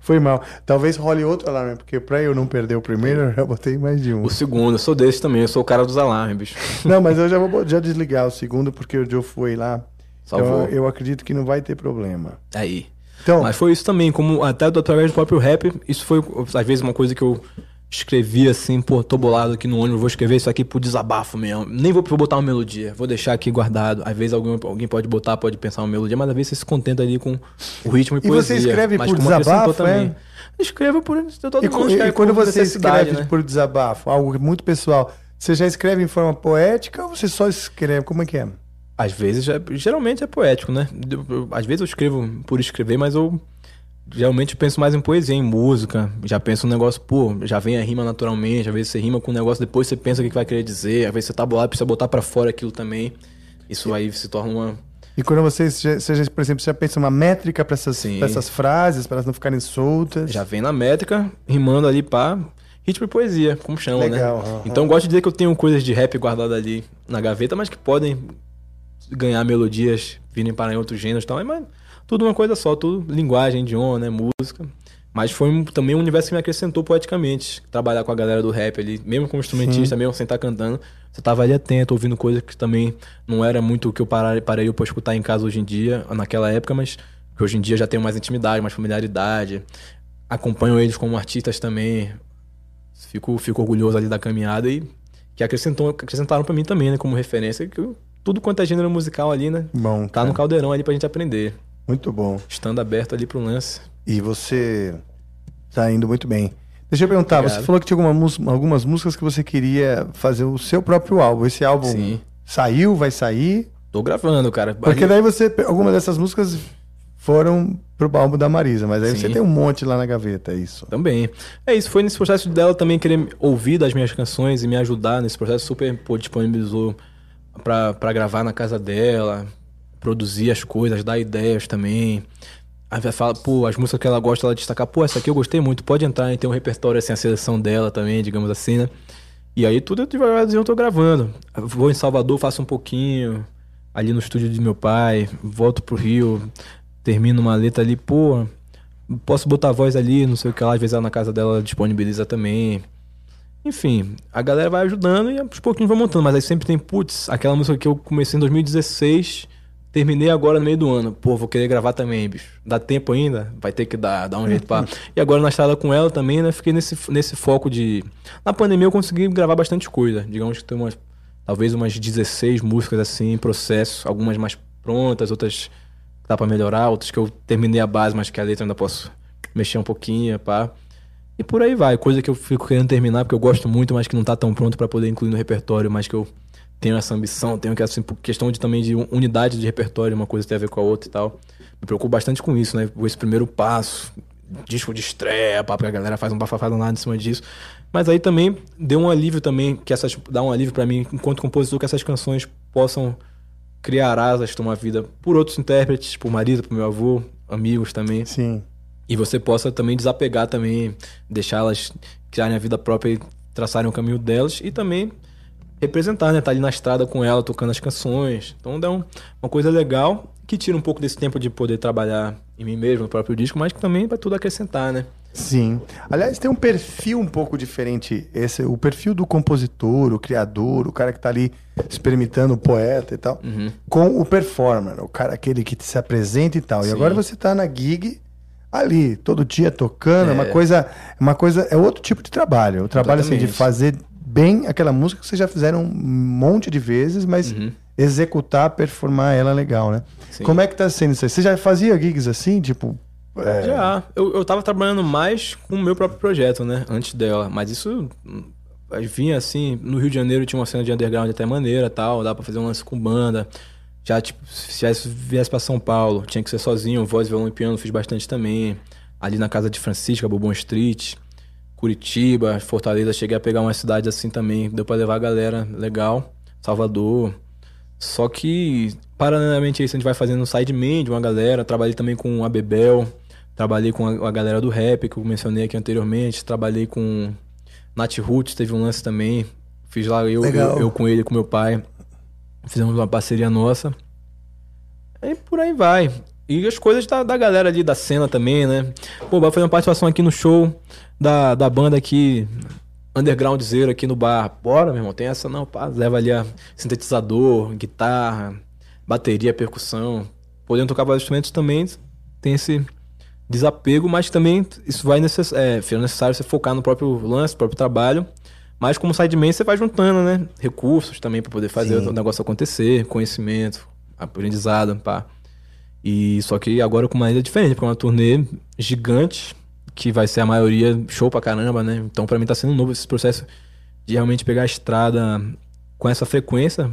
Foi mal. Talvez role outro alarme, porque pra eu não perder o primeiro, eu já botei mais de um. O segundo, eu sou desse também, eu sou o cara dos alarmes, bicho. Não, mas eu já vou já desligar o segundo, porque o Joe foi lá. Salvou. Então, eu acredito que não vai ter problema. Aí. Então, Mas foi isso também, como até através do próprio rap, isso foi às vezes uma coisa que eu escrevi assim, pô, tô bolado aqui no ônibus, vou escrever isso aqui pro desabafo mesmo. Nem vou, vou botar uma melodia, vou deixar aqui guardado. Às vezes alguém, alguém pode botar, pode pensar uma melodia, mas às vezes você se contenta ali com o ritmo e, E você poesia. escreve mas por desabafo, é? Escreva por todo e, mundo e quando você escreve né? por desabafo, algo muito pessoal, você já escreve em forma poética ou você só escreve? Como é que é? Às vezes, já- geralmente é poético, né? Às vezes eu escrevo por escrever, mas eu geralmente penso mais em poesia, em música. Já penso um negócio, pô, já vem a rima naturalmente. Às vezes você rima com um negócio, depois você pensa o que vai querer dizer. Às vezes você tá bolado, precisa botar pra fora aquilo também. Isso aí se torna uma. E quando você, já- você por exemplo, você já pensa uma métrica para essas, essas frases, para elas não ficarem soltas? Já vem na métrica, rimando ali pá. Ritmo e poesia, como chama, Legal, né? aham. Então eu gosto de dizer que eu tenho coisas de rap guardadas ali na gaveta, mas que podem ganhar melodias, virem para em outros gêneros e tal. Mas tudo uma coisa só, tudo linguagem, idioma, né? Música. Mas foi um- também um universo que me acrescentou poeticamente. Trabalhar com a galera do rap ali, mesmo como instrumentista, mesmo sem estar cantando. Você tava ali atento, ouvindo coisas que também não era muito o que eu parei, parei pra escutar em casa hoje em dia, naquela época, mas que hoje em dia já tenho mais intimidade, mais familiaridade. Acompanho eles como artistas também. Fico, fico orgulhoso ali da caminhada e que acrescentou, acrescentaram pra mim também, né, como referência. Que eu- tudo quanto é gênero musical ali, né? Bom, Tá no caldeirão ali pra gente aprender. Muito bom. Estando aberto ali pro lance. E você tá indo muito bem. Deixa eu perguntar, Obrigado. você falou que tinha alguma algumas músicas que você queria fazer o seu próprio álbum. Esse álbum Sim. saiu, vai sair? Tô gravando, cara. Porque daí você. Algumas dessas músicas foram pro álbum da Marisa, mas aí Sim. você tem um monte lá na gaveta, é isso. Também. É isso, foi nesse processo dela também querer ouvir das minhas canções e me ajudar nesse processo. Super pô, disponibilizou pra, pra gravar na casa dela, produzir as coisas, dar ideias também. Aí vai falar, pô, as músicas que ela gosta, ela destacar, pô, essa aqui eu gostei muito, pode entrar, e tem um repertório assim, a seleção dela também, digamos assim, né? E aí tudo eu devagarzinho eu tô gravando. Vou em Salvador, faço um pouquinho, ali no estúdio de meu pai, volto pro Rio, termino uma letra ali, pô, posso botar a voz ali, não sei o que lá, às vezes ela na casa dela disponibiliza também. Enfim, a galera vai ajudando e aos pouquinhos vai montando, mas aí sempre tem, putz, aquela música que eu comecei em 2016, terminei agora no meio do ano. Pô, vou querer gravar também, bicho. Dá tempo ainda? Vai ter que dar, dar um jeito pra. E agora na estrada com ela também, né? Fiquei nesse, nesse foco de. Na pandemia eu consegui gravar bastante coisa. Digamos que tem umas. Talvez umas 16 músicas assim em processo, algumas mais prontas, outras que dá pra melhorar, outras que eu terminei a base, mas que a letra ainda posso mexer um pouquinho, pá. E por aí vai, coisa que eu fico querendo terminar, porque eu gosto muito, mas que não tá tão pronto pra poder incluir no repertório, mas que eu tenho essa ambição, tenho que, assim, por questão de também de unidade de repertório, uma coisa tem a ver com a outra e tal. Me preocupo bastante com isso, né? Esse primeiro passo, disco de estreia, pá, porque a galera faz um bafafá danado em cima disso. Mas aí também deu um alívio também, que essas, dá um alívio pra mim, enquanto compositor, que essas canções possam criar asas, tomar vida por outros intérpretes, por marido, por meu avô, amigos também. Sim. E você possa também desapegar também, deixá-las criarem a vida própria e traçarem o caminho delas e também representar, né? Tá ali na estrada com ela, tocando as canções. Então dá um- uma coisa legal que tira um pouco desse tempo de poder trabalhar em mim mesmo, no próprio disco, mas que também vai tudo acrescentar, né? Sim. Aliás, tem um perfil um pouco diferente. Esse, o perfil do compositor, o criador, o cara que tá ali experimentando, o poeta e tal, Uhum. com o performer, o cara aquele que se apresenta e tal. E Sim. agora você tá na gig ali, todo dia tocando, é uma É. coisa, uma coisa, é outro tipo de trabalho. O trabalho assim de fazer bem aquela música que vocês já fizeram um monte de vezes, mas executar, performar ela legal, né? Uhum. Sim. Como é que tá sendo isso aí? Você já fazia gigs assim, tipo, é, Já, eu, eu tava trabalhando mais com o meu próprio projeto, né? Antes dela. Mas isso hum, vinha assim. No Rio de Janeiro tinha uma cena de underground até maneira tal. Dá pra fazer um lance com banda. Já, tipo, se já viesse pra São Paulo, tinha que ser sozinho. Voz, violão e piano fiz bastante também. Ali na casa de Francisca, Bourbon Street. Curitiba, Fortaleza. Cheguei a pegar uma cidade assim também. Deu pra levar a galera legal. Salvador. Só que, paralelamente a isso, a gente vai fazendo um sideman de uma galera. Trabalhei também com a Bebel. Trabalhei com a, a galera do rap, que eu mencionei aqui anteriormente. Trabalhei com Nat Roots, teve um lance também. Fiz lá eu, eu, eu com ele, com meu pai. Fizemos uma parceria nossa. E por aí vai. E as coisas da, da galera ali, da cena também, né? Pô, vai fazer uma participação aqui no show da, da banda aqui, underground zero aqui no bar. Bora, meu irmão, tem essa não, pá. Leva ali a sintetizador, guitarra, bateria, percussão. Podendo tocar vários instrumentos também, tem esse desapego, mas também isso vai necess é, fica necessário você focar no próprio lance, no próprio trabalho. Mas como sideman você vai juntando, né? Recursos também para poder fazer Sim. o negócio acontecer, conhecimento, aprendizado, pá. E só que agora com uma ilha diferente, porque é uma turnê gigante, que vai ser a maioria show pra caramba, né? Então pra mim tá sendo novo esse processo de realmente pegar a estrada com essa frequência,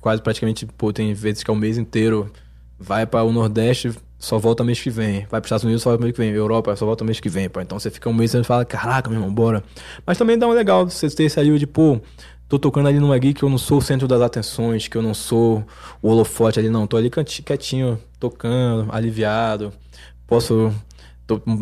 quase praticamente, pô, tem vezes que é o mês inteiro, vai para o Nordeste, só volta mês que vem, vai para Estados Unidos, só volta mês que vem, Europa, só volta mês que vem, pô. Então você fica um mês e fala, caraca, meu irmão, bora. Mas também dá um legal você ter esse alívio de, pô, tô tocando ali numa gig que eu não sou o centro das atenções, que eu não sou o holofote ali, não. Tô ali quietinho, tocando, aliviado. Posso.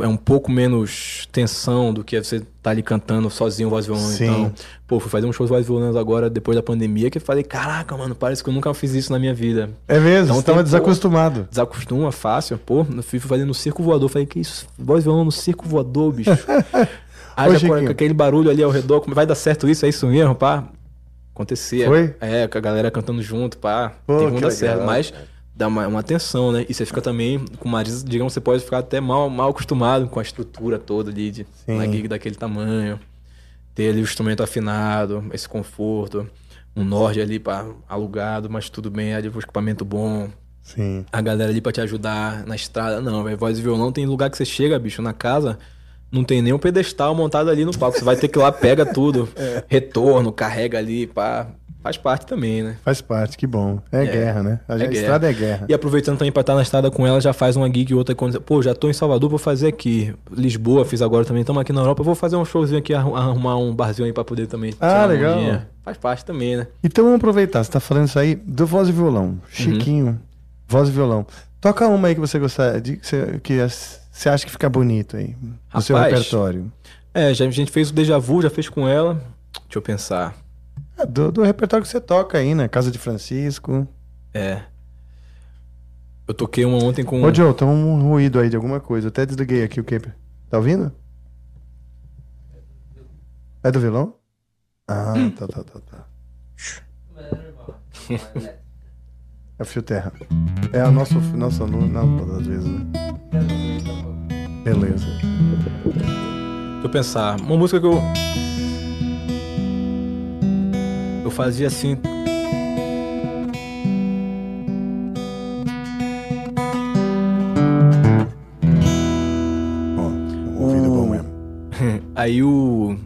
É um pouco menos tensão do que você tá ali cantando sozinho, voz e violão. Sim. Então, pô, fui fazer um show de voz e violão agora, depois da pandemia, que eu falei, caraca, mano, parece que eu nunca fiz isso na minha vida. É mesmo, você tava tem, pô, desacostumado. Desacostuma, fácil. Pô, eu fui fazendo no circo voador. Falei, que isso? Voz e violão no circo voador, bicho. Já com aquele barulho ali ao redor, como vai dar certo isso? É isso mesmo, pá? Acontecia. Foi? É, com a galera cantando junto, pá. Pô, Tem que como dar certo. Mas dá uma, uma tensão, né? E você fica também com Marisa, digamos, você pode ficar até mal, mal acostumado com a estrutura toda ali de Sim. uma gig daquele tamanho. Ter ali o instrumento afinado, esse conforto. Um Nord ali para alugado, mas tudo bem, ali o equipamento bom Sim. a galera ali pra te ajudar na estrada. Não, velho, voz e violão tem lugar que você chega, bicho, na casa, não tem nem um pedestal montado ali no palco. Você vai ter que ir lá, pega tudo, retorno, carrega ali, pá. Faz parte também, né? Faz parte, que bom. É, guerra, né? A é guerra. estrada é guerra. E aproveitando também pra estar na estrada com ela, já faz uma gig e outra. Quando... Pô, já tô em Salvador, vou fazer aqui. Lisboa, fiz agora também. Estamos aqui na Europa, vou fazer um showzinho aqui, arru- arrumar um barzinho aí pra poder também. Ah, legal. Faz parte também, né? Então vamos aproveitar, você tá falando isso aí do voz e violão. Chiquinho, voz e violão. Toca uma aí que você gostaria, de, que você, que as- você acha que fica bonito aí, no seu Rapaz, repertório. É, já, a gente fez o Deja Vu, já fez com ela. Deixa eu pensar. É, do, do repertório que você toca aí, né? Casa de Francisco. É. Eu toquei uma ontem com. Ô, Joe, tem um ruído aí de alguma coisa. Eu até desliguei aqui o Caper. Tá ouvindo? É do violão? Ah, tá, tá, tá, tá. É o fio terra. É o nosso, nosso aluno, não, às vezes, né? Beleza. Deixa eu pensar. Uma música que eu eu fazia assim. É bom, ouvido bom mesmo. Aí o.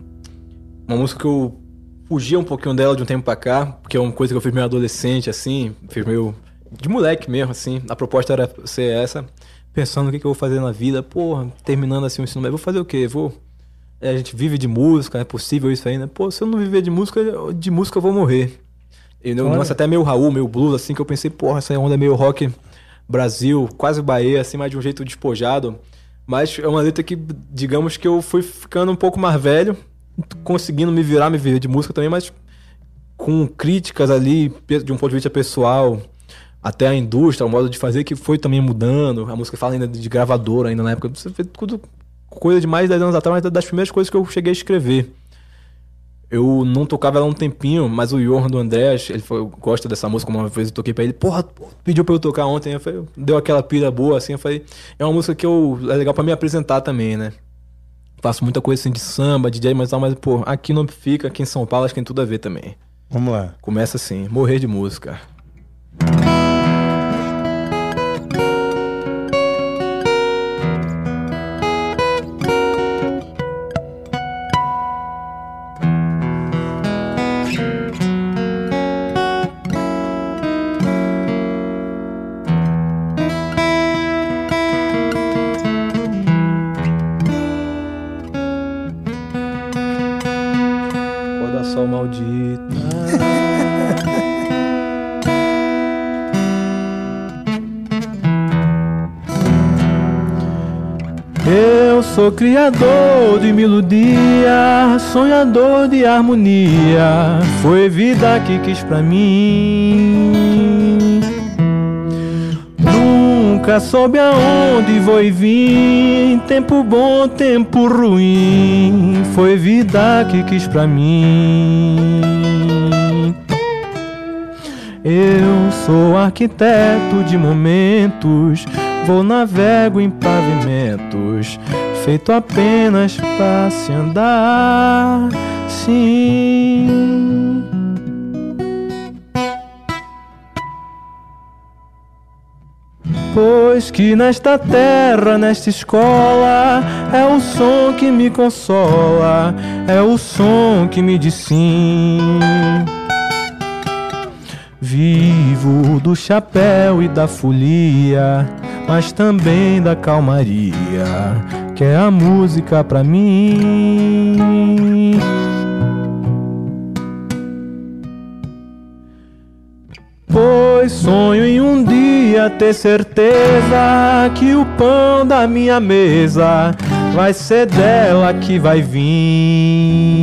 Uma música que eu fugia um pouquinho dela de um tempo pra cá, porque é uma coisa que eu fiz meio adolescente, assim, fiz meio. de moleque mesmo, assim. A proposta era ser essa. Pensando o que, que eu vou fazer na vida, porra, terminando assim o ensino médio, vou fazer o quê? Vou é, a gente vive de música, é possível isso ainda. Pô, se eu não viver de música, de música eu vou morrer. E nossa, até meio Raul, meio blues, assim, que eu pensei, porra, essa onda é meio rock Brasil, quase Bahia, assim, mas de um jeito despojado. Mas é uma letra que, digamos que eu fui ficando um pouco mais velho, conseguindo me virar, me viver de música também, mas com críticas ali, de um ponto de vista pessoal, até a indústria, o modo de fazer que foi também mudando. A música fala ainda de gravadora, ainda na época. Você vê tudo coisa de mais de 10 anos atrás, mas das primeiras coisas que eu cheguei a escrever. Eu não tocava ela há um tempinho, mas o Johan do Andrés, ele foi, gosta dessa música, uma vez eu toquei pra ele, porra, pediu pra eu tocar ontem, eu falei, deu aquela pira boa, assim, eu falei, é uma música que eu, é legal pra me apresentar também, né? Faço muita coisa assim de samba, de jazz, mas tal, mas, pô, aqui não fica, aqui em São Paulo acho que tem tudo a ver também. Vamos lá. Começa assim, morrer de música. Acorda criador de melodia, sonhador de harmonia. Foi vida que quis pra mim. Nunca soube aonde vou e vim. Tempo bom, tempo ruim. Foi vida que quis pra mim. Eu sou arquiteto de momentos. Vou navego em pavimentos, feito apenas pra se andar. Sim. Pois que nesta terra, nesta escola, é o som que me consola, é o som que me diz sim. Vivo do chapéu e da folia, mas também da calmaria, que é a música pra mim. Pois sonho em um dia ter certeza que o pão da minha mesa vai ser dela que vai vir.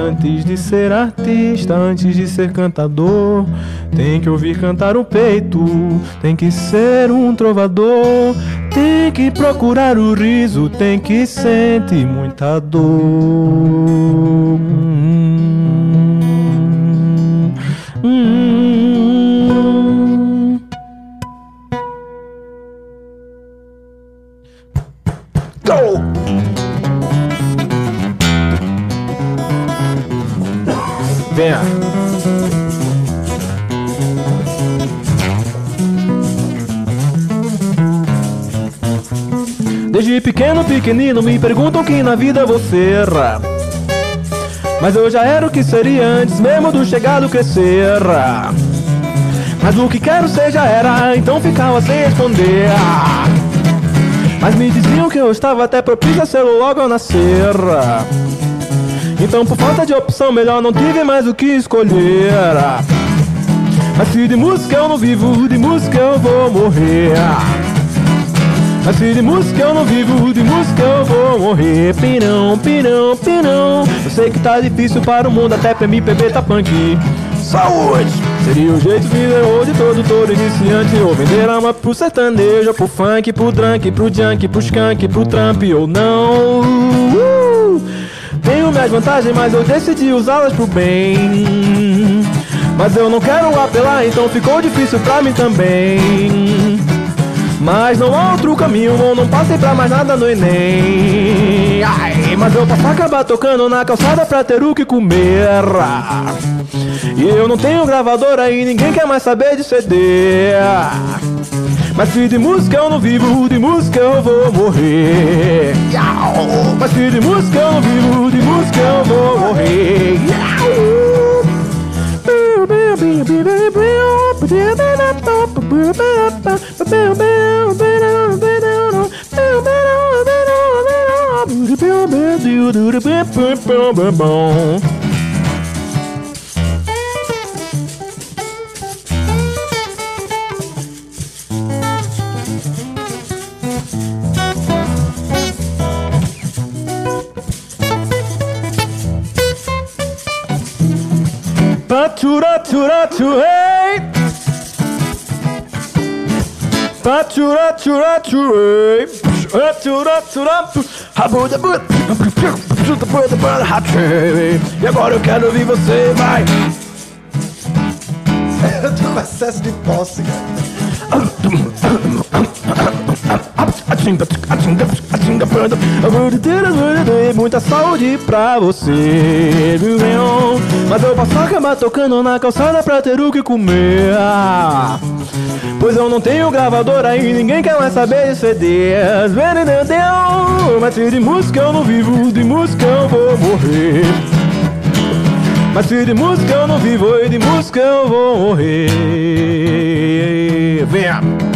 Antes de ser artista, antes de ser cantador, tem que ouvir cantar o peito, tem que ser um trovador, tem que procurar o riso, tem que sentir muita dor. Hum, hum. Venha. Desde pequeno, pequenino, me perguntam que na vida você erra. Mas eu já era o que seria antes mesmo do chegado crescer. Mas o que quero ser já era, então ficava sem responder. Mas me diziam que eu estava até propício a ser logo ao nascer. Então por falta de opção melhor não tive mais o que escolher. Mas se de música eu não vivo, de música eu vou morrer. Mas se de música eu não vivo, de música eu vou morrer. Pirão, pirão, pirão. Eu sei que tá difícil para o mundo, até pra MPB tá punk. Saúde! Seria o jeito de hoje todo, todo iniciante. Ou vender alma pro sertanejo, pro funk, pro drunk, pro junk, pro skunk, pro trump ou não. uh! Tenho minhas vantagens, mas eu decidi usá-las pro bem. Mas eu não quero apelar, então ficou difícil pra mim também. Mas não há outro caminho, ou não passei pra mais nada no Enem. Ai. Mas eu posso acabar tocando na calçada pra ter o que comer. E eu não tenho gravador aí, ninguém quer mais saber de CD. Mas se de música eu não vivo, de música eu vou morrer. Mas se de música eu não vivo, de música eu vou morrer. But to the to the to hey! E agora eu quero ouvir você, vai Eu tô com excesso de tosse, cara. Muita saúde pra você, bem. Mas eu posso acabar tocando na calçada pra ter o que comer. Pois eu não tenho gravador aí, ninguém quer mais saber de CDs. Mas se de música eu não vivo, de música eu vou morrer. Mas se de música eu não vivo, e de música eu vou morrer. Venha!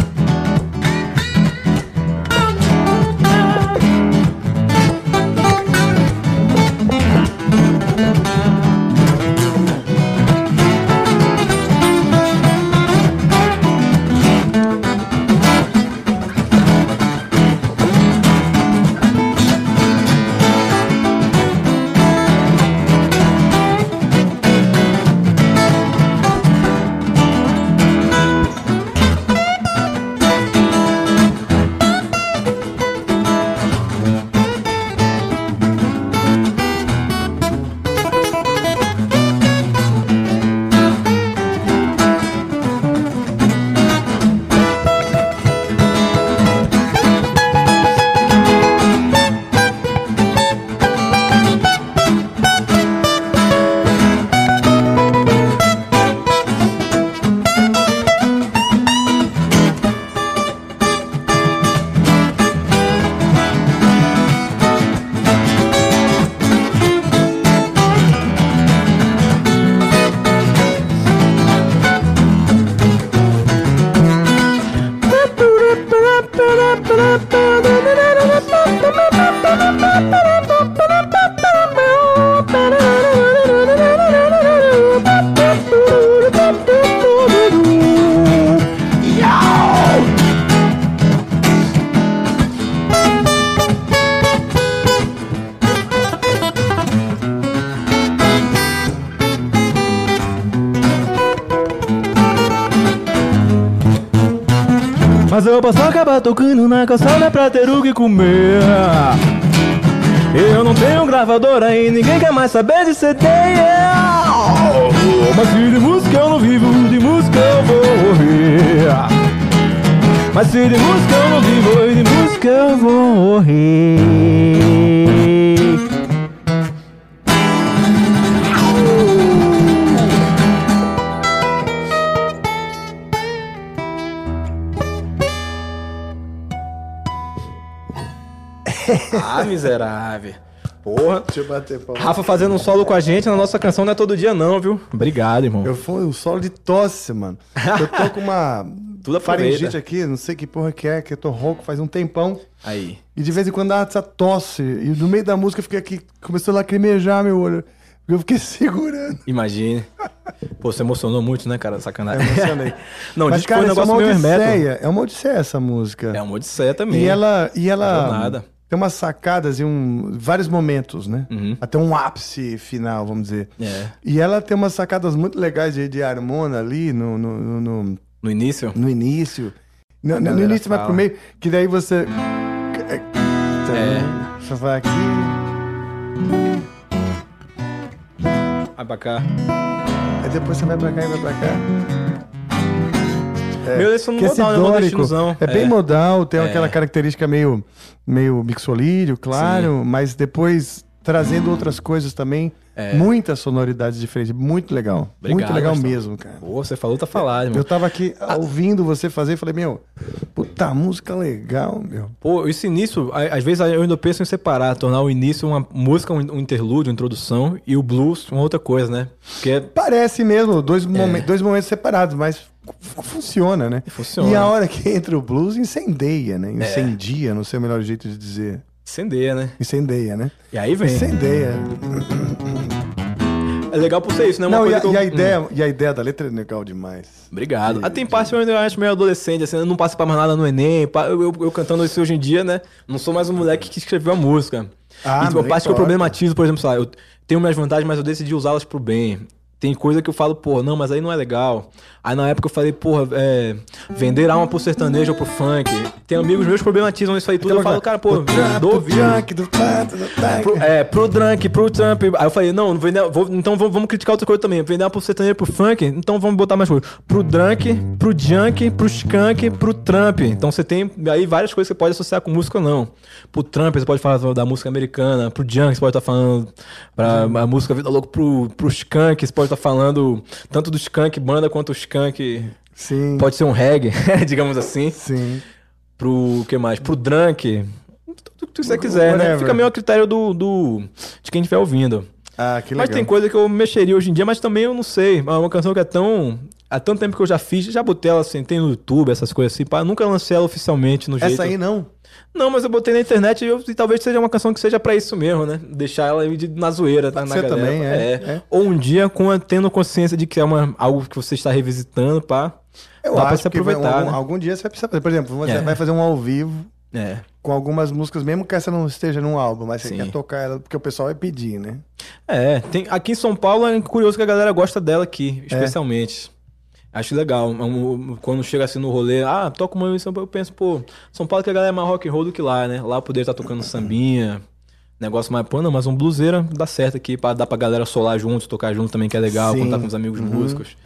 Tocando na calçada pra ter o que comer. Eu não tenho gravador aí, ninguém quer mais saber de CD. Mas se de música eu não vivo, de música eu vou morrer. Mas se de música eu não vivo, de música eu vou morrer. miserável. Porra. Deixa eu bater palma. Rafa fazendo um solo com a gente na nossa canção não é todo dia, não, viu? Obrigado, irmão. Eu fui um solo de tosse, mano. Eu tô com uma Tudo aproveita. faringite aqui, não sei que porra que é, que eu tô rouco faz um tempão. Aí. E de vez em quando dá essa tosse. E no meio da música eu fiquei aqui, começou a lacrimejar meu olho. Eu fiquei segurando. Imagine. Pô, você emocionou muito, né, cara? Sacanagem. Eu emocionei. não, Mas, diz que cara, foi um é negócio uma meio hermético. odisseia. É uma odisseia essa música. É uma odisseia também. E ela, e ela. Tem umas sacadas e um, vários momentos, né? Uhum. Até um ápice final, vamos dizer. É. E ela tem umas sacadas muito legais de, de harmona ali no, no, no, no, No início? no início. No, no início fala. pro meio, que daí você. É. Você vai aqui. Vai pra cá. Aí depois você vai pra cá e vai pra cá. Meu, eles são que esse modal, dórico Nordestinozão. É bem É. modal, tem É. aquela característica meio, meio mixolídio, claro, mas depois trazendo outras coisas também. É. Muitas sonoridades diferentes. Muito legal. muito Obrigado, legal Gastão. mesmo, cara. Pô, você falou, tá falado, irmão. Eu tava aqui ouvindo você fazer e falei, meu, puta música legal, meu. Pô, esse início, às vezes eu ainda penso em separar, tornar o início uma música, um interlúdio, uma introdução, e o blues uma outra coisa, né? Porque é Parece mesmo, dois, momen- dois momentos separados, mas funciona, né? Funciona. E a hora que entra o blues, incendeia, né? Incendia, não sei o melhor jeito de dizer. incendeia, né? Incendeia, né? E aí vem. Incendeia. É legal por ser isso, né? Uma Não, e a, eu- e a Hum. ideia, e a ideia da letra é legal demais. Obrigado. Ah, tem parte que eu acho meio adolescente, assim, eu não passo pra mais nada no Enem. Eu, eu- eu cantando isso hoje em dia, né? Não sou mais um moleque que escreveu a música. Ah, e tipo, a parte que eu problematizo, por exemplo, sei lá, eu tenho minhas vantagens, mas eu decidi usá-las pro bem. Tem coisa que eu falo, pô, não, mas aí não é legal. Aí na época eu falei, porra, é, vender alma pro sertanejo ou pro funk. Tem amigos meus que problematizam isso aí tudo. Eu falo, cara, pô, dou ouvido. Pro, é, pro drunk, pro Trump. Aí eu falei, não, vender, vou- então vamos, vamos criticar outra coisa também. Vender uma pro sertanejo pro funk, então vamos botar mais coisa. Pro drunk, pro junk, pro skunk, pro Trump. Então você tem aí várias coisas que você pode associar com música ou não. Pro Trump, você pode falar da música americana. Pro junk, você pode estar falando pra a música Vida Louco. Pro, pro skunk, você pode estar falando tanto do skunk banda quanto o skunk. Sim. Pode ser um reggae, digamos assim. Sim. Pro que mais? Pro drunk. Tudo que você quiser, né? Whatever. Fica meio a critério do, do de quem estiver ouvindo. Ah, que Mas legal. tem coisa que eu mexeria hoje em dia, mas também eu não sei. É uma canção que é tão. Há tanto tempo que eu já fiz, já botei ela assim, tem no YouTube, essas coisas assim, pá. Nunca lancei ela oficialmente no jeito. Essa aí não. Não, mas eu botei na internet e, eu- e talvez seja uma canção que seja pra isso mesmo, né? Deixar ela de- na zoeira, tá? Pode na ser galera. também, é, é. Ou um dia com a- tendo consciência de que é uma, algo que você está revisitando, pá. Eu dá pra acho se que vai- aproveitar, algum, né? algum dia você vai precisar fazer. Por exemplo, você É. vai fazer um ao vivo É. com algumas músicas, mesmo que essa não esteja num álbum, mas você Sim. quer tocar ela porque o pessoal vai pedir, né? É, tem, aqui em São Paulo é curioso que a galera gosta dela aqui, especialmente. Acho legal. É Quando chega assim no rolê, ah, toca uma em São Paulo, eu penso, pô, São Paulo que a galera é mais rock and roll do que lá, né? Lá poder estar tocando sambinha, negócio mais, pô, não, mas um bluseira dá certo aqui, pra, dá pra galera solar junto, tocar junto também, que é legal, Sim. contar com os amigos Uhum. músicos.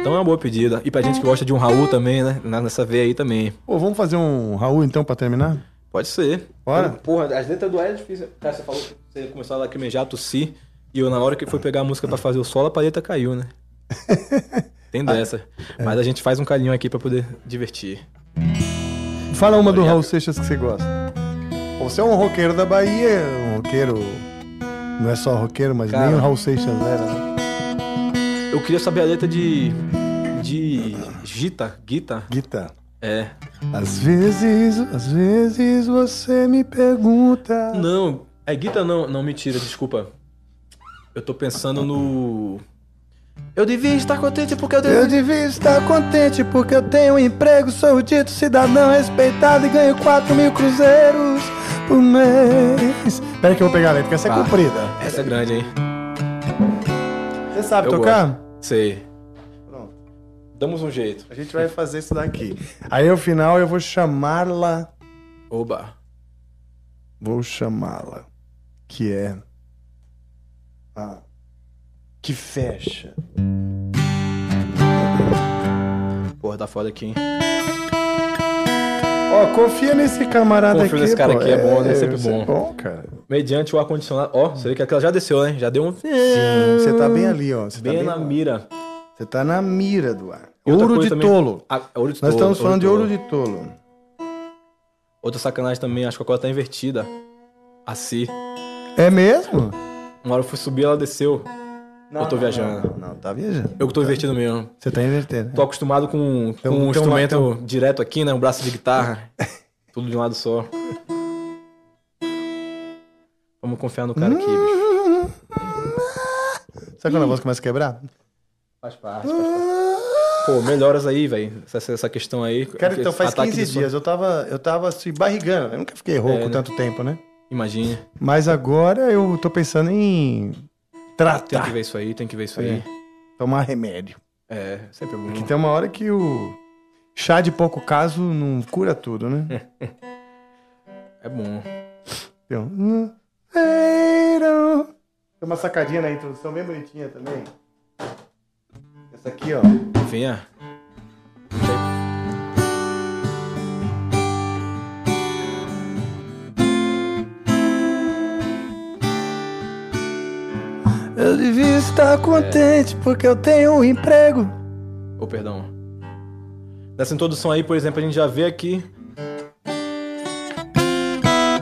Então é uma boa pedida. E pra gente que gosta de um Raul também, né? Nessa veia aí também. Pô, vamos fazer um Raul então pra terminar? Pode ser. Bora. Porra, as letras do é difícil. Cara, você falou que você começou a lacrimejar, tossir. E eu, na hora que foi pegar a música pra fazer o solo, a palheta caiu, né? Tem dessa. Mas a gente faz um carinho aqui pra poder divertir. Fala uma do Raul Seixas que você gosta. Você é um roqueiro da Bahia, um roqueiro. Não é só roqueiro, mas Cara. nem o Raul Seixas era. né? Eu queria saber a letra de. de. Gita. Gita. Guitarra. É. Às vezes, às vezes você me pergunta. Não, é Gita não. Não, mentira, desculpa. Eu tô pensando no. Eu devia estar contente porque eu Eu devia estar contente porque eu tenho um emprego, sou o dito cidadão respeitado e ganho 4 mil cruzeiros por mês. Pera que eu vou pegar a letra, que essa é comprida. Essa é grande, hein? Você sabe Eu tocar? Sei. Pronto. Damos um jeito. A gente vai fazer isso daqui. Aí, ao final, eu vou chamá-la. Oba. Vou chamá-la. Que é. A. Que fecha. Porra, tá foda aqui, hein? Ó, confia nesse camarada Confio aqui. nesse cara pô. aqui, é bom, né? Sempre isso é bom. bom, cara. Mediante o ar-condicionado. Ó, você vê que aquela já desceu, né? Já deu um. Sim, você tá bem ali, ó. Você bem, tá bem na lá. mira. Você tá na mira do ar. Ouro de também- tolo. Ah, ouro de Nós tolo, estamos falando de tolo. ouro de tolo. Outra sacanagem também, acho que a cola tá invertida. Assim. É mesmo? Uma hora eu fui subir, ela desceu. Eu tô viajando. Não, tá viajando. Eu que tô invertido mesmo. Você tá invertendo. Tô acostumado com, com um- um uma- instrumento direto aqui, né? Um braço de guitarra. Tudo de um lado só. Vamos confiar no cara aqui, bicho. Sabe quando a voz começa a quebrar? Faz parte, faz parte. Pô, melhoras aí, velho. Essa, essa questão aí. Cara, então faz Ataque 15 de som. dias. Eu tava, eu tava se barrigando. Eu nunca fiquei rouco É, né? tanto tempo, né? Imagine. Mas agora eu tô pensando em Tem tratar. que ver isso aí, tem que ver isso É. aí. Tomar remédio. É, sempre é bom. Porque tem uma hora que o chá de pouco caso não cura tudo, né? É bom. Tem um- Tem uma sacadinha na introdução bem bonitinha também. Essa aqui, ó. Venha. Eu devia estar contente porque eu tenho um emprego. Ô, perdão. Nessa introdução aí, por exemplo, a gente já vê aqui.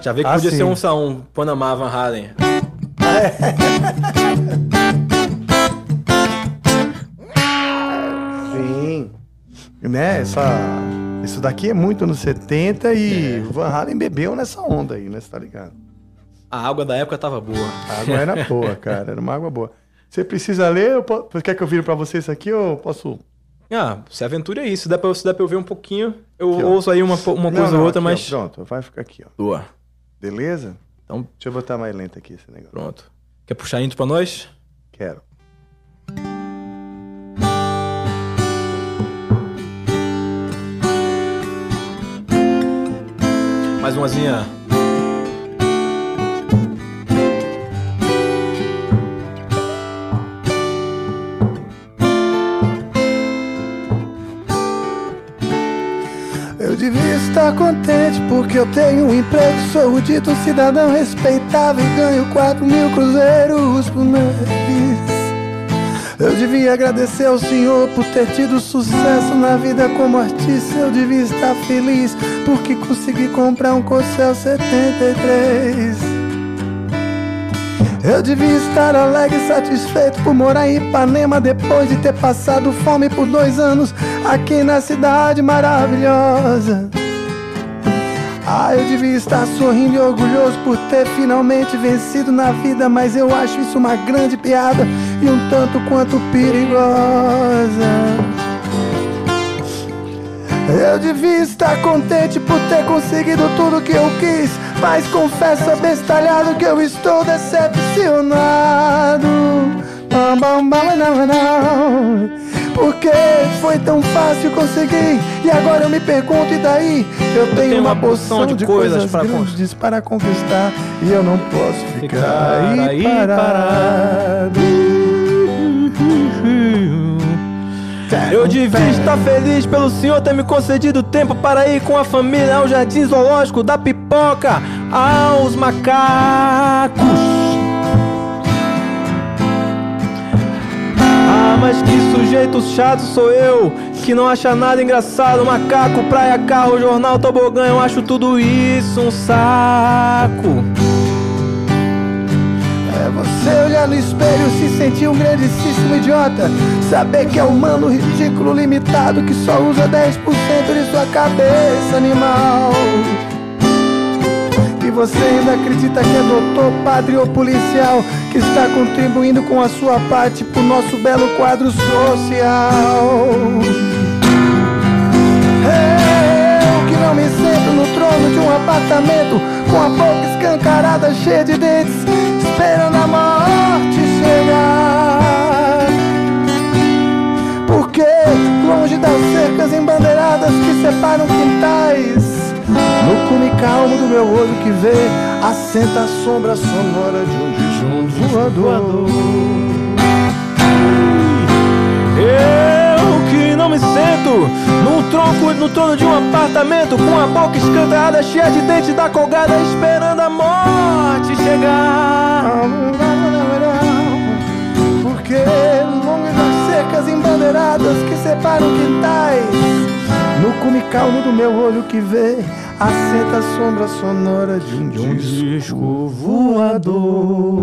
Já vê que Ah, podia sim. ser um, lá, um Panamá Van Halen. Sim. Né? Essa, isso daqui é muito anos 70 e o Van Halen bebeu nessa onda aí, né? Você tá ligado? A água da época tava boa. A água era boa, cara. Era uma água boa. Você precisa ler? Eu po- Quer que eu vire pra você isso aqui ou posso. Ah, se aventura é isso. Se der pra, se der pra eu ver um pouquinho, eu Aqui, ó. ouço aí uma, uma Não, coisa não, ou outra, aqui, ó, mas. pronto, vai ficar aqui, ó. Boa. Beleza? Então, Deixa eu botar mais lento aqui esse negócio. pronto. Quer puxar intro pra nós? Quero. Mais umazinha. Devia estar contente porque eu tenho um emprego, sou o dito cidadão respeitável e ganho 4 mil cruzeiros por mês. Eu devia agradecer ao Senhor por ter tido sucesso na vida como artista. Eu devia estar feliz porque consegui comprar um Corcel 73. Eu devia estar alegre e satisfeito por morar em Ipanema depois de ter passado fome por dois anos aqui na cidade maravilhosa. Ah, eu devia estar sorrindo e orgulhoso por ter finalmente vencido na vida, mas eu acho isso uma grande piada e um tanto quanto perigosa. Eu devia estar contente por ter conseguido tudo que eu quis, mas confesso abestalhado que eu estou decepcionado. Porque foi tão fácil conseguir e agora eu me pergunto e daí? Eu tenho, uma porção de, coisas, para con- grandes para conquistar e eu não posso ficar, Ficar aí aí parado. Eu devia estar feliz pelo senhor ter me concedido tempo para ir com a família ao jardim zoológico da pipoca aos macacos. Ah, mas que sujeito chato sou eu, que não acha nada engraçado. Macaco, praia, carro, jornal, tobogã, eu acho tudo isso um saco. É você olhar no espelho e se sentir um grandíssimo idiota. Saber que é humano, ridículo, limitado, que só usa 10% de sua cabeça, animal. E você ainda acredita que é doutor, padre ou policial que está contribuindo com a sua parte pro nosso belo quadro social. Eu que não me sento no trono de um apartamento com a boca escancarada, cheia de dentes, esperando a morte chegar. Porque longe das cercas embandeiradas que separam quintais, no cume calmo do meu olho que vê, assenta a sombra sonora de um bicho voador. Num tronco no trono de um apartamento com a boca escancarada, cheia de dente da colgada, esperando a morte chegar. Porque longe das cercas embandeiradas que separam quintais, no cume calmo do meu olho que vê, assenta a sombra sonora de um, disco voador.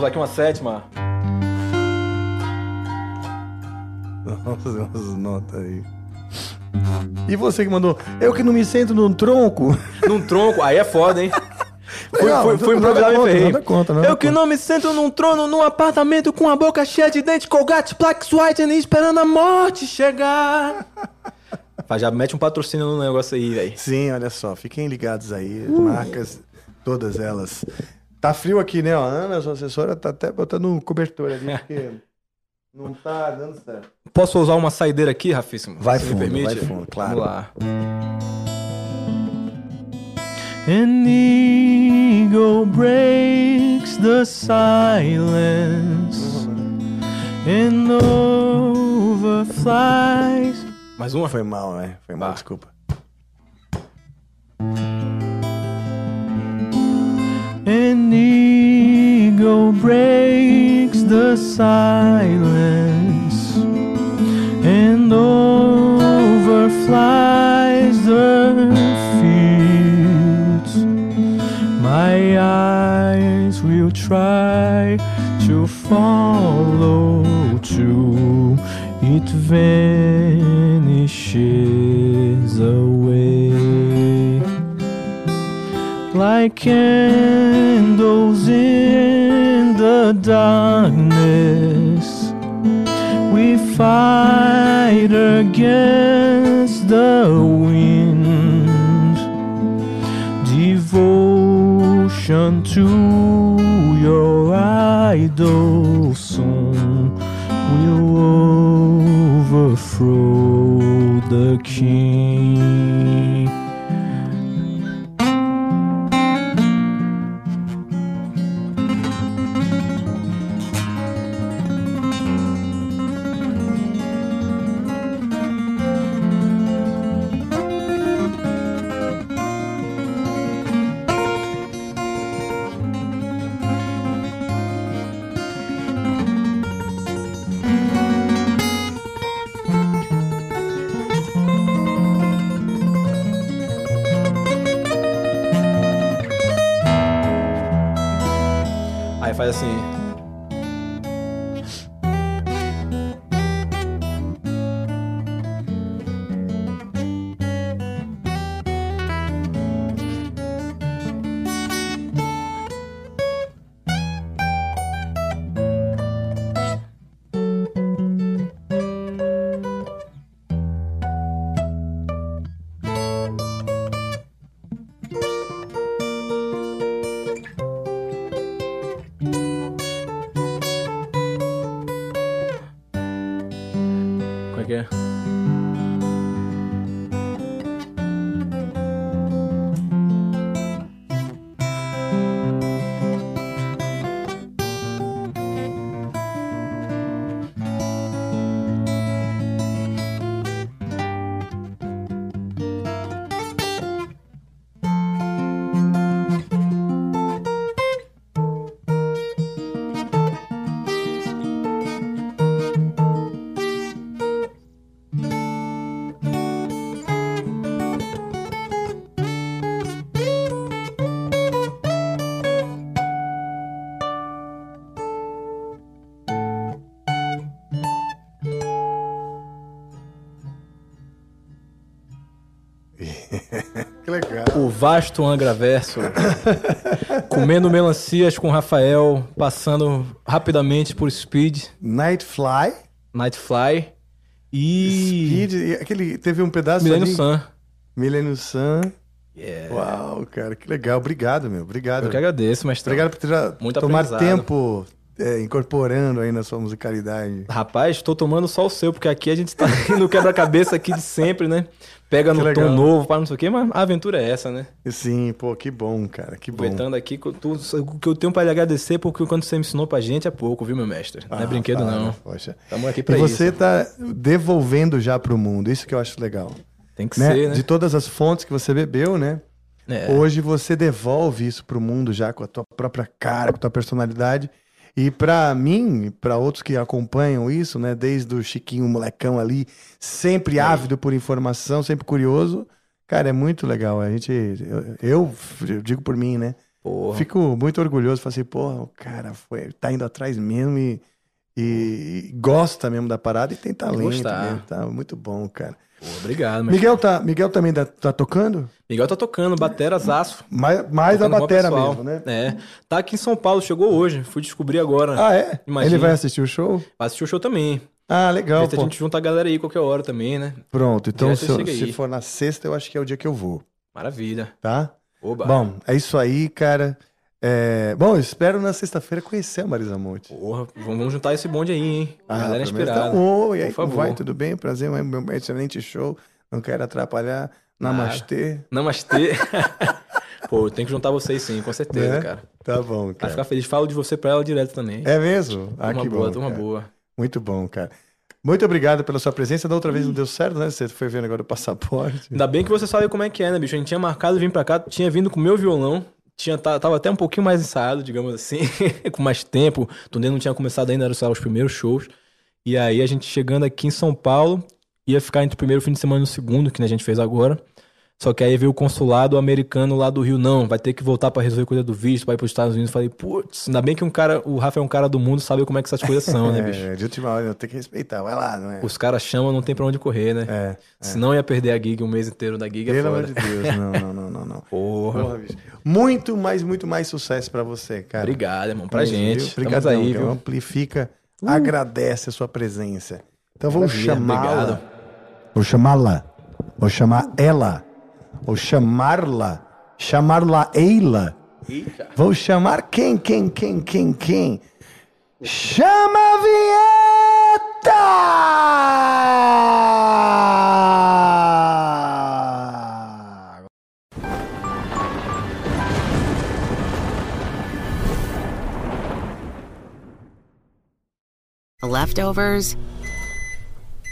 Temos aqui uma sétima. Fazer umas notas aí. E você que mandou, eu que não me sento num tronco. Num tronco, aí é foda, hein? Fui, Não, fui, nada fui improvisar e ferrei. contra, nada Eu que contra. não me sento num trono, num apartamento com a boca cheia de dente, Colgate, Plaques White, esperando a morte chegar. Já mete um patrocínio no negócio aí, velho. Sim, olha só, fiquem ligados aí, marcas, todas elas. Tá frio aqui, né? A Ana, sua assessora, tá até botando um cobertor ali, porque não tá dando certo. Posso usar uma saideira aqui, Rafíssimo? Vai Se me fundo, permite? vai fundo, claro. Vamos lá. An eagle breaks the silence and overflies. Mais uma? Foi mal, né? Foi mal, desculpa. Eagle breaks the silence and overflies the fields. My eyes will try to follow too. It vanishes away like candles in darkness. We fight against the wind. Devotion to your idol song will overthrow the king. Faz assim. Vasto Angra Verso. comendo melancias com Rafael, passando rapidamente por Speed. Nightfly. Nightfly. E. Speed. e Aquele, teve um pedaço Millennium ali- Sun. Millennium Sun. Yeah. Uau, cara, que legal. Obrigado, meu. Obrigado. Eu que agradeço, mas Obrigado por ter tomar tempo é, incorporando aí na sua musicalidade. Rapaz, tô tomando só o seu, porque aqui a gente tá no quebra-cabeça aqui de sempre, né? Pega Que no legal. tom novo, para não sei o quê, mas a aventura é essa, né? Sim, pô, que bom, cara, que bom. Aproveitando aqui, o que eu tenho pra lhe agradecer, porque quando você me ensinou pra gente é pouco, viu, meu mestre? Não é Ah, brinquedo, para, não. Poxa. Tamo aqui E pra você isso. tá devolvendo já pro mundo, isso que eu acho legal. Tem que né? ser, né? De todas as fontes que você bebeu, né? É. Hoje você devolve isso pro mundo já com a tua própria cara, com a tua personalidade. E pra mim, pra outros que acompanham isso, né, desde o Chiquinho molecão ali, sempre ávido por informação, sempre curioso, cara, é muito legal. A gente, eu, eu, eu digo por mim, né? Porra. Fico muito orgulhoso, falo assim, porra, o cara foi, tá indo atrás mesmo e, e- e gosta mesmo da parada e tem talento gostar. mesmo, tá muito bom, cara. Pô, obrigado. Miguel tá, Miguel também tá, tá tocando? Miguel tá tocando, bateras aço. Mais, mais a batera mesmo, né? É. Tá aqui em São Paulo, chegou hoje. Fui descobrir agora. Ah, é? Imagina. Ele vai assistir o show? Vai assistir o show também. Ah, legal, se a pô. gente junta a galera aí qualquer hora também, né? Pronto, então se, eu- se for na sexta, eu acho que é o dia que eu vou, Maravilha. tá? Oba. Bom, é isso aí, cara. É, Bom, eu espero na sexta-feira conhecer a Marisa Monte. Porra, vamos juntar esse bonde aí, hein? Ah, galera inspirada. tá- Oi, aí, Por favor. vai, tudo bem? Prazer, um um excelente show. Não quero atrapalhar. Namastê. Namastê. Pô, tem que juntar vocês sim, com certeza, Né? cara. Tá bom, Vai cara. ficar feliz. Falo de você pra ela direto também. É mesmo? Ah, turma que boa, bom. turma cara. boa. Muito bom, cara. Muito obrigado pela sua presença. Da outra vez não deu certo, né? Você foi vendo agora o passaporte. Ainda bem que você sabe como é que é, né, bicho? A gente tinha marcado vir pra cá, tinha vindo com o meu violão, tinha, tava até um pouquinho mais ensaiado, digamos assim, com mais tempo. Turnê não tinha começado ainda, eram só os primeiros shows. E aí a gente chegando aqui em São Paulo, ia ficar entre o primeiro fim de semana e o segundo, que a gente fez agora. Só que aí veio o consulado americano lá do Rio, não, vai ter que voltar pra resolver coisa do visto, vai pros Estados Unidos. Falei, putz, ainda bem que um cara, o Rafa é um cara do mundo, sabe como é que essas coisas são, né, bicho? É, de última hora, tem que respeitar. Vai lá, não é? Os caras chamam, não tem pra onde correr, né? É. Senão ia perder a gig um mês inteiro da gig é Pelo foda. amor de Deus, não, não, não, não, não. Porra. Porra, bicho. Muito mais, muito mais sucesso pra você, cara. Obrigado, irmão, pra gente. viu? Estamos Obrigadão, aí, viu? Amplifica, agradece a sua presença. Então vou chamá-la. obrigado. Vou chamá-la. Vou chamar ela. Vou chamá-la. Chamar-la Eila. Vou chamar quem, quem, quem, quem, quem? Chama a vinheta! Leftovers?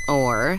Or